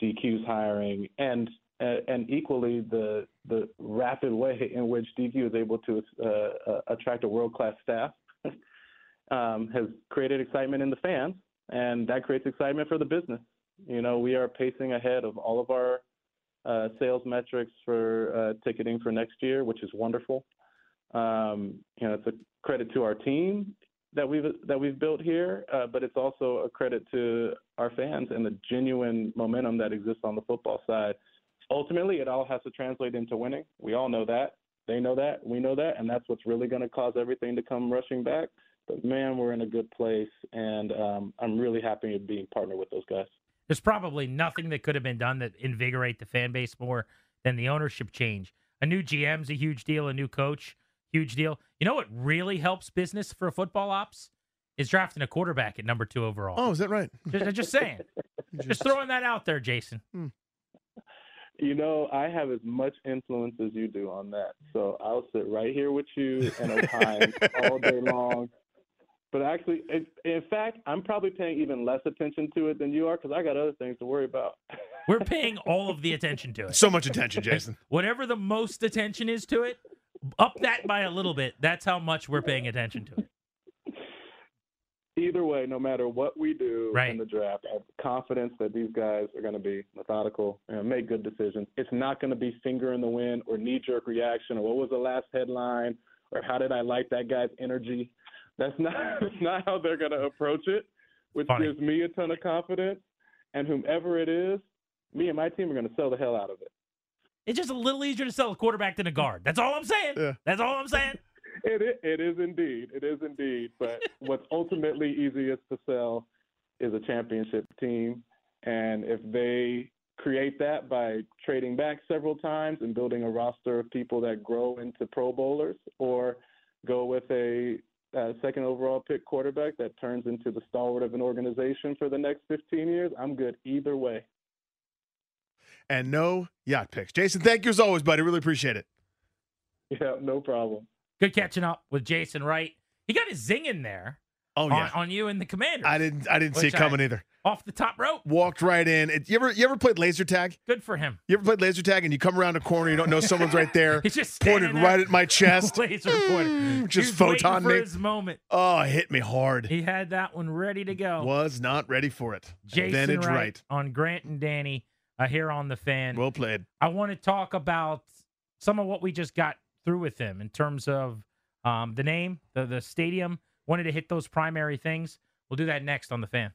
DQ's hiring, and uh, and equally the the rapid way in which DQ is able to uh, uh, attract a world class staff (laughs) um, has created excitement in the fans, and that creates excitement for the business. You know, we are pacing ahead of all of our uh, sales metrics for uh, ticketing for next year, which is wonderful. Um, you know, it's a credit to our team that we've that we've built here, uh, but it's also a credit to our fans and the genuine momentum that exists on the football side. Ultimately, it all has to translate into winning. We all know that. They know that. We know that, and that's what's really going to cause everything to come rushing back. But man, we're in a good place, and um, I'm really happy to be partnered with those guys. There's probably nothing that could have been done that invigorate the fan base more than the ownership change. A new GM's a huge deal. A new coach, huge deal. You know what really helps business for football ops is drafting a quarterback at number two overall. Oh, is that right? Just, just saying. (laughs) just throwing that out there, Jason. You know, I have as much influence as you do on that. So I'll sit right here with you and opine all day (laughs) long. But actually, in, in fact, I'm probably paying even less attention to it than you are because I got other things to worry about. (laughs) We're paying all of the attention to it. So much attention, Jason. (laughs) Whatever the most attention is to it, up that by a little bit. That's how much we're paying attention to it. Either way, no matter what we do Right. in the draft, I have confidence that these guys are going to be methodical and make good decisions. It's not going to be finger in the wind or knee jerk reaction or what was the last headline or how did I like that guy's energy. That's not (laughs) that's not how they're going to approach it, which Funny. gives me a ton of confidence. And whomever it is, me and my team are going to sell the hell out of it. It's just a little easier to sell a quarterback than a guard. That's all I'm saying. Yeah. That's all I'm saying. It, i- it is indeed. It is indeed. But (laughs) what's ultimately easiest to sell is a championship team. And if they create that by trading back several times and building a roster of people that grow into Pro Bowlers, or go with a uh, second overall pick quarterback that turns into the stalwart of an organization for the next 15 years, I'm good either way. And no yacht picks. Jason, thank you as always, buddy. Really appreciate it. (laughs) Yeah, no problem. Good catching up with Jason Wright. He got his zing in there. Oh, yeah. on you and the Commanders. I didn't I didn't see it coming I- either. Off the top rope. Walked right in. It, you ever you ever played laser tag? Good for him. You ever played laser tag and you come around a corner, you don't know someone's right there, (laughs) He's just pointed right at my chest, (laughs) Laser pointer. just He was photon me. his moment. Oh, it hit me hard. He had that one ready to go. Was not ready for it. Jason Wright, right. on Grant and Danny uh, here on the fan. Well played. I want to talk about some of what we just got through with him in terms of um, the name, the the stadium. Wanted to hit those primary things. We'll do that next on the fan.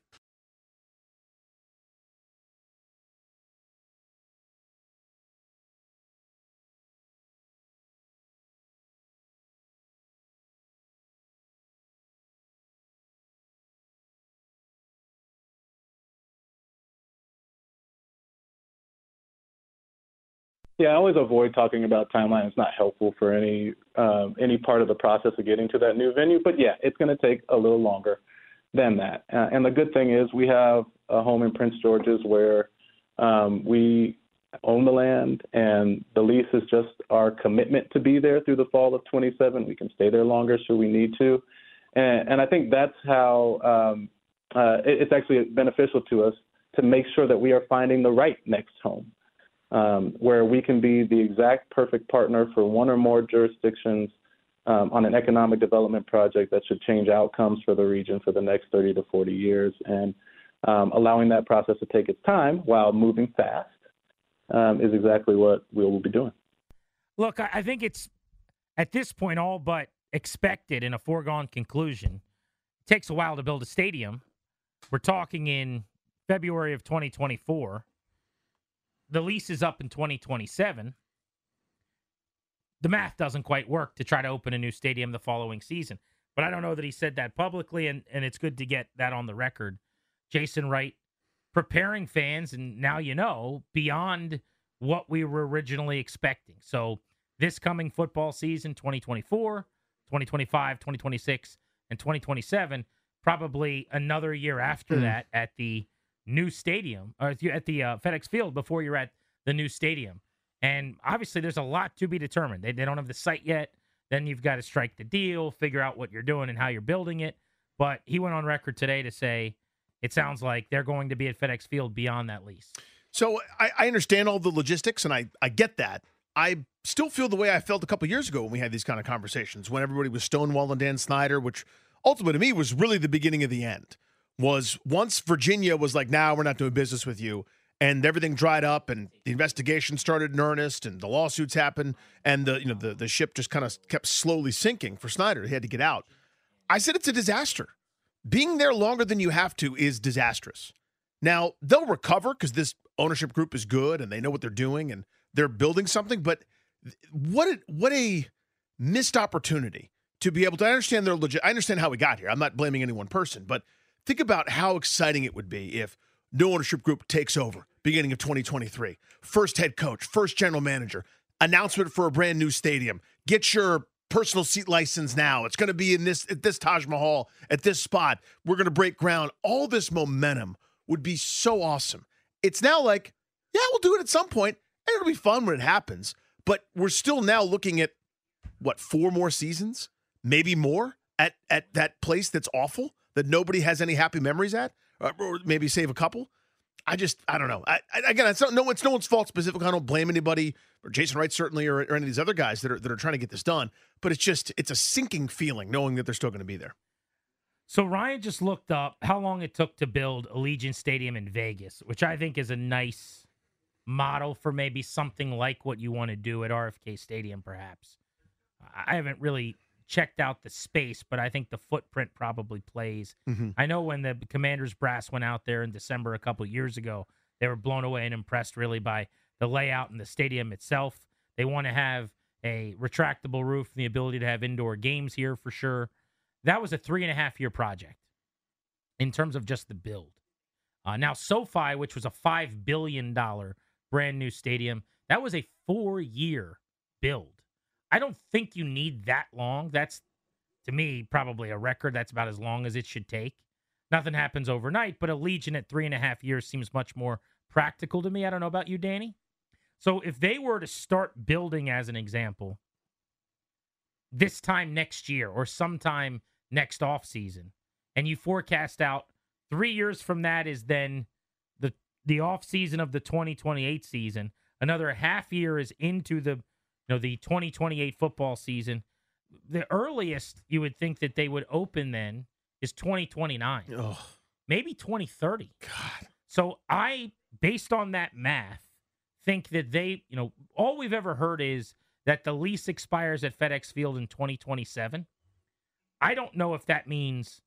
Yeah, I always avoid talking about timeline. It's not helpful for any um, any part of the process of getting to that new venue. But yeah, it's going to take a little longer than that. Uh, and the good thing is we have a home in Prince George's where um, we own the land, and the lease is just our commitment to be there through the fall of 27. We can stay there longer should we need to, and, and I think that's how um, uh, it, it's actually beneficial to us to make sure that we are finding the right next home um, where we can be the exact perfect partner for one or more jurisdictions um, on an economic development project that should change outcomes for the region for the next 30 to 40 years, and um, allowing that process to take its time while moving fast um, is exactly what we will be doing. Look, I I think it's at this point all but expected in a foregone conclusion. It takes a while to build a stadium. We're talking in February of 2024. The lease is up in 2027. The math doesn't quite work to try to open a new stadium the following season. But I don't know that he said that publicly, and, and it's good to get that on the record. Jason Wright preparing fans, and now you know, beyond what we were originally expecting. So this coming football season, 2024, 2025, 2026, and 2027, probably another year after Mm. that at the new stadium, or at the- uh, FedEx Field before you're at the new stadium. And obviously, there's a lot to be determined. They, they don't have the site yet. Then you've got to strike the deal, figure out what you're doing and how you're building it. But he went on record today to say it sounds like they're going to be at FedEx Field beyond that lease. So I, I understand all the logistics and I, I get that. I still feel the way I felt a couple years ago when we had these kind of conversations when everybody was Stonewall and Dan Snyder, which ultimately to me was really the beginning of the end. Was once Virginia was like, now nah, we're not doing business with you, and everything dried up and the investigation started in earnest and the lawsuits happened and the you know the, the ship just kind of kept slowly sinking for Snyder. He had to get out. I said it's a disaster. Being there longer than you have to is disastrous. Now, they'll recover because this ownership group is good and they know what they're doing and they're building something, but what a, what a missed opportunity to be able to I understand they're legit. I understand how we got here. I'm not blaming any one person, but think about how exciting it would be if no ownership group takes over beginning of 2023. First head coach, first general manager, announcement for a brand new stadium. Get your personal seat license now. It's going to be in this at this Taj Mahal at this spot. We're going to break ground. All this momentum would be so awesome. It's now like, yeah, we'll do it at some point, and it'll be fun when it happens. But we're still now looking at what four more seasons, maybe more at at that place that's awful that nobody has any happy memories at, or, or maybe save a couple. I just I don't know. I, I, again, it's not, no it's no one's fault specifically. I don't blame anybody or Jason Wright certainly or, or any of these other guys that are that are trying to get this done. But it's just it's a sinking feeling knowing that they're still going to be there. So Ryan just looked up how long it took to build Allegiant Stadium in Vegas, which I think is a nice model for maybe something like what you want to do at RFK Stadium, perhaps. I haven't really checked out the space, but I think the footprint probably plays. Mhm. I know when the Commanders brass went out there in December a couple years ago, they were blown away and impressed really by the layout and the stadium itself. They want to have a retractable roof and the ability to have indoor games here for sure. That was a three and a half year project in terms of just the build. Uh, now, SoFi, which was a $5 billion brand new stadium, that was a four year build. I don't think you need that long. That's, to me, probably a record. That's about as long as it should take. Nothing happens overnight, but Allegiant at three and a half years seems much more practical to me. I don't know about you, Danny. So if they were to start building, as an example, this time next year or sometime next off season, and you forecast out three years from that is then the the off season of the 2028 season. Another half year is into the you know the 2028 football season. The earliest you would think that they would open then is 2029. Maybe 2030. God. So I, based on that math, think that they, you know, all we've ever heard is that the lease expires at FedEx Field in 2027. I don't know if that means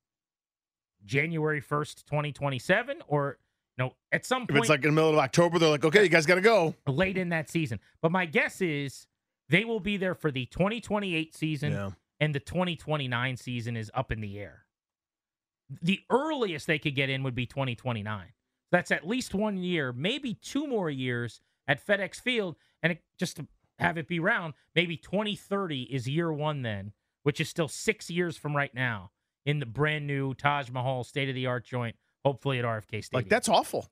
January 1st, 2027, or you know, at some If point it's like in the middle of October, they're like, okay, you guys got to go. late in that season. But my guess is they will be there for the 2028 season Yeah. and the 2029 season is up in the air. The earliest they could get in would be 2029. That's at least one year, maybe two more years at FedEx Field. And it, just to have it be round, maybe 2030 is year one then, which is still six years from right now in the brand new Taj Mahal state of the art joint, hopefully at RFK Stadium. Like that's awful.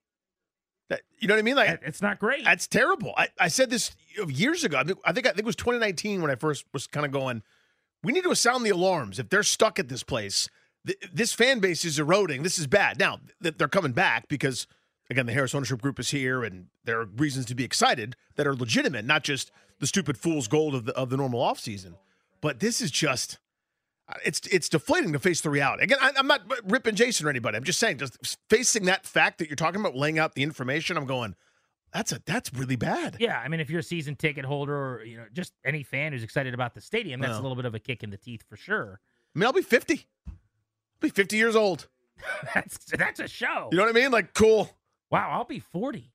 That you know what I mean? Like it's not great. That's terrible. I, I said this years ago. I think I think I think it was 2019 when I first was kind of going. We need to sound the alarms. If they're stuck at this place, th- this fan base is eroding. This is bad. Now th- they're coming back because again, the Harris ownership group is here, and there are reasons to be excited that are legitimate, not just the stupid fool's gold of the of the normal offseason. But this is just. It's it's deflating to face the reality. Again, I, I'm not ripping Jason or anybody. I'm just saying, just facing that fact that you're talking about, laying out the information. I'm going, that's a that's really bad. Yeah, I mean, if you're a season ticket holder or you know just any fan who's excited about the stadium, that's Yeah. a little bit of a kick in the teeth for sure. I mean, I'll be 50. I'll be 50 years old. (laughs) that's that's a show. You know what I mean? Like, cool. Wow, I'll be 40.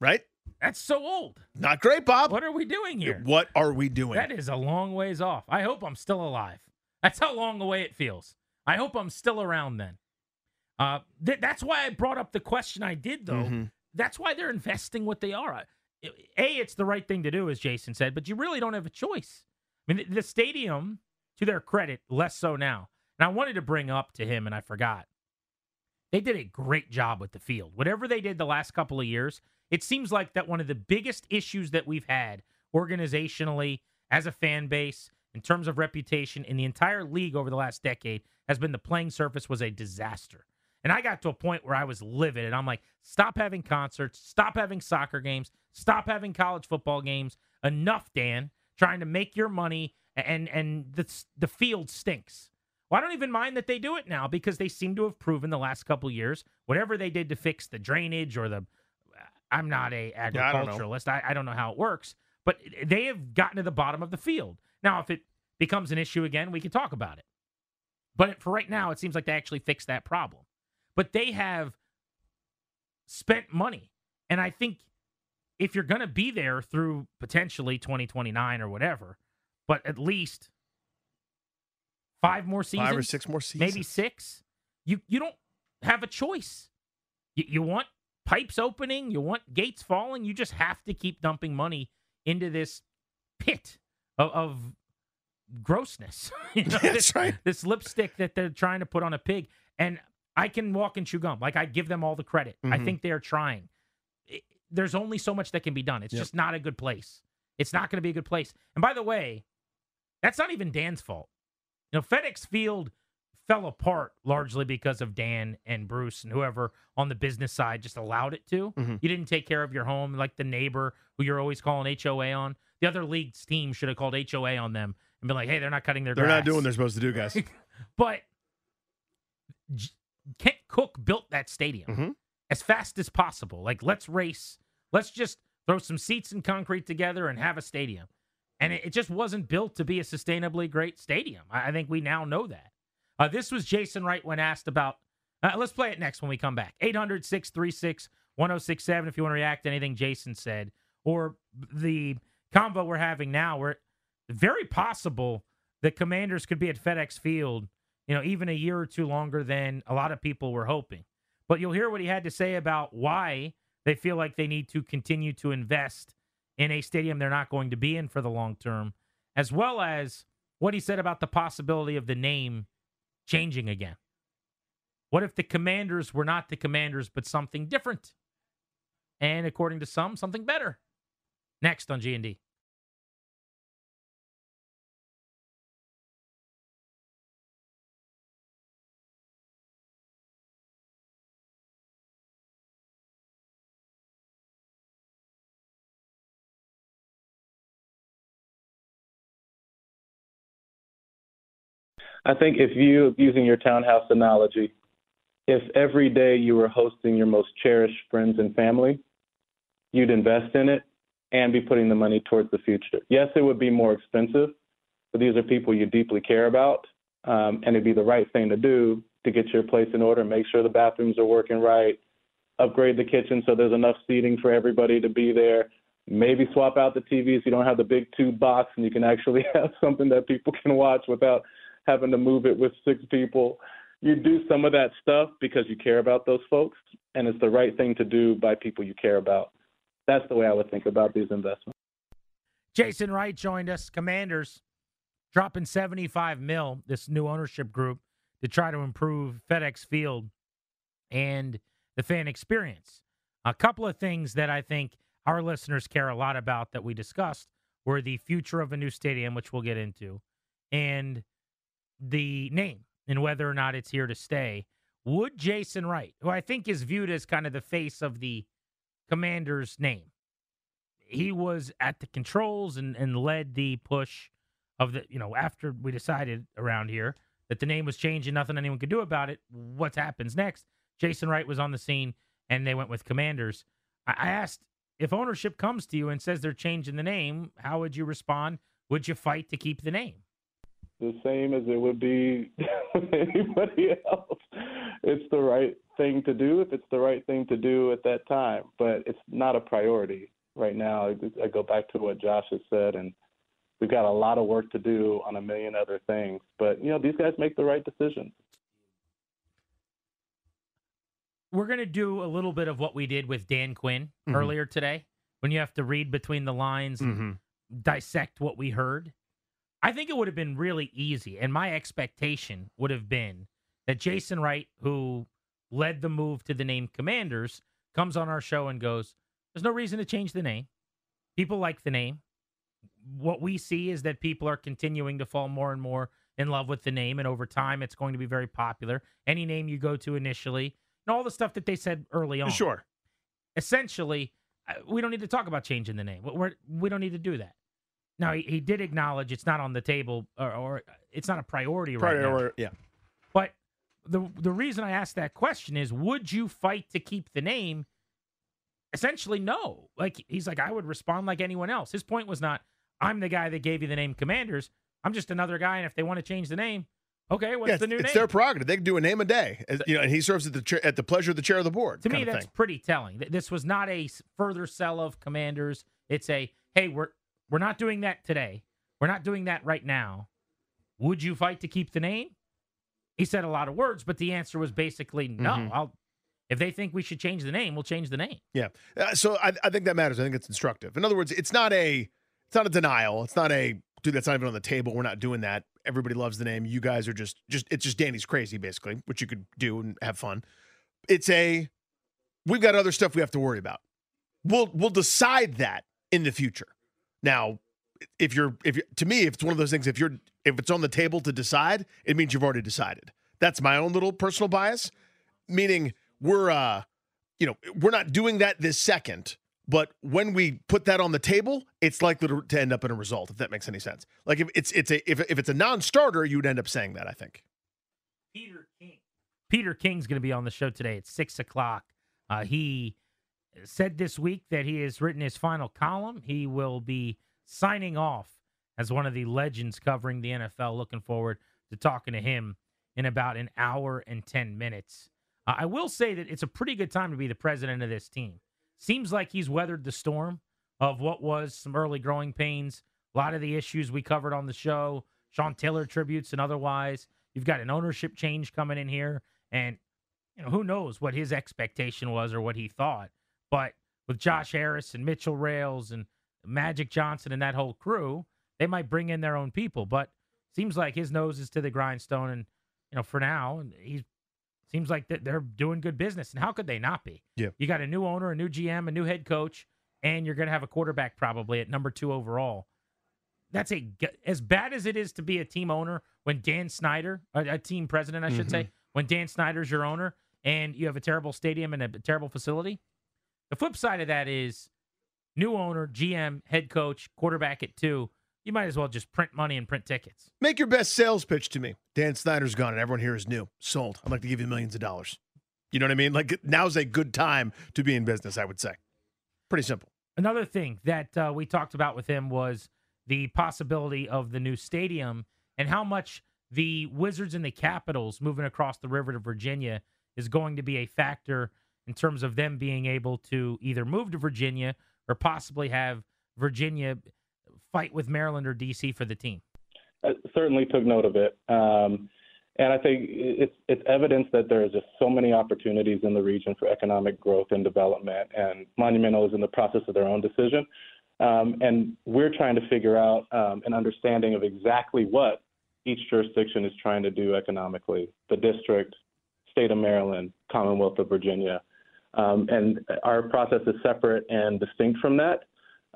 Right? That's so old. Not great, Bob. What are we doing here? What are we doing? That is a long ways off. I hope I'm still alive. That's how long away it feels. I hope I'm still around then. Uh, th- that's why I brought up the question I did, though. Mhm. That's why they're investing what they are. A, it's the right thing to do, as Jason said, but you really don't have a choice. I mean, the, the stadium, to their credit, less so now. And I wanted to bring up to him, and I forgot. They did a great job with the field. Whatever they did the last couple of years, it seems like that one of the biggest issues that we've had organizationally as a fan base in terms of reputation in the entire league over the last decade has been the playing surface was a disaster. And I got to a point where I was livid and I'm like, stop having concerts, stop having soccer games, stop having college football games. Enough, Dan, trying to make your money and and the the field stinks. Well, I don't even mind that they do it now because they seem to have proven the last couple years whatever they did to fix the drainage or the I'm not a I don't agriculturalist. I, I don't know how it works, but they have gotten to the bottom of the field. Now, if it becomes an issue again, we can talk about it. But for right now, it seems like they actually fixed that problem. But they have spent money. And I think if you're going to be there through potentially 2029 or whatever, but at least five more seasons, Five or six more seasons. maybe six, you you don't have a choice. You, you want pipes opening, you want gates falling. You just have to keep dumping money into this pit of, of grossness. (laughs) You know, That's this, right. This lipstick that they're trying to put on a pig, and I can walk and chew gum. Like I give them all the credit. I Mhm. think they're trying. It- there's only so much that can be done. It's Yep. just not a good place. It's not going to be a good place. And by the way, that's not even Dan's fault. You know, FedEx Field fell apart largely because of Dan and Bruce and whoever on the business side just allowed it to. Mhm. You didn't take care of your home, like the neighbor who you're always calling HOA on. The other league's team should have called HOA on them and been like, "Hey, they're not cutting their grass. They're grass." not doing what they're supposed to do, guys. (laughs) But Kent Cooke built that stadium Mhm. as fast as possible. Like, let's race. Let's just throw some seats and concrete together and have a stadium. And it, it just wasn't built to be a sustainably great stadium. I, I think we now know that. Uh, this was Jason Wright when asked about. Uh, let's play it next when we come back. 800 636 1067 if you want to react to anything Jason said or the convo we're having now where very possible the commanders could be at FedEx Field, you know, even a year or two longer than a lot of people were hoping. But you'll hear what he had to say about why they feel like they need to continue to invest in a stadium they're not going to be in for the long term, as well as what he said about the possibility of the name changing again. What if the commanders were not the commanders, but something different? And according to some, something better. Next on G&D. I think if you, using your townhouse analogy, if every day you were hosting your most cherished friends and family, you'd invest in it and be putting the money towards the future. Yes, it would be more expensive, but these are people you deeply care about, um, and it'd be the right thing to do to get your place in order, make sure the bathrooms are working right, upgrade the kitchen so there's enough seating for everybody to be there. Maybe swap out the TVs so you don't have the big tube box and you can actually (laughs) have something that people can watch without having to move it with six people. You do some of that stuff because you care about those folks, and it's the right thing to do by people you care about. That's the way I would think about these investments. Jason Wright joined us. Commanders dropping 75 mil, this new ownership group, to try to improve FedEx Field and the fan experience. A couple of things that I think our listeners care a lot about that we discussed were the future of a new stadium, which we'll get into, and the name and whether or not it's here to stay. Would Jason Wright, who I think is viewed as kind of the face of the commander's name, he was at the controls and, and led the push of the, you know, after we decided around here that the name was changed and nothing anyone could do about it. What happens next? Jason Wright was on the scene and they went with commanders. I, I asked if ownership comes to you and says they're changing the name, how would you respond? Would you fight to keep the name? The same as it would be with (laughs) anybody else. It's the right thing to do if it's the right thing to do at that time, but it's not a priority right now. I go back to what Josh has said, and we've got a lot of work to do on a million other things. But you know, these guys make the right decisions. We're going to do a little bit of what we did with Dan Quinn Mhm. earlier today when you have to read between the lines and Mhm. dissect what we heard. I think it would have been really easy, and my expectation would have been that Jason Wright, who led the move to the name Commanders, comes on our show and goes, There's no reason to change the name. People like the name. What we see is that people are continuing to fall more and more in love with the name, and over time, it's going to be very popular. Any name you go to initially, and all the stuff that they said early on. Sure. Essentially, uh, we don't need to talk about changing the name. We're, we don't need to do that. Now, he, he did acknowledge it's not on the table or, or it's not a priority right now. Prior, yeah. But the the reason I asked that question is, would you fight to keep the name? Essentially, no. Like he's like, I would respond like anyone else. His point was not, I'm the guy that gave you the name Commanders. I'm just another guy, and if they want to change the name, okay, what's yeah, the new it's name? their prerogative. They can do a name a day, As- you know, and he serves at the chair, at the pleasure of the chair of the board. to me that's thing. pretty telling this was not a further sell of commanders it's a hey we're we're not doing that today we're not doing that right now would you fight to keep the name he said a lot of words but the answer was basically no Mhm. i'll if they think we should change the name we'll change the name Yeah. Uh, so I, I think that matters. I think it's instructive. In other words, it's not a it's not a denial. It's not a dude that's not even on the table. We're not doing that. Everybody loves the name. You guys are just just it's just Danny's crazy basically, which you could do and have fun. It's a we've got other stuff we have to worry about. We'll we'll decide that in the future. Now, if you're if you to me if it's one of those things if you're if it's on the table to decide, it means you've already decided. That's my own little personal bias, meaning we're uh you know, we're not doing that this second, but when we put that on the table, it's likely to, to end up in a result. If that makes any sense. Like if it's it's a if, if it's a non-starter, you would end up saying that. I think. peter King. Peter king's going to be on the show today at six o'clock uh, he said this week that he has written his final column he will be signing off as one of the legends covering the nfl looking forward to talking to him in about an hour and 10 minutes Uh, I will say that it's a pretty good time to be the president of this team. Seems like he's weathered the storm of what was some early growing pains, a lot of the issues we covered on the show, Sean Taylor tributes and otherwise. You've got an ownership change coming in here, and you know who knows what his expectation was or what he thought. But with Josh Harris and Mitchell Rales and Magic Johnson and that whole crew, they might bring in their own people. But seems like his nose is to the grindstone, and you know for now, he's seems like that they're doing good business. And how could they not be? Yeah. You got a new owner, a new GM, a new head coach, and you're going to have a quarterback probably at number two overall. That's a as bad as it is to be a team owner when Dan Snyder, a, a team president, I should Mm-hmm. say, when Dan Snyder's your owner and you have a terrible stadium and a terrible facility. The flip side of that is new owner, GM, head coach, quarterback at two. You might as well just print money and print tickets. Make your best sales pitch to me. Dan Snyder's gone, and everyone here is new. Sold. I'd like to give you millions of dollars. You know what I mean? Like now's a good time to be in business. I would say. Pretty simple. Another thing that uh, we talked about with him was the possibility of the new stadium and how much the Wizards and the Capitals moving across the river to Virginia is going to be a factor in terms of them being able to either move to Virginia or possibly have Virginia fight with Maryland or DC for the team. I certainly took note of it. Um, and I think it's it's evidence that there are just so many opportunities in the region for economic growth and development. And Monumental is in the process of their own decision. Um, and we're trying to figure out um, an understanding of exactly what each jurisdiction is trying to do economically the district, state of Maryland, Commonwealth of Virginia. Um, and our process is separate and distinct from that.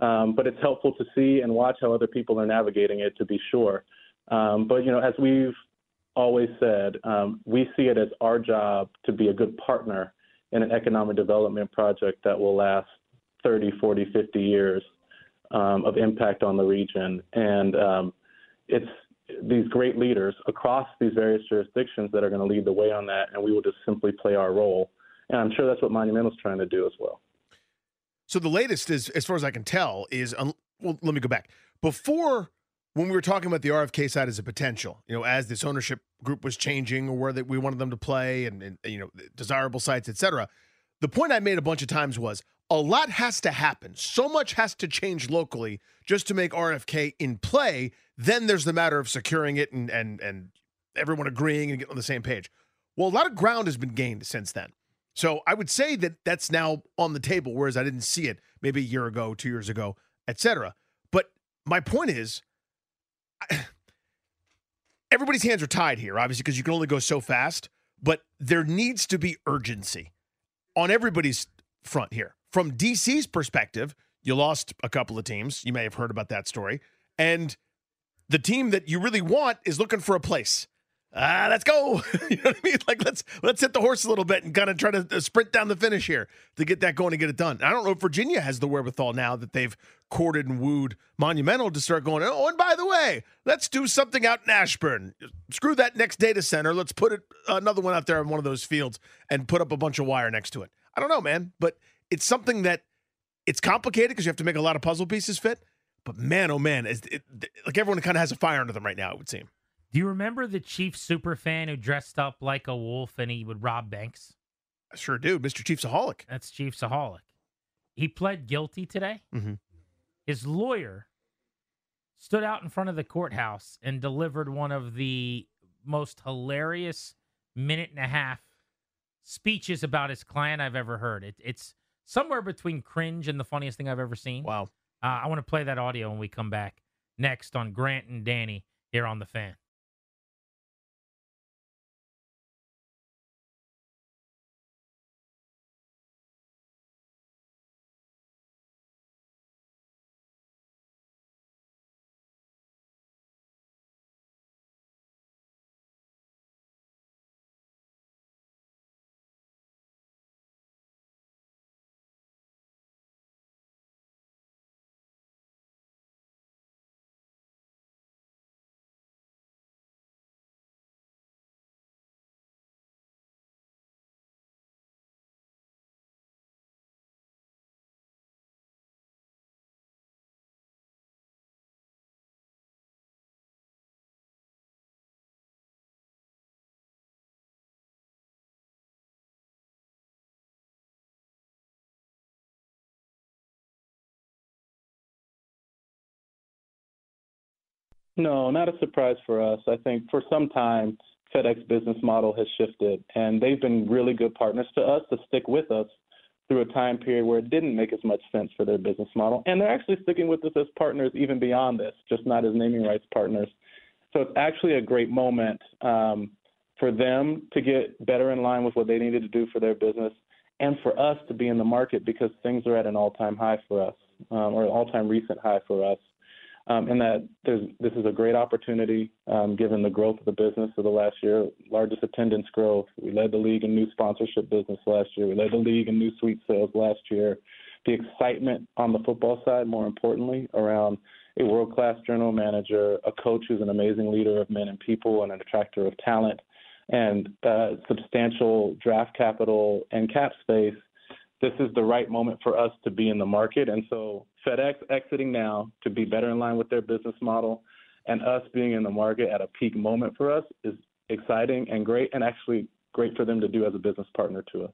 Um, but it's helpful to see and watch how other people are navigating it to be sure. Um, but, you know, as we've always said, um, we see it as our job to be a good partner in an economic development project that will last 30, 40, 50 years um, of impact on the region. And um, it's these great leaders across these various jurisdictions that are going to lead the way on that, and we will just simply play our role. And I'm sure that's what Monumental's trying to do as well. So the latest is, as far as I can tell, is um, well. Let me go back before when we were talking about the RFK side as a potential. You know, as this ownership group was changing, or where that we wanted them to play, and, and you know, desirable sites, etc. The point I made a bunch of times was a lot has to happen. So much has to change locally just to make RFK in play. Then there's the matter of securing it and and and everyone agreeing and getting on the same page. Well, a lot of ground has been gained since then. So I would say that that's now on the table, whereas I didn't see it maybe a year ago, two years ago, etc. But my point is, (sighs) everybody's hands are tied here, obviously, because you can only go so fast. But there needs to be urgency on everybody's front here. From DC's perspective, you lost a couple of teams. You may have heard about that story, and the team that you really want is looking for a place ah, let's go. (laughs) you know what I mean? Like let's let's hit the horse a little bit and kind of try to uh, sprint down the finish here to get that going and get it done. I don't know if Virginia has the wherewithal now that they've courted and wooed Monumental to start going. Oh, and by the way, let's do something out in Ashburn. Screw that next data center. Let's put it another one out there in one of those fields and put up a bunch of wire next to it. I don't know, man, but it's something that it's complicated because you have to make a lot of puzzle pieces fit. But man, oh man, it, like everyone kind of has a fire under them right now. It would seem. Do you remember the Chief super fan who dressed up like a wolf and he would rob banks? I sure do. Mr. Chiefsaholic. That's Chiefsaholic. He pled guilty today. Mm-hmm. His lawyer stood out in front of the courthouse and delivered one of the most hilarious minute and a half speeches about his client I've ever heard. It, it's somewhere between cringe and the funniest thing I've ever seen. Wow. Uh, I want to play that audio when we come back next on Grant and Danny here on The Fan. No, not a surprise for us. I think for some time, FedEx business model has shifted, and they've been really good partners to us to stick with us through a time period where it didn't make as much sense for their business model. And they're actually sticking with us as partners even beyond this, just not as naming rights partners. So it's actually a great moment um, for them to get better in line with what they needed to do for their business and for us to be in the market because things are at an all time high for us um, or an all time recent high for us um, and that this is a great opportunity um, given the growth of the business of the last year, largest attendance growth. We led the league in new sponsorship business last year. We led the league in new suite sales last year. The excitement on the football side, more importantly, around a world class general manager, a coach who's an amazing leader of men and people and an attractor of talent, and uh, substantial draft capital and cap space this is the right moment for us to be in the market. And so FedEx exiting now to be better in line with their business model and us being in the market at a peak moment for us is exciting and great and actually great for them to do as a business partner to us.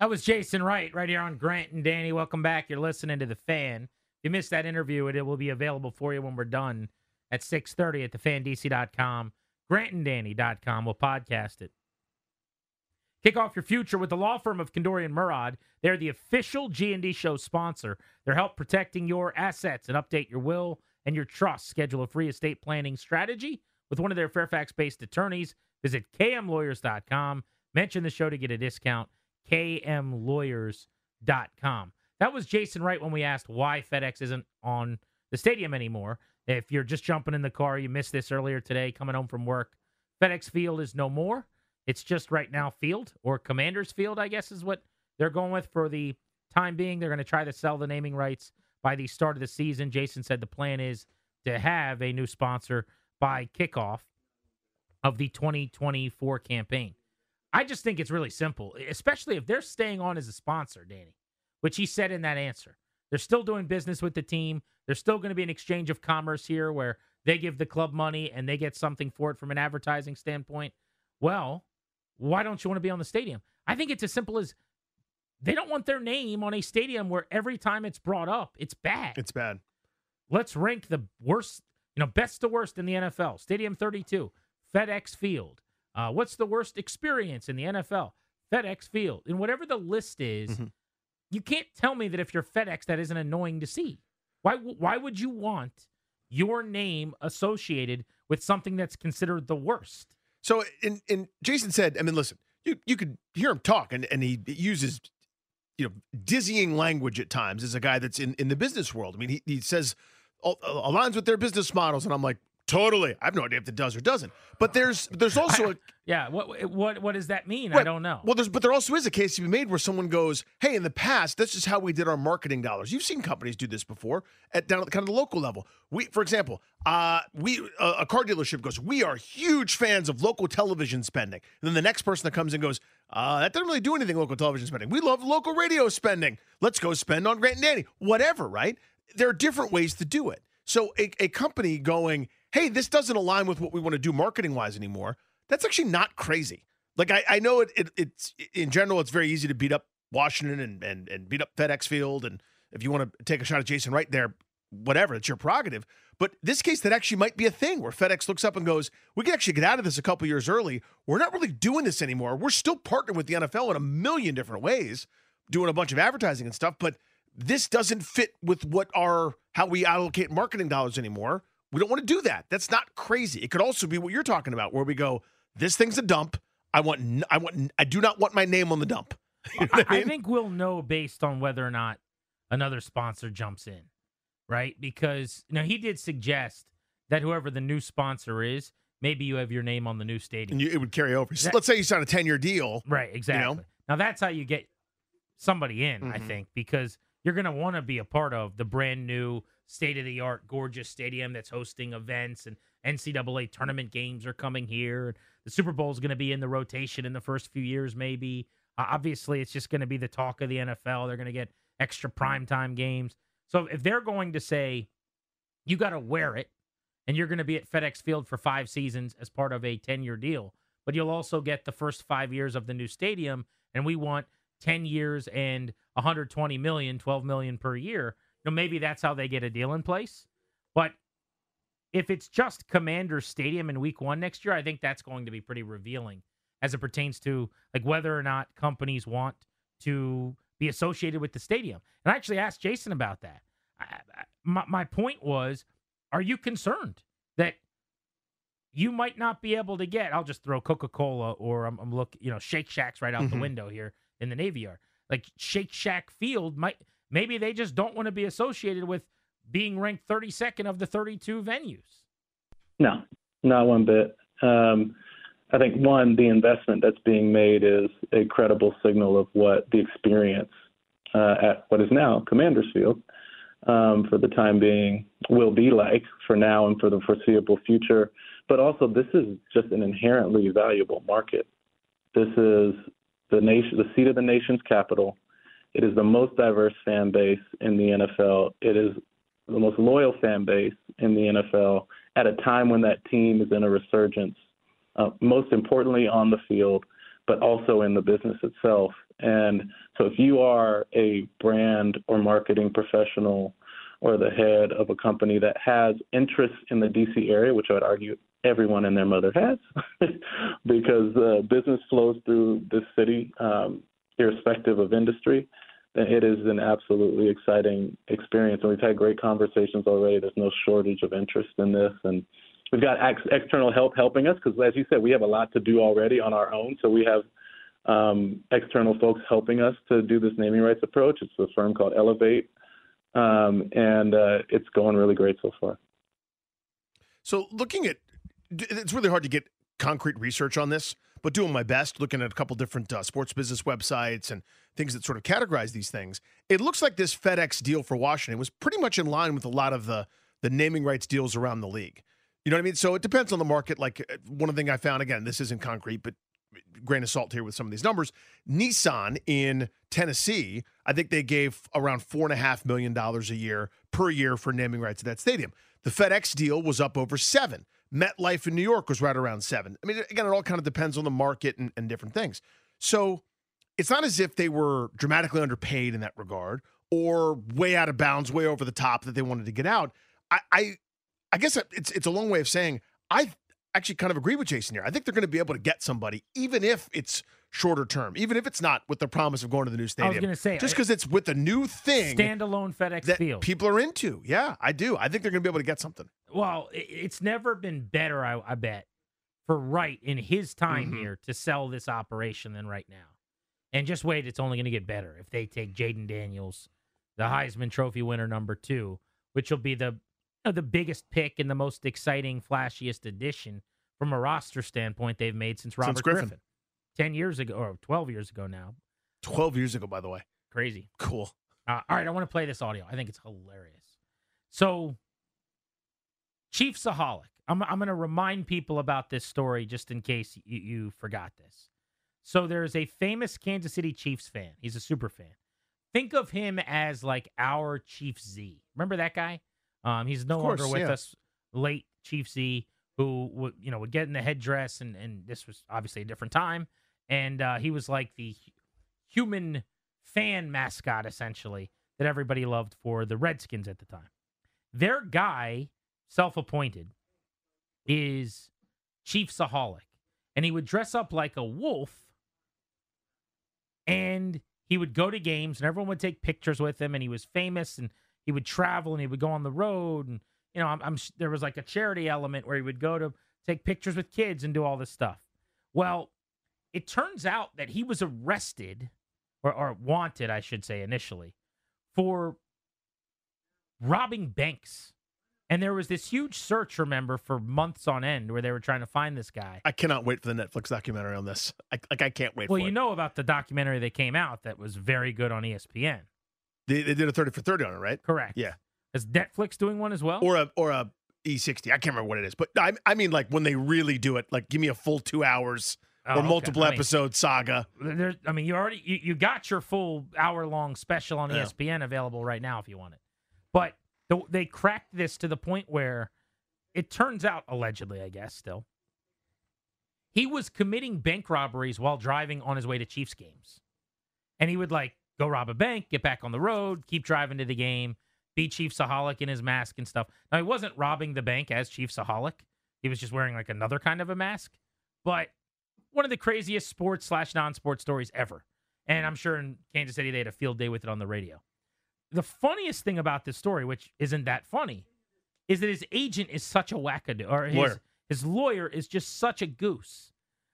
That was Jason Wright right here on Grant and Danny. Welcome back. You're listening to The Fan. If you missed that interview, it will be available for you when we're done at 6.30 at thefandc.com, grantanddanny.com. We'll podcast it. Kick off your future with the law firm of Kendorian Murad. They're the official G&D show sponsor. They're help protecting your assets and update your will and your trust. Schedule a free estate planning strategy with one of their Fairfax-based attorneys. Visit kmlawyers.com. Mention the show to get a discount. kmlawyers.com. That was Jason Wright when we asked why FedEx isn't on the stadium anymore. If you're just jumping in the car, you missed this earlier today, coming home from work. FedEx Field is no more. It's just right now Field or Commanders Field, I guess is what they're going with for the time being. They're going to try to sell the naming rights by the start of the season. Jason said the plan is to have a new sponsor by kickoff of the 2024 campaign. I just think it's really simple, especially if they're staying on as a sponsor, Danny, which he said in that answer. They're still doing business with the team. There's still going to be an exchange of commerce here where they give the club money and they get something for it from an advertising standpoint. Well, why don't you want to be on the stadium? I think it's as simple as they don't want their name on a stadium where every time it's brought up, it's bad. It's bad. Let's rank the worst, you know, best to worst in the NFL. Stadium 32, FedEx Field. Uh, what's the worst experience in the NFL? FedEx Field. And whatever the list is, mm-hmm. you can't tell me that if you're FedEx, that isn't annoying to see. Why, why would you want your name associated with something that's considered the worst? So, and, Jason said, I mean, listen, you, you could hear him talk, and, and he uses, you know, dizzying language at times as a guy that's in, in the business world. I mean, he, he says, uh, aligns with their business models. And I'm like, Totally. I have no idea if it does or doesn't. But there's there's also a yeah. What what what does that mean? Right. I don't know. Well, there's but there also is a case to be made where someone goes, "Hey, in the past, this is how we did our marketing dollars." You've seen companies do this before at down at the kind of the local level. We, for example, uh, we uh, a car dealership goes, "We are huge fans of local television spending." And then the next person that comes in goes, uh, "That doesn't really do anything local television spending. We love local radio spending. Let's go spend on Grant and Danny, whatever." Right? There are different ways to do it. So a, a company going hey, this doesn't align with what we want to do marketing wise anymore, that's actually not crazy. Like I, I know it, it, it's in general, it's very easy to beat up Washington and, and and beat up FedEx Field, and if you want to take a shot at Jason right there, whatever, it's your prerogative. But this case, that actually might be a thing where FedEx looks up and goes, "We can actually get out of this a couple years early. We're not really doing this anymore. We're still partnering with the NFL in a million different ways, doing a bunch of advertising and stuff, but." This doesn't fit with what our how we allocate marketing dollars anymore. We don't want to do that. That's not crazy. It could also be what you're talking about, where we go, this thing's a dump. I want, I want, I do not want my name on the dump. (laughs) You know I, mean? I think we'll know based on whether or not another sponsor jumps in, right? Because you know he did suggest that whoever the new sponsor is, maybe you have your name on the new stadium. You, it would carry over. That, Let's say you sign a 10 year deal. Right, exactly. You know? Now that's how you get somebody in, mm-hmm. I think, because you're going to want to be a part of the brand new state of the art, gorgeous stadium that's hosting events and NCAA tournament games are coming here. The Super Bowl is going to be in the rotation in the first few years, maybe. Uh, obviously, it's just going to be the talk of the NFL. They're going to get extra primetime games. So if they're going to say, you got to wear it, and you're going to be at FedEx Field for five seasons as part of a 10 year deal, but you'll also get the first five years of the new stadium, and we want 10 years and 120 million, 12 million per year know, maybe that's how they get a deal in place. But if it's just Commander Stadium in Week One next year, I think that's going to be pretty revealing as it pertains to like whether or not companies want to be associated with the stadium. And I actually asked Jason about that. I, I, my, my point was, are you concerned that you might not be able to get? I'll just throw Coca Cola or I'm, I'm look, you know, Shake Shacks right out the Mhm. window here in the Navy Yard. Like Shake Shack Field might maybe they just don't want to be associated with being ranked 32nd of the 32 venues. No, not one bit. Um, I think one, the investment that's being made is a credible signal of what the experience uh, at what is now Commander's Field um, for the time being will be like for now and for the foreseeable future. But also, this is just an inherently valuable market. This is the nation, the seat of the nation's capital. It is the most diverse fan base in the NFL. It is the most loyal fan base in the NFL at a time when that team is in a resurgence, uh, most importantly on the field, but also in the business itself. And so, if you are a brand or marketing professional or the head of a company that has interest in the DC area, which I would argue everyone and their mother has, (laughs) because uh, business flows through this city, um, irrespective of industry, it is an absolutely exciting experience. And we've had great conversations already. There's no shortage of interest in this. And we've got ex- external help helping us because, as you said, we have a lot to do already on our own. So we have um, external folks helping us to do this naming rights approach. It's a firm called Elevate. Um, and uh, it's going really great so far. So looking at, it's really hard to get concrete research on this, but doing my best, looking at a couple different uh, sports business websites and things that sort of categorize these things, it looks like this FedEx deal for Washington was pretty much in line with a lot of the the naming rights deals around the league. You know what I mean? So it depends on the market. Like uh, one thing I found, again, this isn't concrete, but grain of salt here with some of these numbers. Nissan in Tennessee, I think they gave around four and a half million dollars a year per year for naming rights to that stadium. The FedEx deal was up over seven. MetLife in New York was right around seven. I mean, again, it all kind of depends on the market and, and different things. So it's not as if they were dramatically underpaid in that regard or way out of bounds, way over the top that they wanted to get out. I, I, I guess it's it's a long way of saying I actually kind of agree with Jason here. I think they're going to be able to get somebody, even if it's shorter term, even if it's not with the promise of going to the new stadium. I was gonna say, just because it's with a new thing Standalone FedEx that Field. people are into. Yeah, I do. I think they're going to be able to get something. Well, it's never been better, I, I bet, for Wright in his time Mhm. here to sell this operation than right now. And just wait, it's only going to get better if they take Jayden Daniels, the Heisman Trophy winner number two, which will be the you know, the biggest pick and the most exciting, flashiest addition from a roster standpoint they've made since Robert Griffin. Griffin. Ten years ago, or twelve years ago now. 12 years ago, by the way. Crazy. Cool. Uh, all right, I want to play this audio. I think it's hilarious. So, Chiefsaholic, I'm, I'm going to remind people about this story just in case you, you forgot this. So, there's a famous Kansas City Chiefs fan. He's a super fan. Think of him as like our Chief Z. Remember that guy? Um, he's no course, longer with yeah. us. Late Chief Z, who would you know would get in the headdress, and and this was obviously a different time, and uh, he was like the human fan mascot essentially that everybody loved for the Redskins at the time. Their guy, self-appointed, is Chiefsaholic, and he would dress up like a wolf, and he would go to games, and everyone would take pictures with him, and he was famous, and he would travel, and he would go on the road, and you know, I'm, I'm there was like a charity element where he would go to take pictures with kids and do all this stuff. Well, it turns out that he was arrested or, or wanted, I should say, initially for robbing banks. And there was this huge search, remember, for months on end where they were trying to find this guy. I cannot wait for the Netflix documentary on this. (laughs) I, like, I can't wait for well, you it. know about the documentary that came out that was very good on ESPN. They, they did a 30 for 30 on it, right? Correct. Yeah. Is Netflix doing one as well? Or a or a E60. I can't remember what it is. But I, I mean, like, when they really do it, like, give me a full two hours Oh, or okay. multiple I mean- episode saga. There, I mean, you already you, you got your full hour long special on Yeah. ESPN available right now if you want it. But they cracked this to the point where it turns out allegedly, I guess, still he was committing bank robberies while driving on his way to Chiefs games, and he would like go rob a bank, get back on the road, keep driving to the game, be Chiefsaholic in his mask and stuff. Now he wasn't robbing the bank as Chiefsaholic. He was just wearing like another kind of a mask. But one of the craziest sports slash non-sports stories ever. And hmm. I'm sure in Kansas City they had a field day with it on the radio. The funniest thing about this story, which isn't that funny, is that his agent is such a wackadoo, or his Lawyer. his lawyer is just such a goose.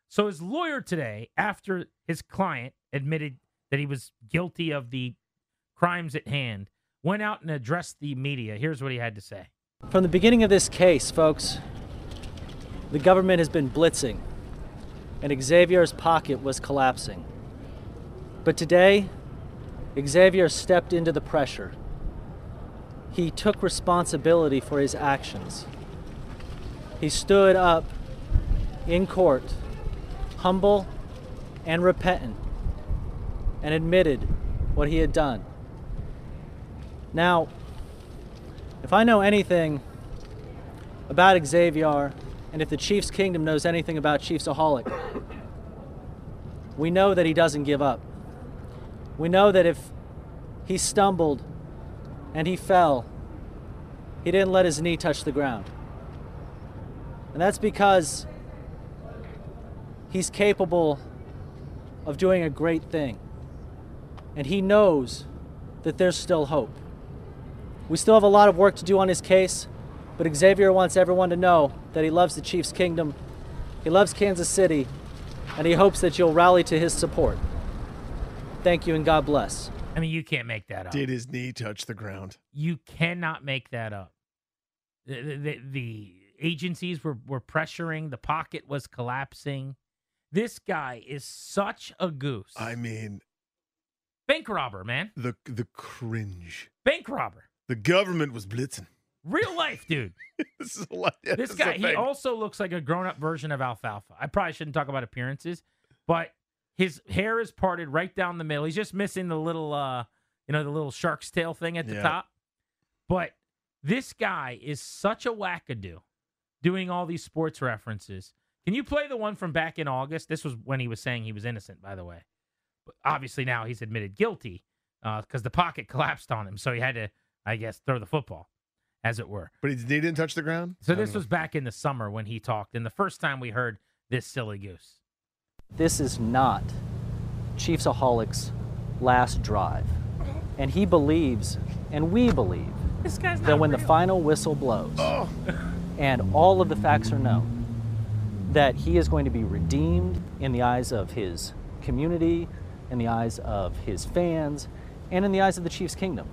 So his lawyer today, after his client admitted that he was guilty of the crimes at hand, went out and addressed the media. Here's what he had to say. From the beginning of this case, folks, the government has been blitzing, and Xavier's pocket was collapsing. But today, Xavier stepped into the pressure. He took responsibility for his actions. He stood up in court, humble and repentant, and admitted what he had done. Now, if I know anything about Xavier, and if the Chiefs Kingdom knows anything about Chiefsaholic, we know that he doesn't give up. We know that if he stumbled and he fell, he didn't let his knee touch the ground. And that's because he's capable of doing a great thing. And he knows that there's still hope. We still have a lot of work to do on his case, but Xavier wants everyone to know that he loves the Chiefs Kingdom, he loves Kansas City, and he hopes that you'll rally to his support. Thank you and God bless. I mean, you can't make that up. Did his knee touch the ground? You cannot make that up. The, the, the, the agencies were, were pressuring, the pocket was collapsing. This guy is such a goose. I mean, Bank robber, man. the the cringe. Bank robber. The government was blitzing. Real life, dude. (laughs) this is a lot. yeah, this is guy, a he also looks like a grown up version of Alfalfa. I probably shouldn't talk about appearances, but his hair is parted right down the middle. He's just missing the little, uh, you know, the little shark's tail thing at the Yeah. top. But this guy is such a wackadoo doing all these sports references. Can you play the one from back in August? This was when he was saying he was innocent, by the way. But obviously now he's admitted guilty because the pocket (laughs) collapsed on him. So he had to, I guess, throw the football, as it were. But he didn't touch the ground. So this was back in the summer when he talked, and the first time we heard this silly goose. This is not Chiefsaholic's last drive. And he believes, and we believe, This guy's that when the final whistle blows oh. and all of the facts are known, that he is going to be redeemed in the eyes of his community, in the eyes of his fans, and in the eyes of the Chiefs Kingdom.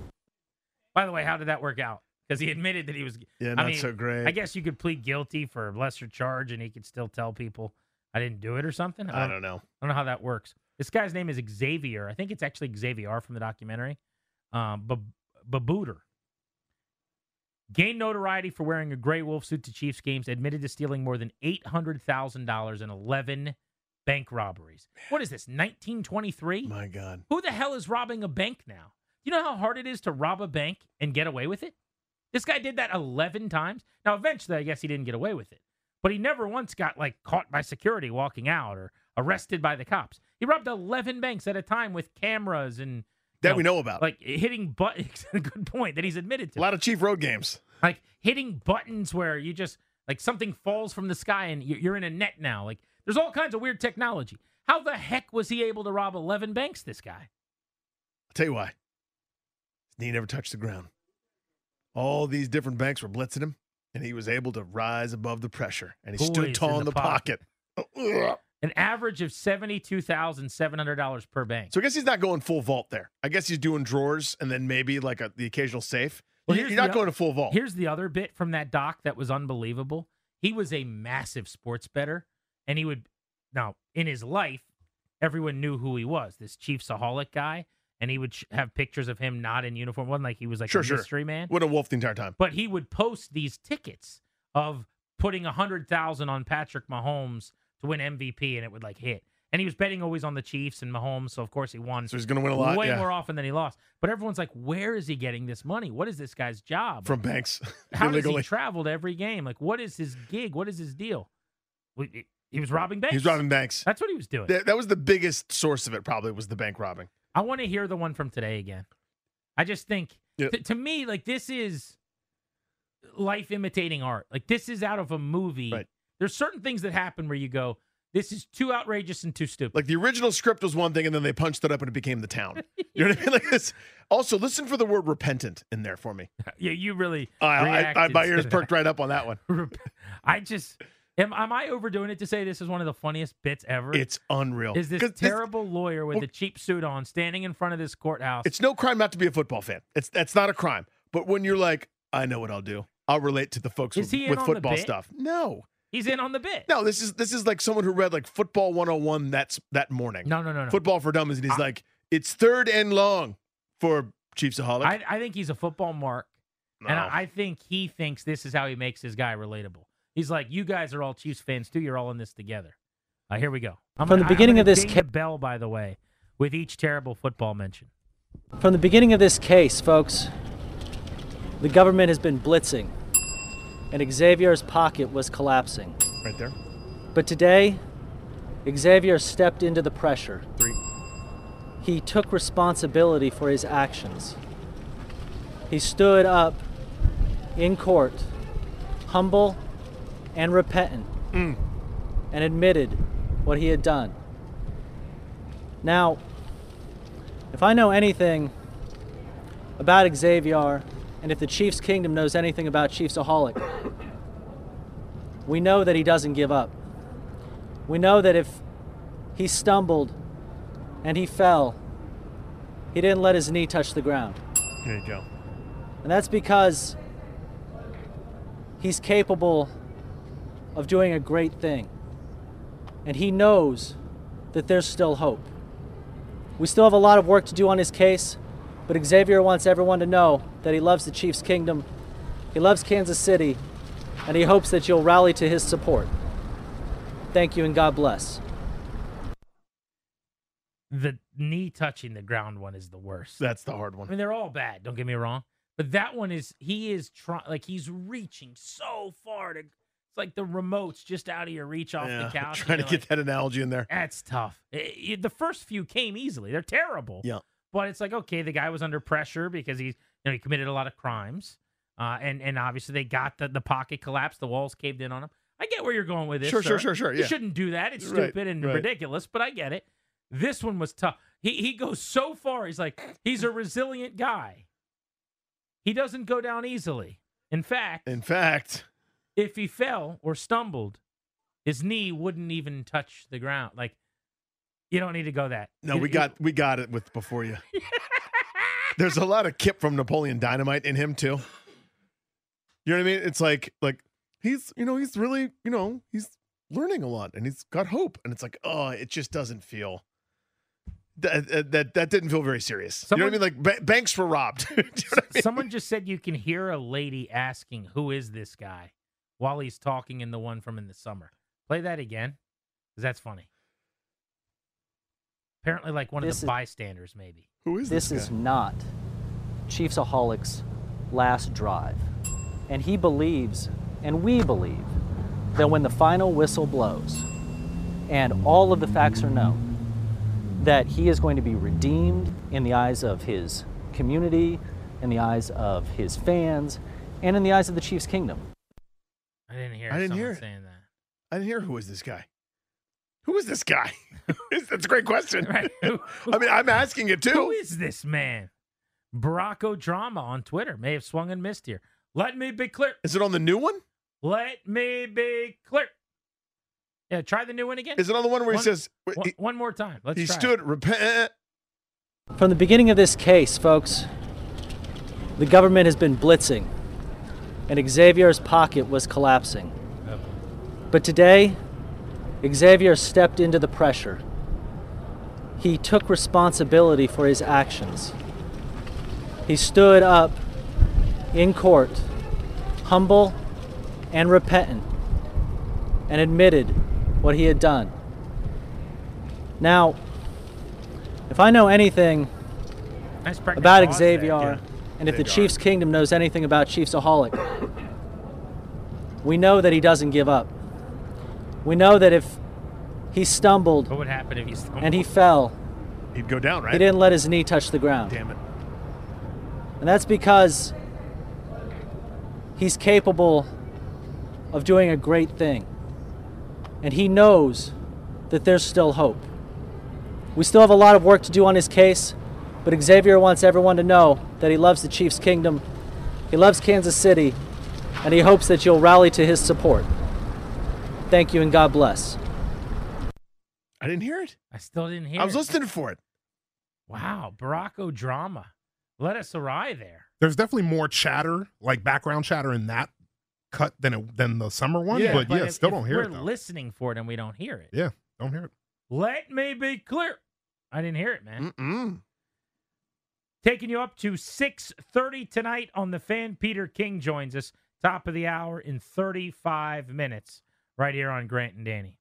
By the way, how did that work out? Because he admitted that he was. Yeah, I not mean, so great. I guess you could plead guilty for a lesser charge, and he could still tell people I didn't do it or something. I don't know. I don't know how that works. This guy's name is Xavier. I think it's actually Xavier from the documentary. Um, Babudar. Gained notoriety for wearing a gray wolf suit to Chiefs games. Admitted to stealing more than eight hundred thousand dollars in eleven bank robberies. What is this? Nineteen twenty three. My God. Who the hell is robbing a bank now? You know how hard it is to rob a bank and get away with it? This guy did that 11 times. Now, eventually, I guess he didn't get away with it, but he never once got like caught by security walking out or arrested by the cops. He robbed 11 banks at a time with cameras and That we know about. like hitting buttons. (laughs) Good point that he's admitted to. A lot of Chief Road games. Like hitting buttons where you just like something falls from the sky and you- you're in a net now. Like there's all kinds of weird technology. How the heck was he able to rob 11 banks? This guy. I'll tell you why. His knee never touched the ground. All these different banks were blitzing him, and he was able to rise above the pressure, and he Poised stood tall in in the the pocket. (clears throat) An average of seventy-two thousand seven hundred dollars per bank. So I guess he's not going full vault there. I guess he's doing drawers and then maybe like a, the occasional safe. Well, you're not going to full vault. Here's the other bit from that doc that was unbelievable. He was a massive sports bettor, and he would now in his life, everyone knew who he was. This Chiefsaholic guy, and he would sh- have pictures of him not in uniform. wasn't like he was like sure, a sure. mystery man. What a wolf the entire time. But he would post these tickets of putting a hundred thousand on Patrick Mahomes to win MVP, and it would like hit. And he was betting always on the Chiefs and Mahomes, so of course he won. So he's going to win a lot. way yeah. more often than he lost. But everyone's like, where is he getting this money? What is this guy's job? from banks. (laughs) (laughs) How does he travel to every game? Like, what is his gig? What is his deal? He was robbing banks. He was robbing banks. That's what he was doing. That, that was the biggest source of it. Probably was the bank robbing. I want to hear the one from today again. I just think To, to me, like this is life imitating art. Like this is out of a movie. Right. There's certain things that happen where you go, "This is too outrageous and too stupid." Like the original script was one thing, and then they punched it up and it became the town. (laughs) You know what I mean? Like this. Also, listen for the word repentant in there for me. (laughs) yeah, you really. I, I, I, my ears perked right up on that one. (laughs) I just am. Am I overdoing it to say this is one of the funniest bits ever? It's unreal. Is this 'Cause this- terrible lawyer with a cheap suit on standing in front of this courthouse? It's no crime not to be a football fan. It's that's not a crime. But when you're like, I know what I'll do. I'll relate to the folks Is with, he in with on the football bit? stuff. No, He's in on the bit. no. This is this is like someone who read like Football 101 that's that morning. No, no, no, no. Football for Dummies, and he's like, it's third and long for Chiefsaholic. I, I think he's a football mark, and I, I think he thinks this is how he makes his guy relatable. He's like, "You guys are all Chiefs fans too. You're all in this together." Uh, here we go. I'm From gonna- the beginning I'm of this ding ca- bell, by the way, with each terrible football mention. From the beginning of this case, folks, the government has been blitzing, and Xavier's pocket was collapsing. right there. But today, Xavier stepped into the pressure. Three. He took responsibility for his actions. He stood up in court, humble and repentant, Mm. and admitted what he had done. Now, if I know anything about Xavier, and if the Chiefs Kingdom knows anything about Chiefsaholic, we know that he doesn't give up. We know that if he stumbled and he fell, he didn't let his knee touch the ground. There you go. And that's because he's capable of doing a great thing. And he knows that there's still hope. We still have a lot of work to do on his case, but Xavier wants everyone to know that he loves the Chiefs Kingdom, he loves Kansas City, and he hopes that you'll rally to his support. Thank you and God bless. The knee touching the ground one is the worst. That's the hard one. I mean, they're all bad. Don't get me wrong, but that one is he is trying like he's reaching so far to. It's like the remote's just out of your reach off Yeah, the (laughs) couch. trying to get like, that analogy in there. That's tough. I- I- the first few came easily. They're terrible. Yeah. But it's like okay, the guy was under pressure because he, you know, he committed a lot of crimes, uh, and and obviously they got the the pocket collapsed, the walls caved in on him. I get where you're going with this. Sure, sure, sir. sure, sure, You yeah. shouldn't do that. It's Right, stupid and right. ridiculous, but I get it. This one was tough. He he goes so far. He's like he's a resilient guy. He doesn't go down easily. In fact, In fact, if he fell or stumbled, his knee wouldn't even touch the ground. Like you don't need to go that. no, You- we you- got we got it with before you. (laughs) There's a lot of Kip from Napoleon Dynamite in him too. You know what I mean? It's like like he's you know he's really you know he's learning a lot and he's got hope and it's like oh it just doesn't feel that uh, that that, that didn't feel very serious. you know what I mean? Like ba- banks were robbed. (laughs) You know I mean? Someone just said you can hear a lady asking, "Who is this guy?" While he's talking in the one from in the summer. Play that again, because that's funny. Apparently, like one This of the is- bystanders, maybe. Who is this this is not Chiefsaholic's last drive. And he believes, and we believe, that when the final whistle blows and all of the facts are known, that he is going to be redeemed in the eyes of his community, in the eyes of his fans, and in the eyes of the Chiefs Kingdom. I didn't hear. I didn't someone hear it. saying that. I didn't hear who is this guy. Who is this guy? (laughs) That's a great question. (laughs) Right. (laughs) I mean, I'm asking it too. Who is this man? Baracko Drama on Twitter may have swung and missed here. Let me be clear. Is it on the new one? Let me be clear. Yeah, try the new one again. Is it on the one where he says one, he- one more time? Let's he try it. stood repent? From the beginning of this case, folks, the government has been blitzing, and Xavier's pocket was collapsing. But today, Xavier stepped into the pressure. He took responsibility for his actions. He stood up in court, humble and repentant, and admitted what he had done. Now, if I know anything Nice about Xavier, there. Xavier, and if the Xavier. Chiefs Kingdom knows anything about Chiefsaholic, we know that he doesn't give up. We know that if he stumbled What would happen if he stumbled? and he fell, He'd go down, right? he didn't let his knee touch the ground. Damn it. And that's because he's capable of doing a great thing. And he knows that there's still hope. We still have a lot of work to do on his case, but Xavier wants everyone to know that he loves the Chiefs' kingdom, he loves Kansas City, and he hopes that you'll rally to his support. Thank you and God bless. I didn't hear it. I still didn't hear it. I was it. listening for it. Wow, Baracko drama. Let us awry there. There's definitely more chatter, like background chatter in that cut than it, than the summer one. but, yeah, if- still if don't hear it. we're it though. listening for it and we don't hear it. Yeah, don't hear it. Let me be clear. I didn't hear it, man. Mm-mm. Taking you up to 6:30 tonight on the fan. Peter King joins us top of the hour in 35 minutes right here on Grant and Danny.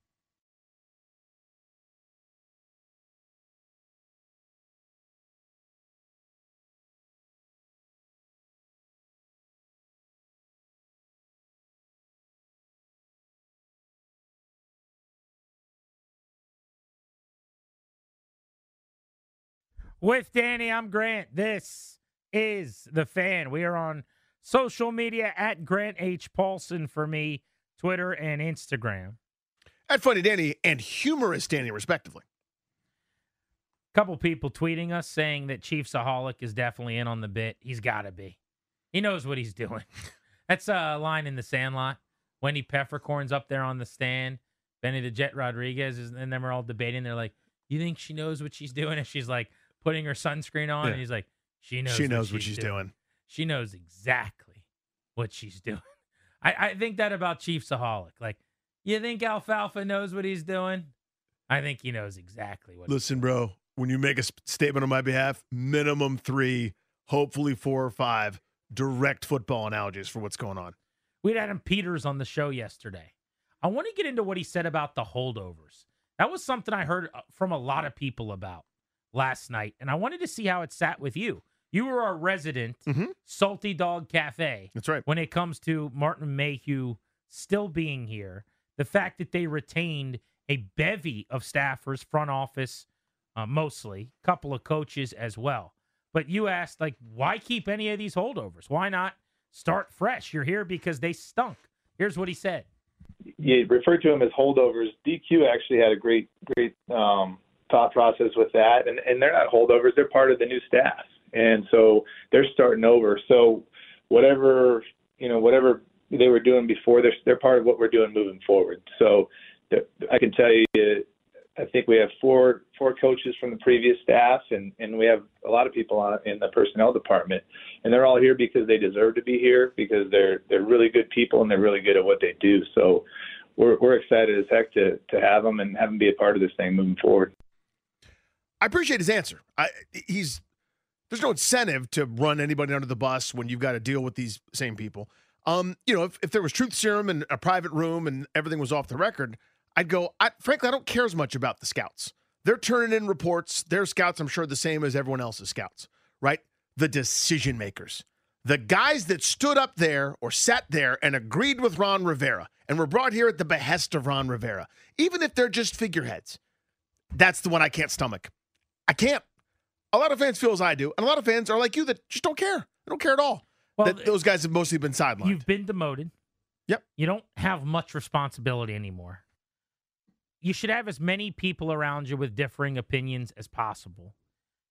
With Danny, I'm Grant. This is the fan. We are on social media at Grant H. Paulsen for me, Twitter and Instagram. At Funny Danny and Humorous Danny, respectively. A couple people tweeting us saying that Chiefsaholic is definitely in on the bit. He's got to be. He knows what he's doing. (laughs) That's a line in the Sandlot. Wendy Peppercorn's up there on the stand. Benny the Jet Rodriguez is, and them are all debating. They're like, "You think she knows what she's doing?" And she's like putting her sunscreen on, Yeah. and he's like, "She knows. She knows what she's doing. She knows exactly what she's (laughs) doing." I, I think that about Chiefsaholic. Like, you think Alfalfa knows what he's doing? I think he knows exactly what. Listen, bro, when you make a statement on my behalf, minimum three, hopefully four or five direct football analogies for what's going on. We had Adam Peters on the show yesterday. I want to get into what he said about the holdovers. That was something I heard uh, from a lot of people about last night, and I wanted to see how it sat with you. You were our resident Salty Dog Cafe. That's right. When it comes to Martin Mayhew still being here, the fact that they retained a bevy of staffers, front office, uh, mostly, couple of coaches as well. But you asked, like, why keep any of these holdovers? Why not start fresh? You're here because they stunk. Here's what he said. you referred to them as holdovers. DQ actually had a great, great um, thought process with that, and and they're not holdovers; they're part of the new staff, and so they're starting over. So whatever you know, whatever they were doing before, they're they're part of what we're doing moving forward. So I can tell you, I think we have four four coaches from the previous staff, and and we have a lot of people on in the personnel department, and they're all here because they deserve to be here because they're they're really good people and they're really good at what they do. So we're we're excited as heck to to have them and have them be a part of this thing moving forward. I appreciate his answer. I he's there's no incentive to run anybody under the bus when you've got to deal with these same people. Um, you know, if, if there was truth serum in a private room and everything was off the record, I'd go, I, frankly, I don't care as much about the scouts. They're turning in reports. Their scouts, I'm sure, the same as everyone else's scouts, right? The decision makers, the guys that stood up there or sat there and agreed with Ron Rivera and were brought here at the behest of Ron Rivera, even if they're just figureheads. That's the one I can't stomach. I can't. A lot of fans feel as I do, and a lot of fans are like you that just don't care. They don't care at all. that those guys have mostly been sidelined. You've been demoted. Yep. You don't have much responsibility anymore. You should have as many people around you with differing opinions as possible.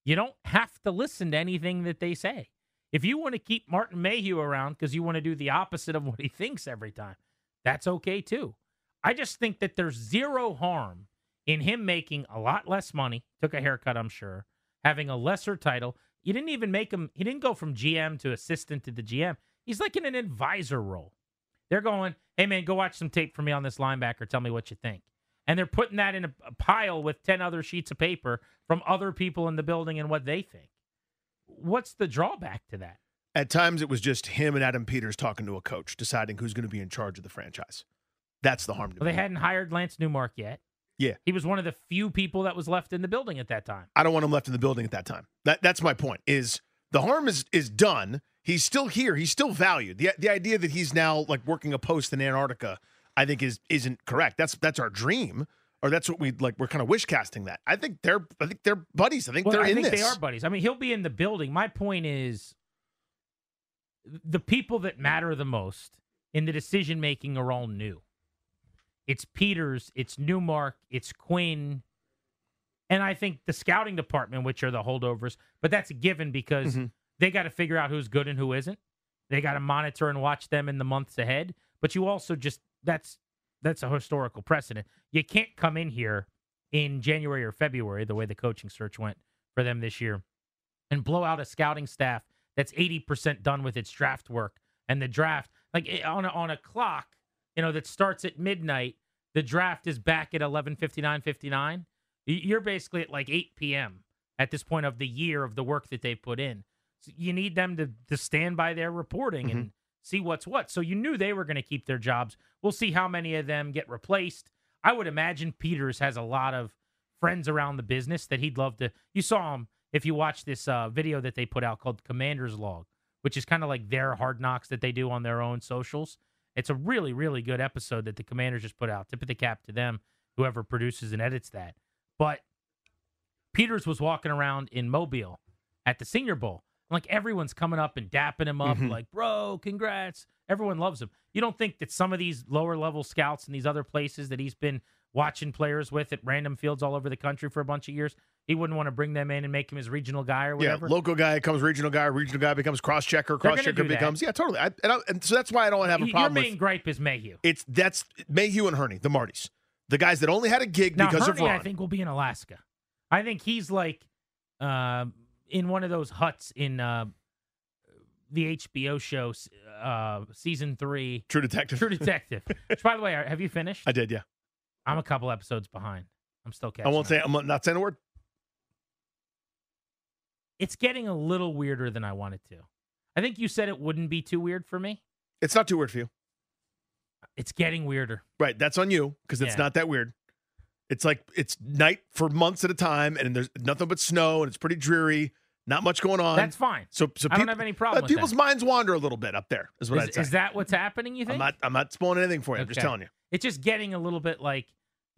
You don't have to listen to anything that they say. If you want to keep Martin Mayhew around because you want to do the opposite of what he thinks every time, that's okay too. I just think that there's zero harm in him making a lot less money, took a haircut, I'm sure, having a lesser title. You didn't even make him, he didn't go from GM to assistant to the GM. He's like in an advisor role. They're going, hey, man, go watch some tape for me on this linebacker. Tell me what you think. And they're putting that in a, a pile with 10 other sheets of paper from other people in the building and what they think. What's the drawback to that? At times, it was just him and Adam Peters talking to a coach, deciding who's going to be in charge of the franchise. That's the harm to Well, they hadn't hired Lance Newmark yet. Yeah. He was one of the few people that was left in the building at that time. I don't want him left in the building at that time. That that's my point. Is the harm is is done. He's still here. He's still valued. The the idea that he's now like working a post in Antarctica, I think is isn't correct. That's that's our dream, or that's what we like. We're kind of wish casting that. I think they're I think they're buddies. I think Well, they're I in think this. they are buddies. I mean, he'll be in the building. My point is, the people that matter the most in the decision making are all new. It's Peters, it's Newmark, it's Quinn, and I think the scouting department, which are the holdovers, but that's a given because Mhm. they got to figure out who's good and who isn't. They got to monitor and watch them in the months ahead. But you also just that's that's a historical precedent. You can't come in here in January or February, the way the coaching search went for them this year, and blow out a scouting staff that's 80% done with its draft work. And the draft, like eh, on a, on a clock, you know, that starts at midnight, the draft is back at 11:59 59. Y- You're basically at like 8 p.m. at this point of the year of the work that they've put in. So you need them to to stand by their reporting and see what's what. So you knew they were going to keep their jobs. We'll see how many of them get replaced. I would imagine Peters has a lot of friends around the business that he'd love to. You saw him if you watch this uh, video that they put out called Commander's Log, which is kind of like their hard knocks that they do on their own socials. It's a really, really good episode that the Commanders just put out. Tip of the cap to them, whoever produces and edits that. But Peters was walking around in Mobile at the Senior Bowl. Like everyone's coming up and dapping him up, Mhm. like, bro, congrats. Everyone loves him. You don't think that some of these lower level scouts in these other places that he's been watching players with at random fields all over the country for a bunch of years, he wouldn't want to bring them in and make him his regional guy or whatever. Yeah, local guy becomes regional guy, regional guy becomes cross checker, cross checker becomes yeah, totally. I, and, I, and so that's why I don't have a problem Your with main gripe is Mayhew. it's that's Mayhew and Hurney, the Martys, the guys that only had a gig Now, because Hurney, of Ron. I think will be in Alaska. I think he's like uh, in one of those huts in uh, the HBO show uh, season three, True Detective. True Detective. (laughs) Which, by the way, have you finished? I did, yeah. I'm a couple episodes behind. I'm still catching. I won't up. say I'm not saying a word. It's getting a little weirder than I wanted to. I think you said it wouldn't be too weird for me. It's not too weird for you. It's getting weirder. Right, that's on you because it's Yeah. not that weird. It's like it's night for months at a time, and there's nothing but snow, and it's pretty dreary. Not much going on. That's fine. So, so I don't people- have any problem uh, people's that. minds wander a little bit up there. Is what Is, I'd say. is that what's happening? You think? I'm not. I'm not spoiling anything for you. I'm just telling you. It's just getting a little bit like,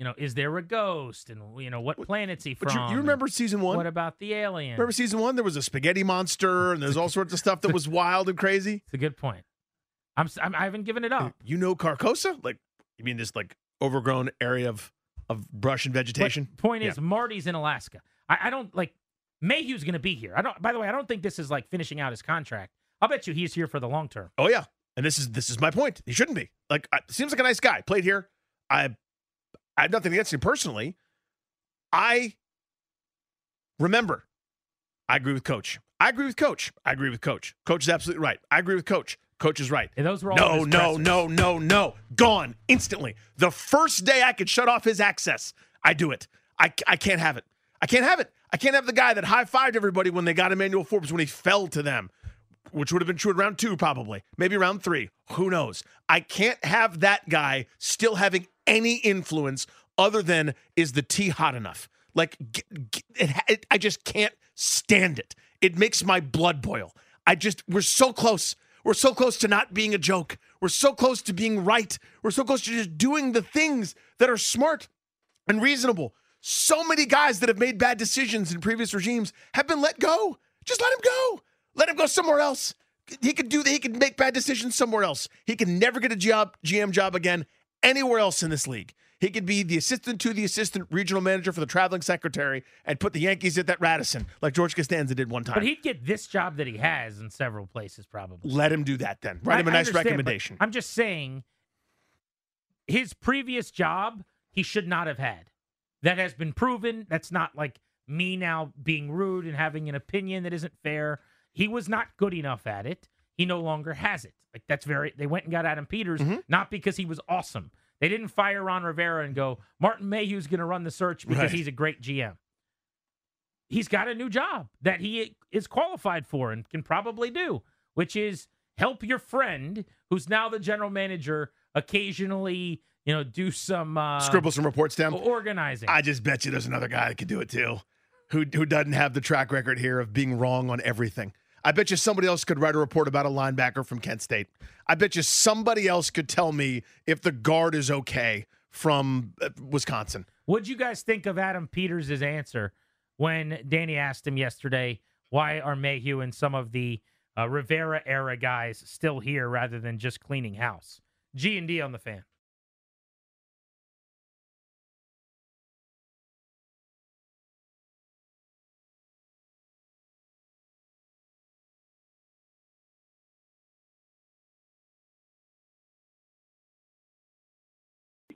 you know, is there a ghost, and you know, what planet's he But from? you, you remember season one? What about the alien? Remember season one? There was a spaghetti monster, and there's all sorts of stuff that was wild and crazy. It's a good point. I'm, I'm I haven't given it up. You know Carcosa? Like you mean this like overgrown area of of brush and vegetation? But point Yeah. is, Marty's in Alaska. I, I don't like Mayhew's going to be here. I don't. By the way, I don't think this is like finishing out his contract. I'll bet you he's here for the long term. Oh yeah, and this is this is my point. He shouldn't be. Like, I, seems like a nice guy. Played here. I I have nothing against him personally. I remember. I agree with Coach. I agree with Coach. I agree with Coach. Coach is absolutely right. I agree with Coach. Coach is right. And those were all no, no, no, no, no. Gone instantly. The first day I could shut off his access, I do it. I, I can't have it. I can't have it. I can't have the guy that high fived everybody when they got Emmanuel Forbes when he fell to them, which would have been true at round two, probably, maybe round three. Who knows? I can't have that guy still having any influence other than is the tea hot enough? Like, it, it, I just can't stand it. It makes my blood boil. I just, we're so close. We're so close to not being a joke. We're so close to being right. We're so close to just doing the things that are smart and reasonable. So many guys that have made bad decisions in previous regimes have been let go. Just let him go. Let him go somewhere else. He could do that. He could make bad decisions somewhere else. He can never get a job, GM job again anywhere else in this league. He could be the assistant to the assistant regional manager for the traveling secretary and put the Yankees at that Radisson like George Costanza did one time. But he'd get this job that he has in several places, probably. Let him do that then. Write him a nice recommendation. I'm just saying, his previous job he should not have had. That has been proven. That's not like me now being rude and having an opinion that isn't fair. He was not good enough at it. He no longer has it. Like that's very. They went and got Adam Peters Mm-hmm. not because he was awesome. They didn't fire Ron Rivera and go Martin Mayhew's going to run the search because Right. he's a great GM. He's got a new job that he is qualified for and can probably do, which is help your friend who's now the general manager occasionally, you know, do some uh, Scribble some reports down. organizing. I just bet you there's another guy that could do it too, who who doesn't have the track record here of being wrong on everything. I bet you somebody else could write a report about a linebacker from Kent State. I bet you somebody else could tell me if the guard is okay from uh, Wisconsin. What'd you guys think of Adam Peters' answer when Danny asked him yesterday, why are Mayhew and some of the uh, Rivera era guys still here rather than just cleaning house. G and D on the fan.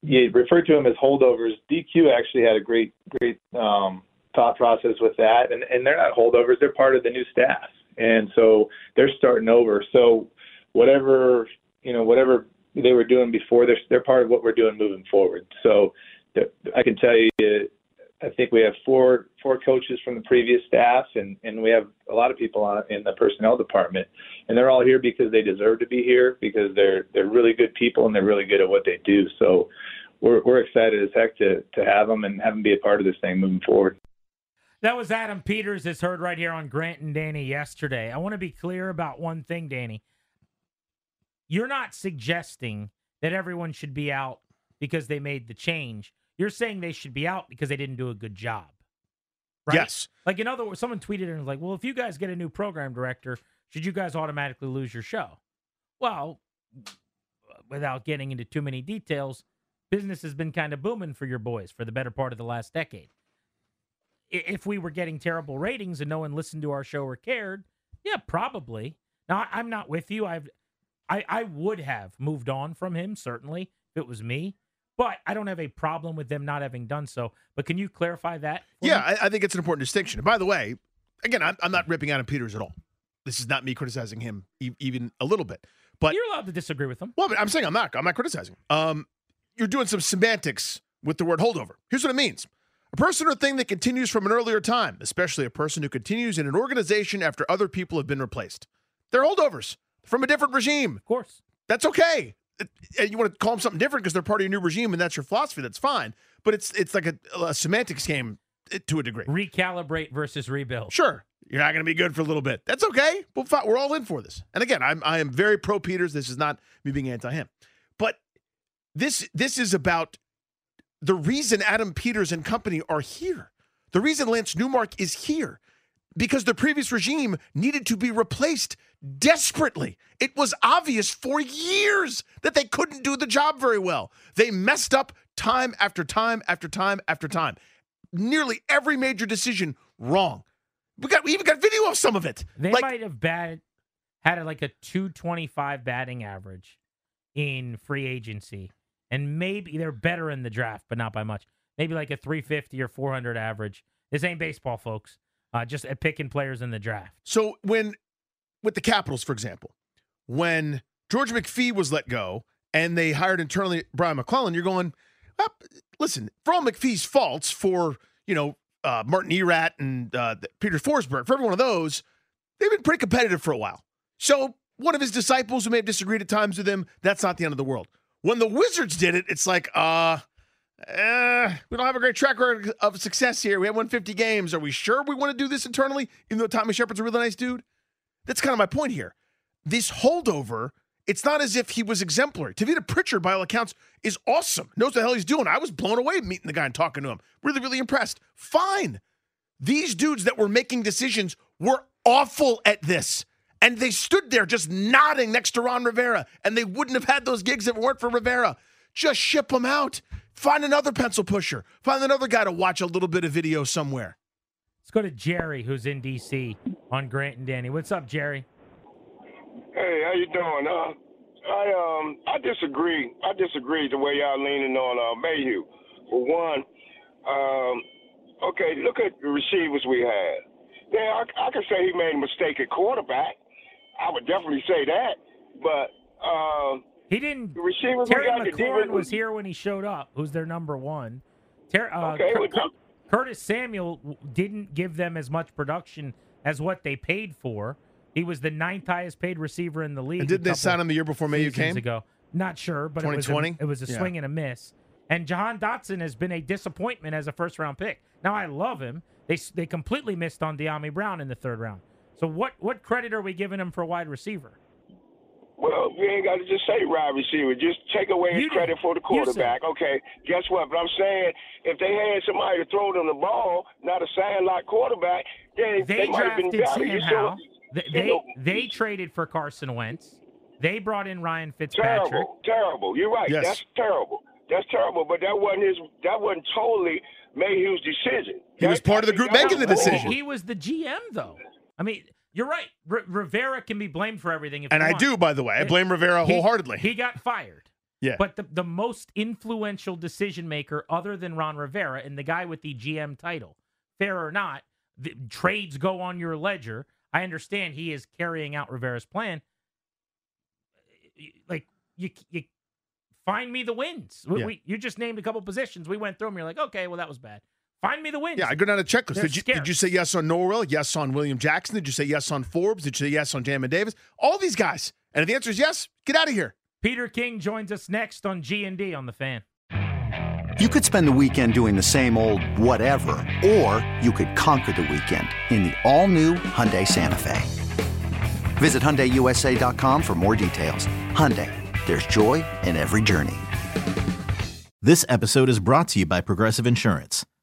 You refer to them as holdovers. DQ actually had a great, great um, thought process with that, and and they're not holdovers; they're part of the new staff, and so they're starting over. So whatever you know, whatever they were doing before, they're they're part of what we're doing moving forward. So I can tell you, I think we have four four coaches from the previous staff, and and we have a lot of people on in the personnel department, and they're all here because they deserve to be here because they're they're really good people and they're really good at what they do. So we're we're excited as heck to to have them and have them be a part of this thing moving forward. That was Adam Peters, as heard right here on Grant and Danny yesterday. I want to be clear about one thing, Danny. You're not suggesting that everyone should be out because they made the change. You're saying they should be out because they didn't do a good job. Right? Yes. Like in other words, someone tweeted and was like, "Well, if you guys get a new program director, should you guys automatically lose your show?" Well, without getting into too many details, business has been kind of booming for your boys for the better part of the last decade. If we were getting terrible ratings and no one listened to our show or cared, yeah, probably. Now I'm not with you. I've I I would have moved on from him certainly if it was me. But I don't have a problem with them not having done so. But can you clarify that? Yeah, I, I, think it's an important distinction. And by the way, again, I'm, I'm, not ripping Adam Peters at all. This is not me criticizing him e- even a little bit. But you're allowed to disagree with him. Well, but I'm saying I'm not. I'm not criticizing. Um, you're doing some semantics with the word holdover. Here's what it means. A person or thing that continues from an earlier time, especially a person who continues in an organization after other people have been replaced. They're holdovers from a different regime. Of course. That's okay and you want to call them something different because they're part of your new regime and that's your philosophy. That's fine. But it's it's like a, a semantics game eh, to a degree. Recalibrate versus rebuild. Sure, you're not going to be good for a little bit. That's okay. We'll we're all in for this. And again, I'm I am very pro Peters. This is not me being anti him, but this this is about the reason Adam Peters and company are here. The reason Lance Newmark is here because the previous regime needed to be replaced desperately. It was obvious for years that they couldn't do the job very well. They messed up time after time after time after time. Nearly every major decision wrong. We got we even got video of some of it. They like, might have batted had like a 225 batting average in free agency. And maybe they're better in the draft, but not by much. Maybe like a 350 or 400 average. This ain't baseball, folks uh, just at picking players in the draft. So when with the Capitals, for example, when George McPhee was let go and they hired internally Brian MacLellan, you're going, listen, for all McPhee's faults, for you know uh, Martin Erat and uh, Peter Forsberg, for every one of those, they've been pretty competitive for a while. So one of his disciples who may have disagreed at times with him, that's not the end of the world. When the Wizards did it, it's like, uh, uh, we don't have a great track record of success here. We have won 50 games. Are we sure we want to do this internally, even though Tommy Sheppard's a really nice dude? That's kind of my point here. This holdover, it's not as if he was exemplary. Tavita Pritchard, by all accounts, is awesome. Knows the hell he's doing. I was blown away meeting the guy and talking to him. Really, really impressed. Fine. These dudes that were making decisions were awful at this. And they stood there just nodding next to Ron Rivera. And they wouldn't have had those gigs if it weren't for Rivera. Just ship them out. Find another pencil pusher. Find another guy to watch a little bit of video somewhere. Let's go to Jerry, who's in D.C. on Grant and Danny. What's up, Jerry? Hey, how you doing? Uh, I um I disagree. I disagree the way y'all leaning on uh, Mayhew. For one, um, okay, look at the receivers we had. Yeah, I, I could say he made a mistake at quarterback. I would definitely say that, but. Uh, he didn't. The receivers Terry McLaurin was here when he showed up. Who's their number one? Ter- uh, okay, Curtis Samuel didn't give them as much production as what they paid for. He was the ninth highest paid receiver in the league. And did they sign him the year before Mayhew came? Ago, not sure, but 2020? it was a, it was a yeah. swing and a miss. And Jahan Dotson has been a disappointment as a first round pick. Now I love him. They they completely missed on Dyami Brown in the third round. So what what credit are we giving him for a wide receiver? Well, you ain't got to just say wide receiver. Just take away his credit for the quarterback. Okay, guess what? But I'm saying if they had somebody to throw them the ball, not a sandlot quarterback, then they, they might have been drafted better. Sam Howell. They they, they traded for Carson Wentz. They brought in Ryan Fitzpatrick. Terrible, terrible. You're right. Yes. That's terrible. That's terrible. But that wasn't his. That wasn't totally Mayhew's decision. He was part of the group making the decision. He was the GM, though. I mean, you're right. R- Rivera can be blamed for everything. If And I want. do, by the way. I blame Rivera He- wholeheartedly. He got fired. Yeah. But the, the most influential decision maker, other than Ron Rivera, and the guy with the GM title, fair or not, the trades go on your ledger. I understand he is carrying out Rivera's plan. Like you, you find me the wins. We, Yeah. we- you just named a couple positions. We went through them. You're like, okay, well that was bad. Find me the wins. Yeah, I go down a checklist. Did you, did you say yes on Norwell? Yes on William Jackson? Did you say yes on Forbes? Did you say yes on Jamin Davis? All these guys. And if the answer is yes, get out of here. Peter King joins us next on G and D on the Fan. You could spend the weekend doing the same old whatever, or you could conquer the weekend in the all-new Hyundai Santa Fe. Visit HyundaiUSA.com for more details. Hyundai, there's joy in every journey. This episode is brought to you by Progressive Insurance.